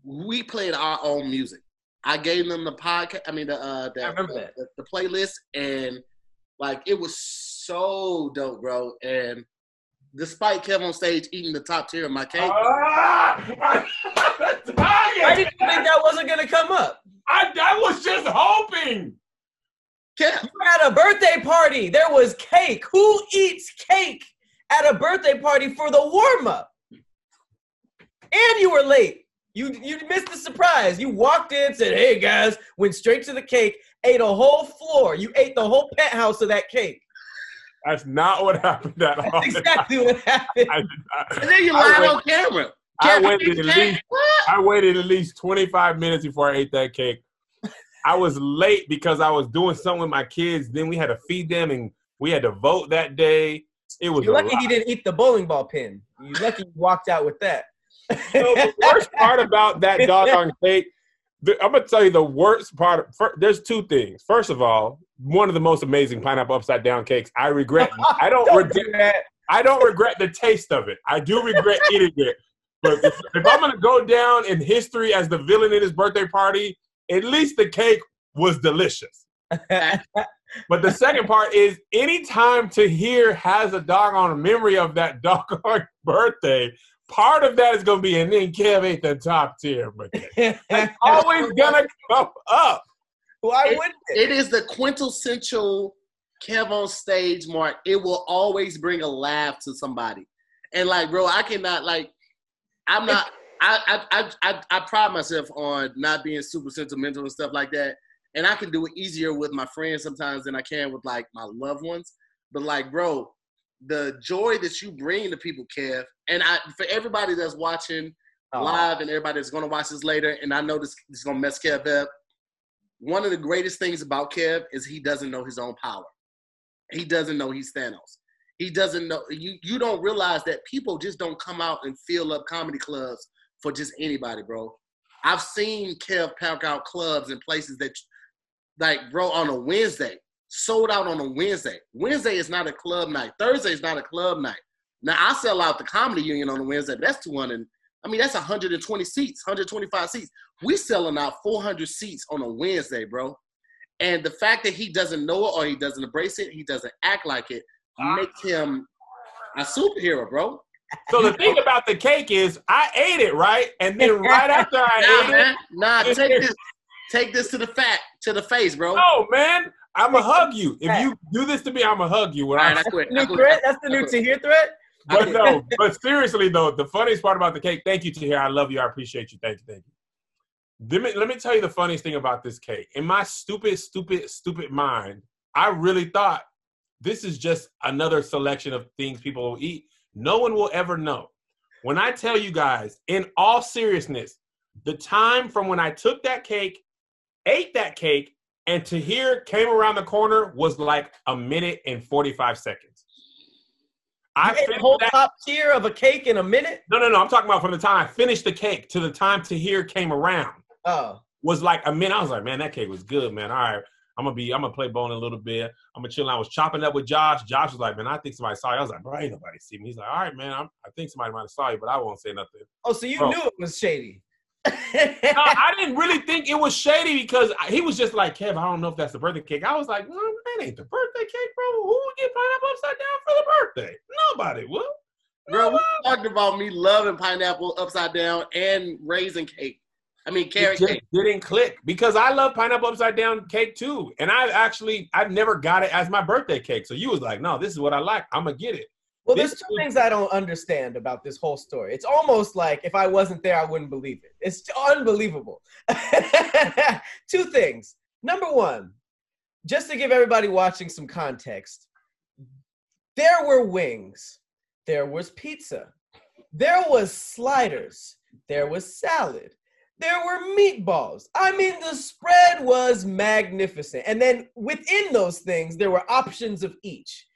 We played our own music. I gave them the podcast. I mean, the uh, the, I remember that. the, the playlist, and like it was so dope, bro. And despite Kev on stage eating the top tier of my cake, Ah! I didn't think that wasn't gonna come up. I, I was just hoping. Kev, You were at a birthday party. There was cake. Who eats cake at a birthday party for the warm up? And you were late. You you missed the surprise. You walked in, said, "Hey guys," went straight to the cake, ate a whole floor. You ate the whole penthouse of that cake. That's not what happened at all. That's exactly what happened. I, did not- and then you lied on camera. I waited at least What? I waited at least 25 minutes before I ate that cake. I was late because I was doing something with my kids. Then we had to feed them and we had to vote that day. It was You're lucky lot. he didn't eat the bowling ball pin. You're lucky you walked out with that. So the worst part about that doggone cake, the, I'm gonna tell you the worst part. fir- there's two things. First of all, one of the most amazing pineapple upside down cakes. I regret. I don't, Don't regret. do that. I don't regret the taste of it. I do regret eating it. But if, if I'm gonna go down in history as the villain in his birthday party, at least the cake was delicious. But the second part is anytime Tahir has a dog doggone memory of that doggone birthday, part of that is gonna be, and then Kev ate the top tier, but it's always gonna come up. Why wouldn't it? It is the quintessential Kev on stage mark. It will always bring a laugh to somebody. And like, bro, I cannot like. I'm not. I I I I, pride myself on not being super sentimental and stuff like that. And I can do it easier with my friends sometimes than I can with like my loved ones. But like, bro, the joy that you bring to people, Kev, and I for everybody that's watching Aw. live and everybody that's gonna watch this later, and I know this, this is gonna mess Kev up. One of the greatest things about Kev is he doesn't know his own power. He doesn't know he's Thanos. He doesn't know you. You don't realize that people just don't come out and fill up comedy clubs for just anybody, bro. I've seen Kev pack out clubs and places that, like, bro, on a Wednesday, sold out on a Wednesday. Wednesday is not a club night. Thursday is not a club night. Now I sell out the Comedy Union on a Wednesday, but that's 200. I mean, that's 120 seats, 125 seats. We selling out 400 seats on a Wednesday, bro. And the fact that he doesn't know it or he doesn't embrace it, he doesn't act like it, ah. makes him a superhero, bro. So the thing about the cake is, I ate it right, and then right after I Nah, ate man. it, Nah, take this, take this to the fat, to the face, bro. no man, I'ma hug you. If you do this to me, I'ma hug you. When All I right, I quit. I New quit. threat? That's the new Tahir threat? But no, but seriously though, the funniest part about the cake, thank you Tahir. I love you. I appreciate you. Thank you. Thank you. Let me, let me tell you the funniest thing about this cake. In my stupid, stupid, stupid mind, I really thought this is just another selection of things people will eat. No one will ever know. When I tell you guys, in all seriousness, the time from when I took that cake, ate that cake, and Tahir came around the corner was like a minute and 45 seconds. I ate the whole that- top tier of a cake in a minute? No, no, no. I'm talking about from the time I finished the cake to the time Tahir came around Oh. was like a minute. I was like, man, that cake was good, man. All right, I'm gonna be, I'm gonna play bowling a little bit. I'm gonna chill. I was chopping up with Josh. Josh was like, man, I think somebody saw you. I was like, bro, ain't nobody see me. He's like, all right, man. I'm, I think somebody might have saw you, but I won't say nothing. Oh, so you Bro. knew it was shady. No, I didn't really think it was shady because he was just like, Kev, I don't know if that's the birthday cake. I was like, no, that ain't the birthday cake, bro. Who would get pineapple upside down for the birthday? Nobody will. Bro, we talked about me loving pineapple upside down and raisin cake. I mean, it carrot just cake. didn't click because I love pineapple upside down cake too, and I actually I've never got it as my birthday cake. So you was like, no, this is what I like. I'm gonna get it. Well, there's two things I don't understand about this whole story. It's almost like if I wasn't there, I wouldn't believe it. It's unbelievable. two things. Number one, just to give everybody watching some context, there were wings, there was pizza, there was sliders, there was salad, there were meatballs. I mean, the spread was magnificent. And then within those things, there were options of each.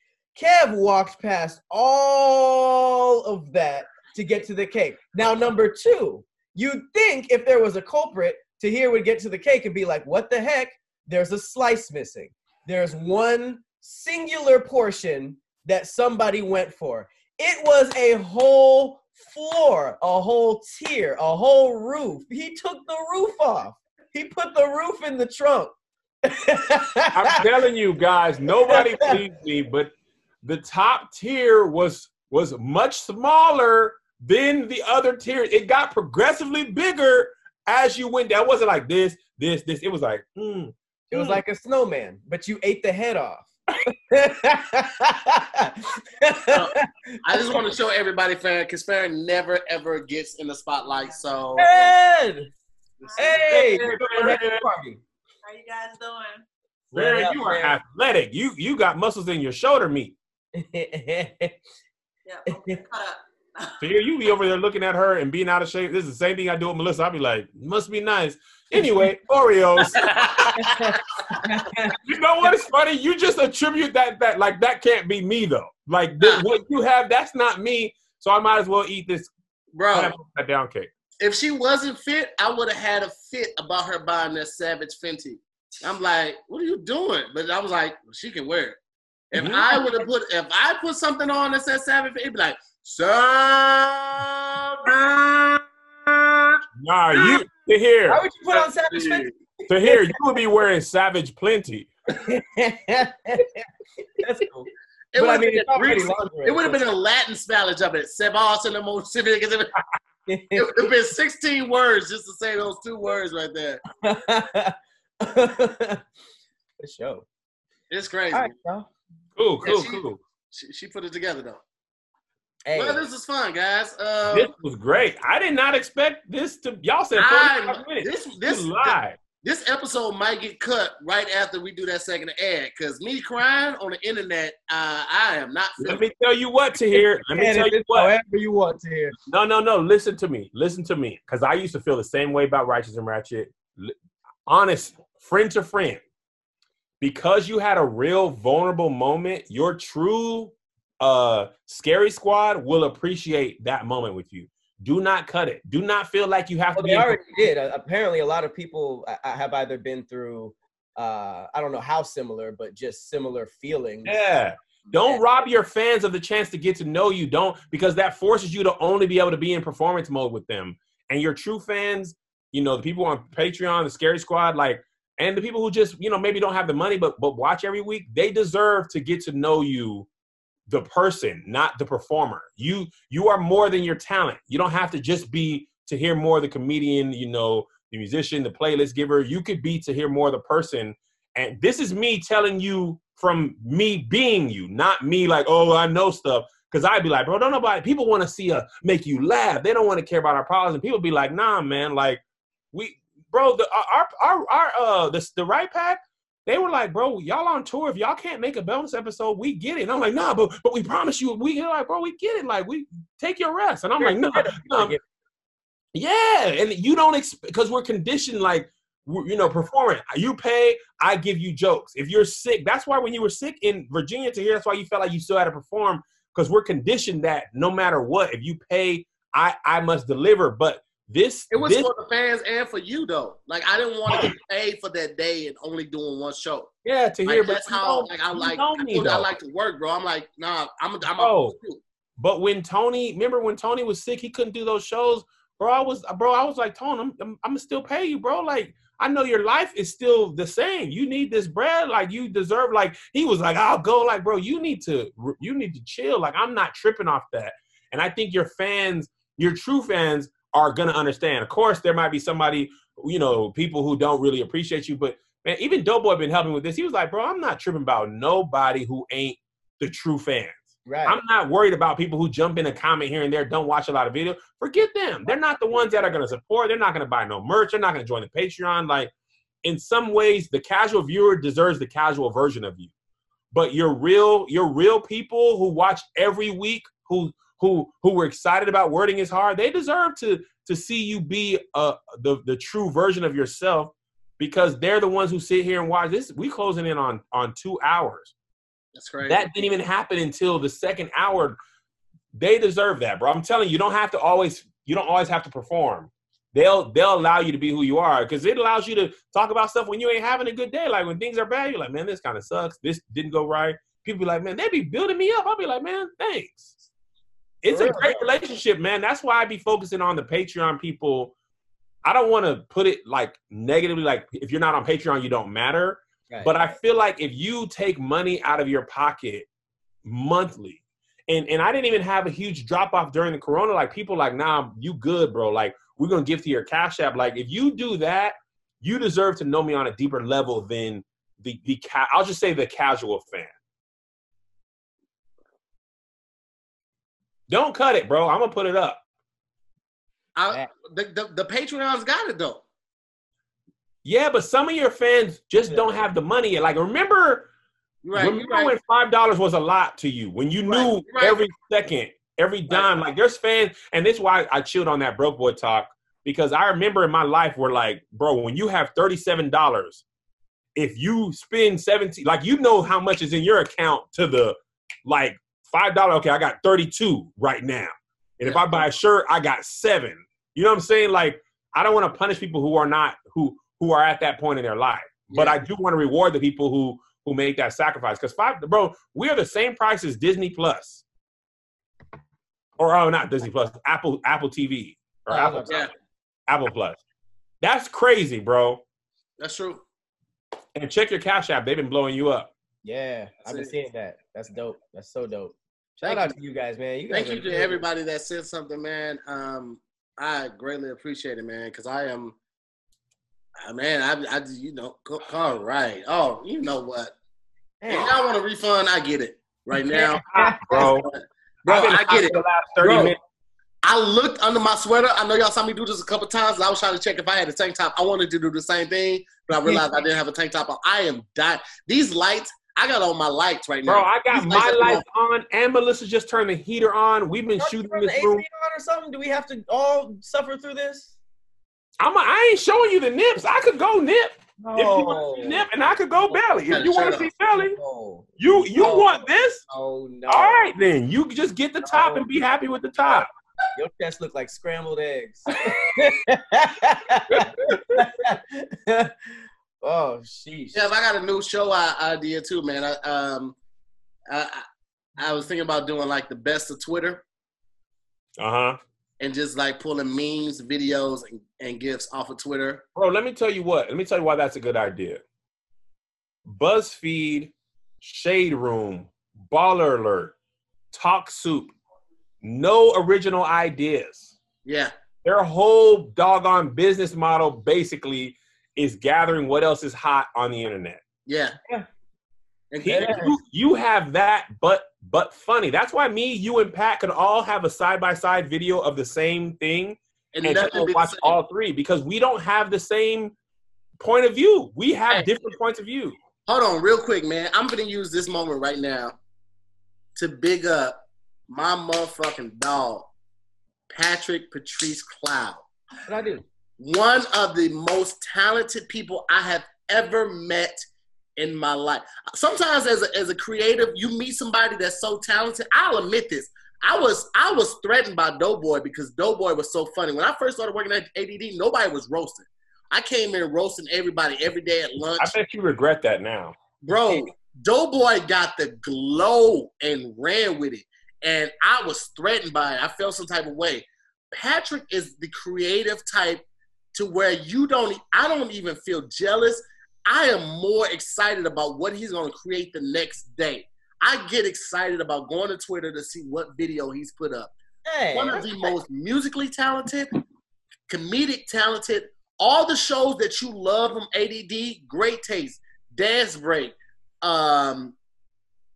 Kev walked past all of that to get to the cake. Now, number two, you'd think if there was a culprit, Tahir would get to the cake and be like, what the heck? There's a slice missing. There's one singular portion that somebody went for. It was a whole floor, a whole tier, a whole roof. He took the roof off. He put the roof in the trunk. I'm telling you guys, nobody believes me, but the top tier was was much smaller than the other tiers. It got progressively bigger as you went down. It wasn't like this, this, this. It was like, mm, It was Mm. like a snowman, but you ate the head off. I just want to show everybody Farron because Farron never ever gets in the spotlight. So Ed! Hey! Hey, Party. How you guys doing? Larry, What up, you are man? athletic. You you got muscles in your shoulder meat. Yeah, okay, cut up. So here you be over there looking at her and being out of shape. This is the same thing I do with Melissa. I'll be like, must be nice. Anyway, Oreos. you know what's funny? You just attribute that that like that can't be me though. Like th- what you have, that's not me. So I might as well eat this bro, pineapple upside down cake. if she wasn't fit, I would have had a fit about her buying that Savage Fenty. I'm like, what are you doing? But I was like, well, she can wear it. If Mhm. I would have put, if I put something on that said Savage Fenty, it'd be like, Savage. Nah, you Tahir Why would you put on Savage Fenty? Tahir you would be wearing Savage Plenty. That's cool. It but I would mean, have been, it would have been a Latin spellage of it. Sebas and the most civic. It would have been 16 words just to say those two words right there. For show. It's crazy. All right, y'all. Cool, cool, she- cool. She, she put it together though. Hey, Well, this is fun, guys. Uh, This was great. I did not expect this to. Y'all said I- minutes. this This this is live. this episode might get cut right after we do that second ad because me crying on the internet, uh, I am not. Let feeling me tell you what to hear. Let me tell you what. however you want to hear. No, no, no. Listen to me. Listen to me. Because I used to feel the same way about Righteous and Ratchet. L- Honest, friend to friend. Because you had a real vulnerable moment, your true uh scary squad will appreciate that moment with you. Do not cut it. Do not feel like you have Well, to they be. already did. Uh, apparently, a lot of people uh, uh, have either been through, uh, I don't know how similar, but just similar feelings. Yeah. Don't rob your fans of the chance to get to know you. Don't because that forces you to only be able to be in performance mode with them. And your true fans, you know, the people on Patreon, the Scary Squad, like, and the people who just, you know, maybe don't have the money but but watch every week, they deserve to get to know you, the person, not the performer. You you are more than your talent. You don't have to just be Tahir Moore the comedian, you know, the musician, the playlist giver. You could be Tahir Moore the person. And this is me telling you from me being you, not me like, oh, I know stuff. Because I'd be like, bro, don't nobody, people want to see us make you laugh. They don't want to care about our problems. And people be like, nah, man, like, we, bro, the, our, our, our, uh, the, the right pack, they were like, bro, y'all on tour. If y'all can't make a bonus episode, we get it. And I'm like, nah, but, but we promise you, we, they're like, bro, we get it. Like, we take your rest. And I'm like, nah, nah, um, yeah, and you don't expect because we're conditioned like we're, you know performing. You pay, I give you jokes. If you're sick, that's why when you were sick in Virginia Tahir, that's why you felt like you still had to perform because we're conditioned that no matter what, if you pay, I I must deliver. But this It was this, for the fans and for you though. Like I didn't want to get paid for that day and only doing one show. yeah Tahir. Like, but that's how like I like know I, me, told you I like to work, bro. I'm like, nah, I'm a, I'm Bro. a But when Tony, remember when Tony was sick, he couldn't do those shows, bro. I was, bro, I was like, Tony, I'm, I'm, I'm gonna still pay you, bro. Like, I know your life is still the same. You need this bread, like you deserve. Like he was like, I'll go, like, bro, you need to, you need to chill. Like I'm not tripping off that. And I think your fans, your true fans, are gonna understand. Of course, there might be somebody, you know, people who don't really appreciate you, but man, even Doughboy been helping with this. He was like, bro, I'm not tripping about nobody who ain't the true fans. Right. I'm not worried about people who jump in a comment here and there, don't watch a lot of video. Forget them. They're not the ones that are going to support. They're not going to buy no merch. They're not going to join the Patreon. Like, in some ways, the casual viewer deserves the casual version of you. But your real, your real people who watch every week, who who who were excited about wording is hard, they deserve to to see you be uh the the true version of yourself because they're the ones who sit here and watch this. We closing in on on two hours. That's crazy. That didn't even happen until the second hour. They deserve that, bro. I'm telling you, you don't have to always you don't always have to perform. They'll they'll allow you to be who you are because it allows you to talk about stuff when you ain't having a good day. Like when things are bad, you're like, man, this kind of sucks. This didn't go right. People be like, man, they be building me up. I'll be like, man, thanks. It's a great relationship, man. That's why I be focusing on the Patreon people. I don't want to put it like negatively, like if you're not on Patreon, you don't matter. Right. But I feel like if you take money out of your pocket monthly, and and I didn't even have a huge drop off during the corona, like people like, nah, you good, bro. Like we're gonna give to your cash app. Like if you do that, you deserve to know me on a deeper level than the the ca- I'll just say the casual fan. Don't cut it, bro. I'm gonna put it up. I, the, the the Patreons got it though. Yeah, but some of your fans just Yeah. don't have the money. yet. Like remember right. Remember right. when five dollars was a lot to you? When you Right, knew right. every second, every dime. Like there's fans, and this is why I chilled on that broke boy talk because I remember in my life where like, bro, when you have thirty seven dollars, if you spend seventeen, like you know how much is in your account to the like five dollar. Okay, I got thirty two right now, and if I buy a shirt, I got seven. You know what I'm saying? Like I don't want to punish people who are not who who are at that point in their life, but Yeah. I do want to reward the people who who make that sacrifice. Because five, bro, we are the same price as Disney Plus, or oh, not Disney Plus, Apple Apple TV or Oh, Apple yeah. Apple Plus. That's crazy, bro. That's true. And check your Cash App; they've been blowing you up. Yeah, I've been seeing that. That's dope. That's so dope. Shout Thank out you. to you guys, man. You guys Thank you to good. everybody that said something, man. Um, I greatly appreciate it, man, because I am, uh, man, I, I, just, you know, co- all right. Oh, you know what? If Man. y'all want a refund, I get it right now. Bro, Bro, I've been I hot get it. The last thirty Bro. minutes. I looked under my sweater. I know y'all saw me do this a couple times. I was trying to check if I had a tank top. I wanted to do the same thing, but I realized I didn't have a tank top on. I am dying. These lights, I got on my lights right now. Bro, I got These my are lights on, and Melissa just turned the heater on. We've been Don't shooting you in the this AC room. on or something? Do we have to all suffer through this? I'm. A, I ain't showing you the nips. I could go nip if you want to see nip, and I could go belly if you want to see belly. No. You you No. want this? Oh no. All right, then you just get the top and be happy with the top. Your chest look like scrambled eggs. oh, sheesh. Yeah, I got a new show idea too, man. I um, I I was thinking about doing like the best of Twitter. Uh huh. And just like pulling memes, videos, and, and gifs off of Twitter. Bro, let me tell you what. Let me tell you why that's a good idea. BuzzFeed, Shade Room, Baller Alert, Talk Soup, no original ideas. Yeah. Their whole doggone business model basically is gathering what else is hot on the internet. Yeah. Yeah. You, you have that, but but funny. That's why me, you, and Pat could all have a side by side video of the same thing and, and watch all three because we don't have the same point of view. We have hey. different points of view. Hold on, real quick, man. I'm gonna use this moment right now to big up my motherfucking dog, Patrick Patrice Cloud. What I do? One of the most talented people I have ever met in my life. Sometimes as a, as a creative, you meet somebody that's so talented. I'll admit this. I was I was threatened by Doughboy because Doughboy was so funny. When I first started working at ADD, nobody was roasting. I came in roasting everybody every day at lunch. I bet you regret that now. Bro, Doughboy got the glow and ran with it. And I was threatened by it. I felt some type of way. Patrick is the creative type to where you don't I don't even feel jealous. I am more excited about what he's going to create the next day. I get excited about going to Twitter to see what video he's put up. Hey, One of the most musically talented, comedic talented, all the shows that you love from ADD, great taste, dance break, um,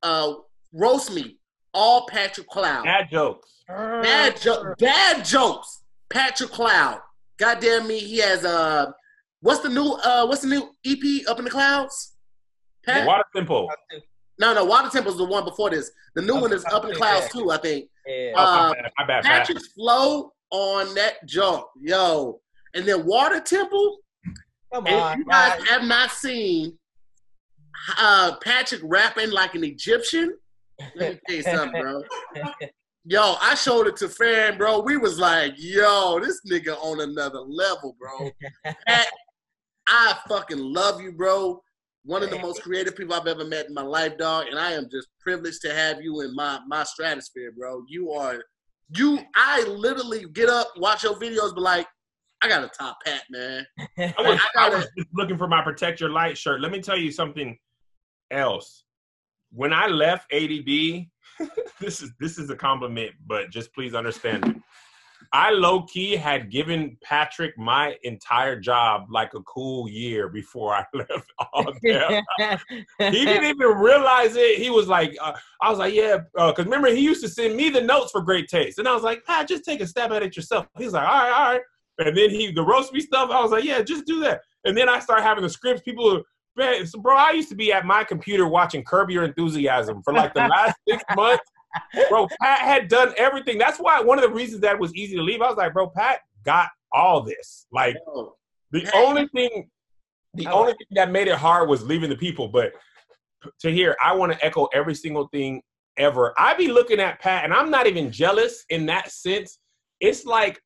uh, roast me, all Patrick Cloud. Bad jokes. Bad joke. Bad jokes. Patrick Cloud. Goddamn me, he has a. Uh, what's the new? Uh, what's the new EP? Up in the Clouds. Pat? Water Temple. No, no, Water Temple's the one before this. The new up, one is Up in the Clouds too. I think. Yeah. Uh, oh, my bad, my bad, Patrick's flow on that jump, yo, and then Water Temple. Come on, you guys, guys have not seen uh, Patrick rapping like an Egyptian. Let me tell you something, bro. Yo, I showed it to fan, bro. We was like, yo, this nigga on another level, bro. Pat, I fucking love you, bro. One of the most creative people I've ever met in my life, dog. And I am just privileged to have you in my my stratosphere, bro. You are you I literally get up, watch your videos, but like, I got a top hat, man. I was, I, I was looking for my protect your light shirt. Let me tell you something else. When I left ADD, this is this is a compliment, but just please understand me. I low key had given Patrick my entire job like a cool year before I left. All he didn't even realize it. He was like, uh, I was like, yeah, because uh, remember he used to send me the notes for great taste, and I was like, Pat, just take a stab at it yourself. He's like, all right, all right. And then he the roast me stuff. I was like, yeah, just do that. And then I start having the scripts. People Bro, I used to be at my computer watching Curb Your Enthusiasm for like the last six months. Bro, Pat had done everything. That's why one of the reasons that was easy to leave. I was like, bro, Pat got all this. Like the only thing, the only thing that made it hard was leaving the people. But Tahir, I want to echo every single thing ever. I be looking at Pat, and I'm not even jealous in that sense. It's like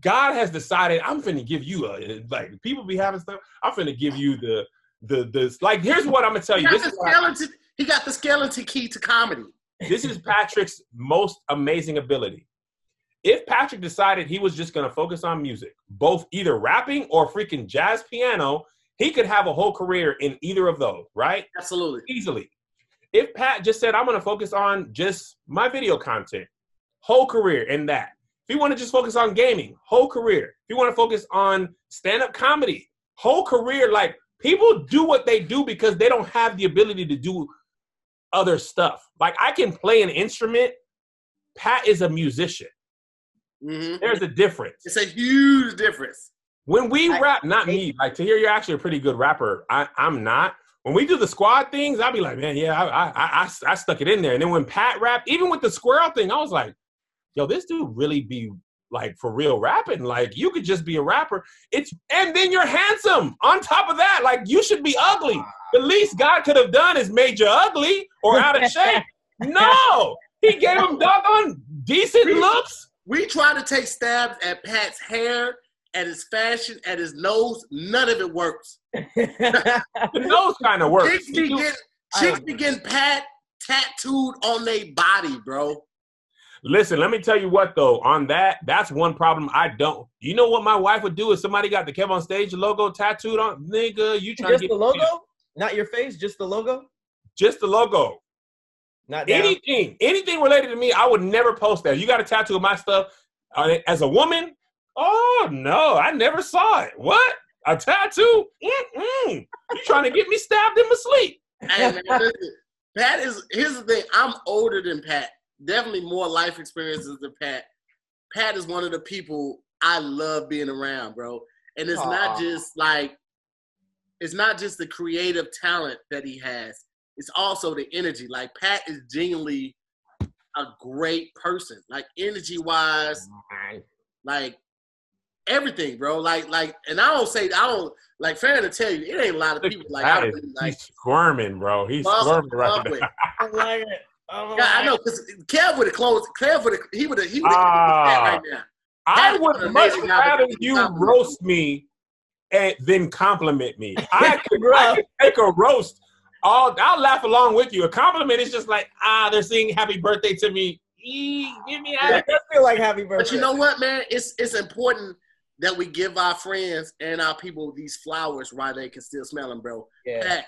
God has decided I'm finna give you a like people be having stuff. I'm finna give you the the the like. Here's what I'm gonna tell you. This is skeleton, he got the skeleton key to comedy. This is Patrick's most amazing ability. If Patrick decided he was just gonna focus on music, both either rapping or freaking jazz piano, he could have a whole career in either of those, right? Absolutely, easily. If Pat just said, "I'm gonna focus on just my video content," whole career in that if you want to just focus on gaming, whole career. If you want to focus on stand up comedy, whole career. Like people do what they do because they don't have the ability to do other stuff. Like I can play an instrument. Pat is a musician. Mm-hmm. There's a difference. It's a huge difference. When we I, rap, not me, like Tahir you're actually a pretty good rapper. I, I'm not. When we do the squad things, I'll be like, man, yeah, I, I, I, I stuck it in there. And then when Pat rap, even with the squirrel thing, I was like, yo, this dude really be like for real rapping. Like you could just be a rapper. It's and then you're handsome. On top of that, like you should be ugly. The least God could have done is made you ugly or out of shape. No, he gave him doggone decent looks. We try to take stabs at Pat's hair, at his fashion, at his nose. None of it works. The nose kind of works. Chicks be getting, chicks be getting Pat tattooed on their body, bro. Listen, let me tell you what though. On that, that's one problem I don't. You know what my wife would do if somebody got the Kev on stage logo tattooed on? Nigga, you trying just to get the logo, not your face, just the logo. Just the logo. Not down. Anything, anything related to me, I would never post that. You got a tattoo of my stuff uh, as a woman? Oh no, I never saw it. What? A tattoo? Mm-mm. You trying to get me stabbed in my sleep? Hey, man, listen, Pat is. Here's the thing. I'm older than Pat. Definitely more life experiences than Pat. Pat is one of the people I love being around, bro. And it's not just like, it's not just the creative talent that he has. It's also the energy. Like Pat is genuinely a great person. Like energy wise, like everything, bro. Like, like, and I don't say I don't like. Fair to tell you, it ain't a lot of people like I That is- really like. he's squirming, bro. He's squirming right with. now. I like it. Oh, Yeah, I know, because Kev would have closed. Kev would have. He would have. He would have Ah. right now. I would much rather you roast me and then compliment me. I could, I could take a roast. All I'll laugh along with you. A compliment is just like ah, they're saying happy birthday to me. Ee, give me happy. does feel like happy birthday. But you know what, man? It's it's important that we give our friends and our people these flowers while they can still smell them, bro. yeah. Pat,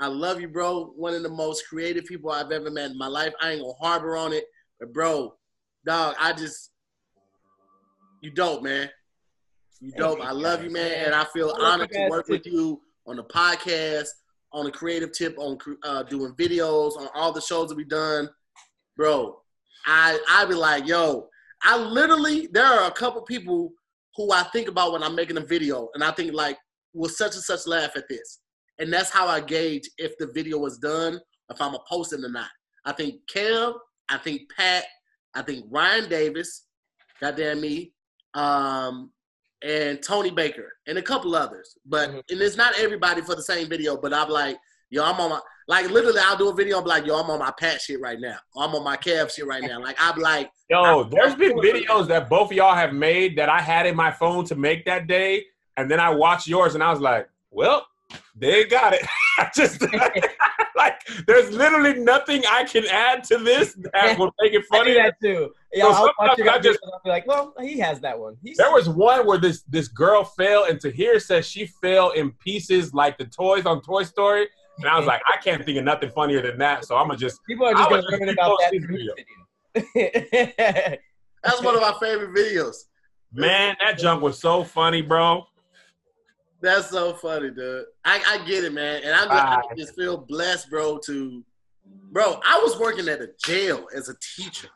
I love you, bro. One of the most creative people I've ever met in my life. I ain't gonna harbor on it, but bro, dog, I just you dope, man. You dope. you, I love you, man, and I feel I honored to work too. with you on the podcast, on the creative tip, on uh, doing videos, on all the shows that we done, bro. I I be like, yo, I literally there are a couple people who I think about when I'm making a video, and I think like, will such and such laugh at this? And that's how I gauge if the video was done, if I'm a posting or not. I think Kev, I think Pat, I think Ryan Davis, goddamn me, um, and Tony Baker, and a couple others. But Mhm. and it's not everybody for the same video. But I'm like, yo, I'm on my like literally. I'll do a video. I'm like, yo, I'm on my Pat shit right now. I'm on my Kev shit right now. Like I'm like, Yo, there's been videos that both of y'all have made that I had in my phone to make that day, and then I watched yours and I was like, well, they got it. I just like there's literally nothing I can add to this that will make it I funny. do that too. Yeah, So I'll watch sometimes. I I just- just I'll be like, well, he has that one. He's, There was one where this this girl fell, and Tahir says she fell in pieces like the toys on Toy Story. And I was like, I can't think of nothing funnier than that, so I'm gonna just people are just would gonna learn about that repost through this this video. that's one of my favorite videos. man, that junk was so funny, bro. That's so funny, dude. I, I get it, man, and I'm just, I just feel blessed, bro. To, bro, I was working at a jail as a teacher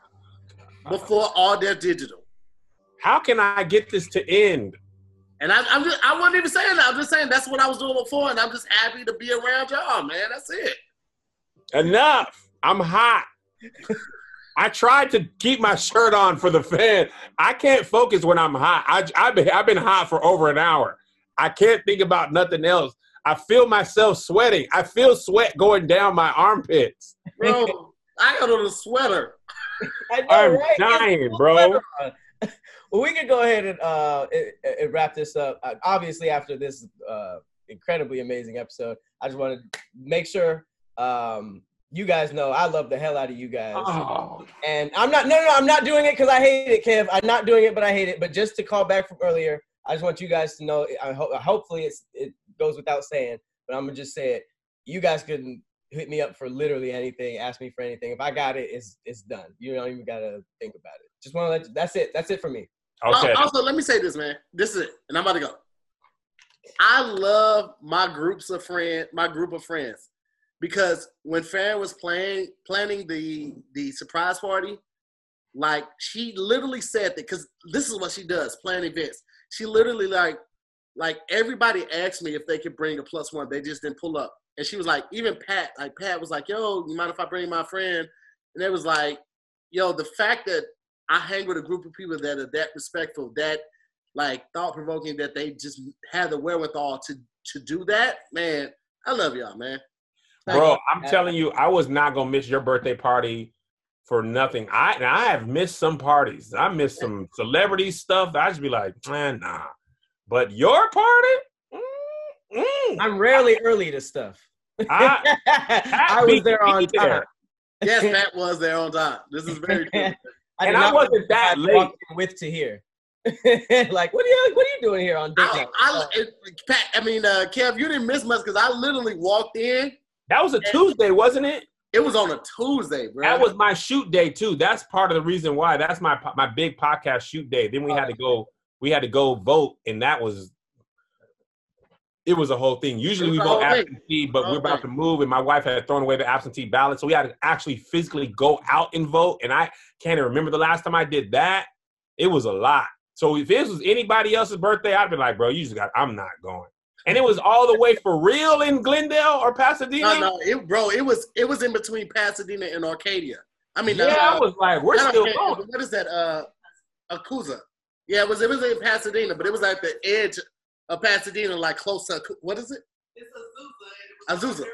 before all that digital, How can I get this to end? and I, I'm just, I wasn't even saying that. I'm just saying that's what I was doing before, and I'm just happy to be around y'all, man. That's it. Enough. I'm hot. I tried to keep my shirt on for the fan. I can't focus when I'm hot. I, I've, been, I've been hot for over an hour. I can't think about nothing else. I feel myself sweating. I feel sweat going down my armpits. Bro, I got on a sweater. I know, I'm right? Dying, bro. well, we can go ahead and uh, it, it wrap this up. Uh, obviously, after this uh, incredibly amazing episode, I just want to make sure um, you guys know I love the hell out of you guys. Oh, And I'm not, no, no, I'm not doing it because I hate it, Kev. I'm not doing it, but I hate it. But just to call back from earlier, I just want you guys to know. I hope, hopefully, it's it goes without saying, but I'm gonna just say it. You guys can hit me up for literally anything. Ask me for anything. If I got it, it's it's done. You don't even gotta think about it. Just want to let. You, that's it. That's it for me. okay. Al- Also, let me say this, man. This is it, and I'm about to go. I love my groups of friends, my group of friends, because when Farron was playing, planning the the surprise party, like she literally said that because this is what she does, plan events. She literally like, like everybody asked me if they could bring a plus one. They just didn't pull up, and she was like, even Pat, like Pat was like, "Yo, you mind if I bring my friend?" And it was like, "Yo, the fact that I hang with a group of people that are that respectful, that like thought provoking, that they just have the wherewithal to to do that. Man, I love y'all, man. Thank Bro, you. I'm telling you, I was not gonna miss your birthday party for nothing. I and I have missed some parties. I missed some celebrity stuff. I just be like, man, nah. But your party, mm, mm. I'm rarely early to stuff. I, I was there me on time. Yes, Matt was there on time. This is very true. And I wasn't want that late. with to here. like, what are you what are you doing here on date I. I, it- Pat, I mean, uh, Kev, you didn't miss much because I literally walked in. That was a Tuesday, wasn't it? It was on a Tuesday, bro. That was my shoot day too. That's part of the reason why. That's my my big podcast shoot day. Then we had to go. We had to go vote, and that was. It was a whole thing. Usually we vote absentee, but we're about thing. to move, and my wife had thrown away the absentee ballot, so we had to actually physically go out and vote. And I can't even remember the last time I did that. It was a lot. So if this was anybody else's birthday, I'd be like, bro, you just got. I'm not going. And it was all the way for real in Glendale or Pasadena. no, no, it, bro. It was it was in between Pasadena and Arcadia. I mean, yeah, uh, I was like, we're still Arcadia, going. What is that? Uh, Acusa. Yeah, it was it was in Pasadena, but it was at the edge of Pasadena, like close to what is it? It's Azusa. Azusa.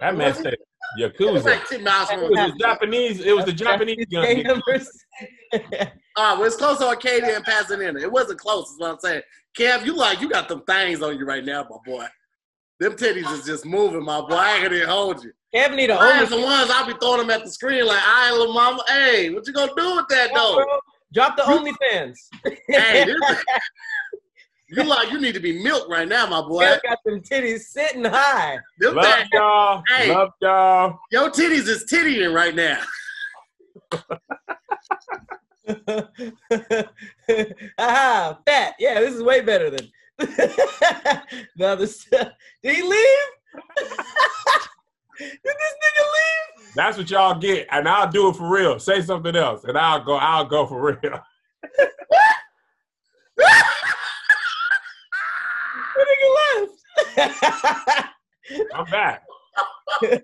That man said It Yakuza. was like ten miles from. It was the Japanese. It was the Japanese gun. Gang numbers. Uh, well, it's close to Arcadia and Pasadena. It wasn't close, is what I'm saying. Kev, you like you got them things on you right now, my boy. Them titties is just moving, my boy. I ain't gonna even hold you. Kevin need a hold. only the ones I'll be throwing them at the screen like, all right, little mama, hey, what you gonna do with that though? Drop the OnlyFans. hey, this, you like you need to be milked right now, my boy. Kev got them titties sitting high. Them Love things- y'all. Hey. Love y'all. your titties is tittying right now. Aha, fat. Yeah, this is way better than the other stuff. Did he leave? Did this nigga leave? That's what y'all get, and I'll do it for real. Say something else, and I'll go. I'll go for real. The nigga left. I'm back.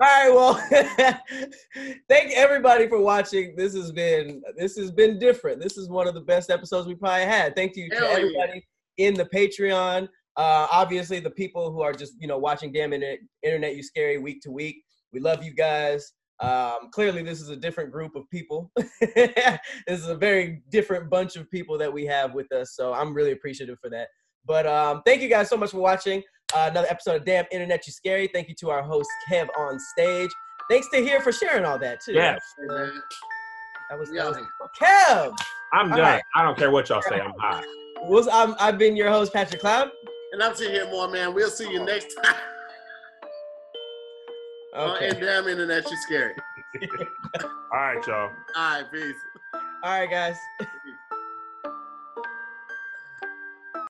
All right, well, thank everybody for watching. This has been this has been different. This is one of the best episodes we probably had. Thank you to Hell yeah. everybody in the Patreon. Uh, obviously, the people who are just you know watching Dam Internet, Internet You Scary week to week. We love you guys. Um, clearly, this is a different group of people. this is a very different bunch of people that we have with us. So I'm really appreciative for that. But um, thank you guys so much for watching uh, another episode of Dam Internet You Scary. Thank you to our host Kev on stage. Thanks Tahir for sharing all that too. Yes. Hey. That was, Yeah. that was Kev. I'm All done. right. I don't care what y'all say. I'm high. Was I'm, I've been your host Patrick Cloud. And I'm sitting here more, man. We'll see you next time on Uh, okay. And Dam Internet, you scary. All right, y'all. All right, peace. All right, guys.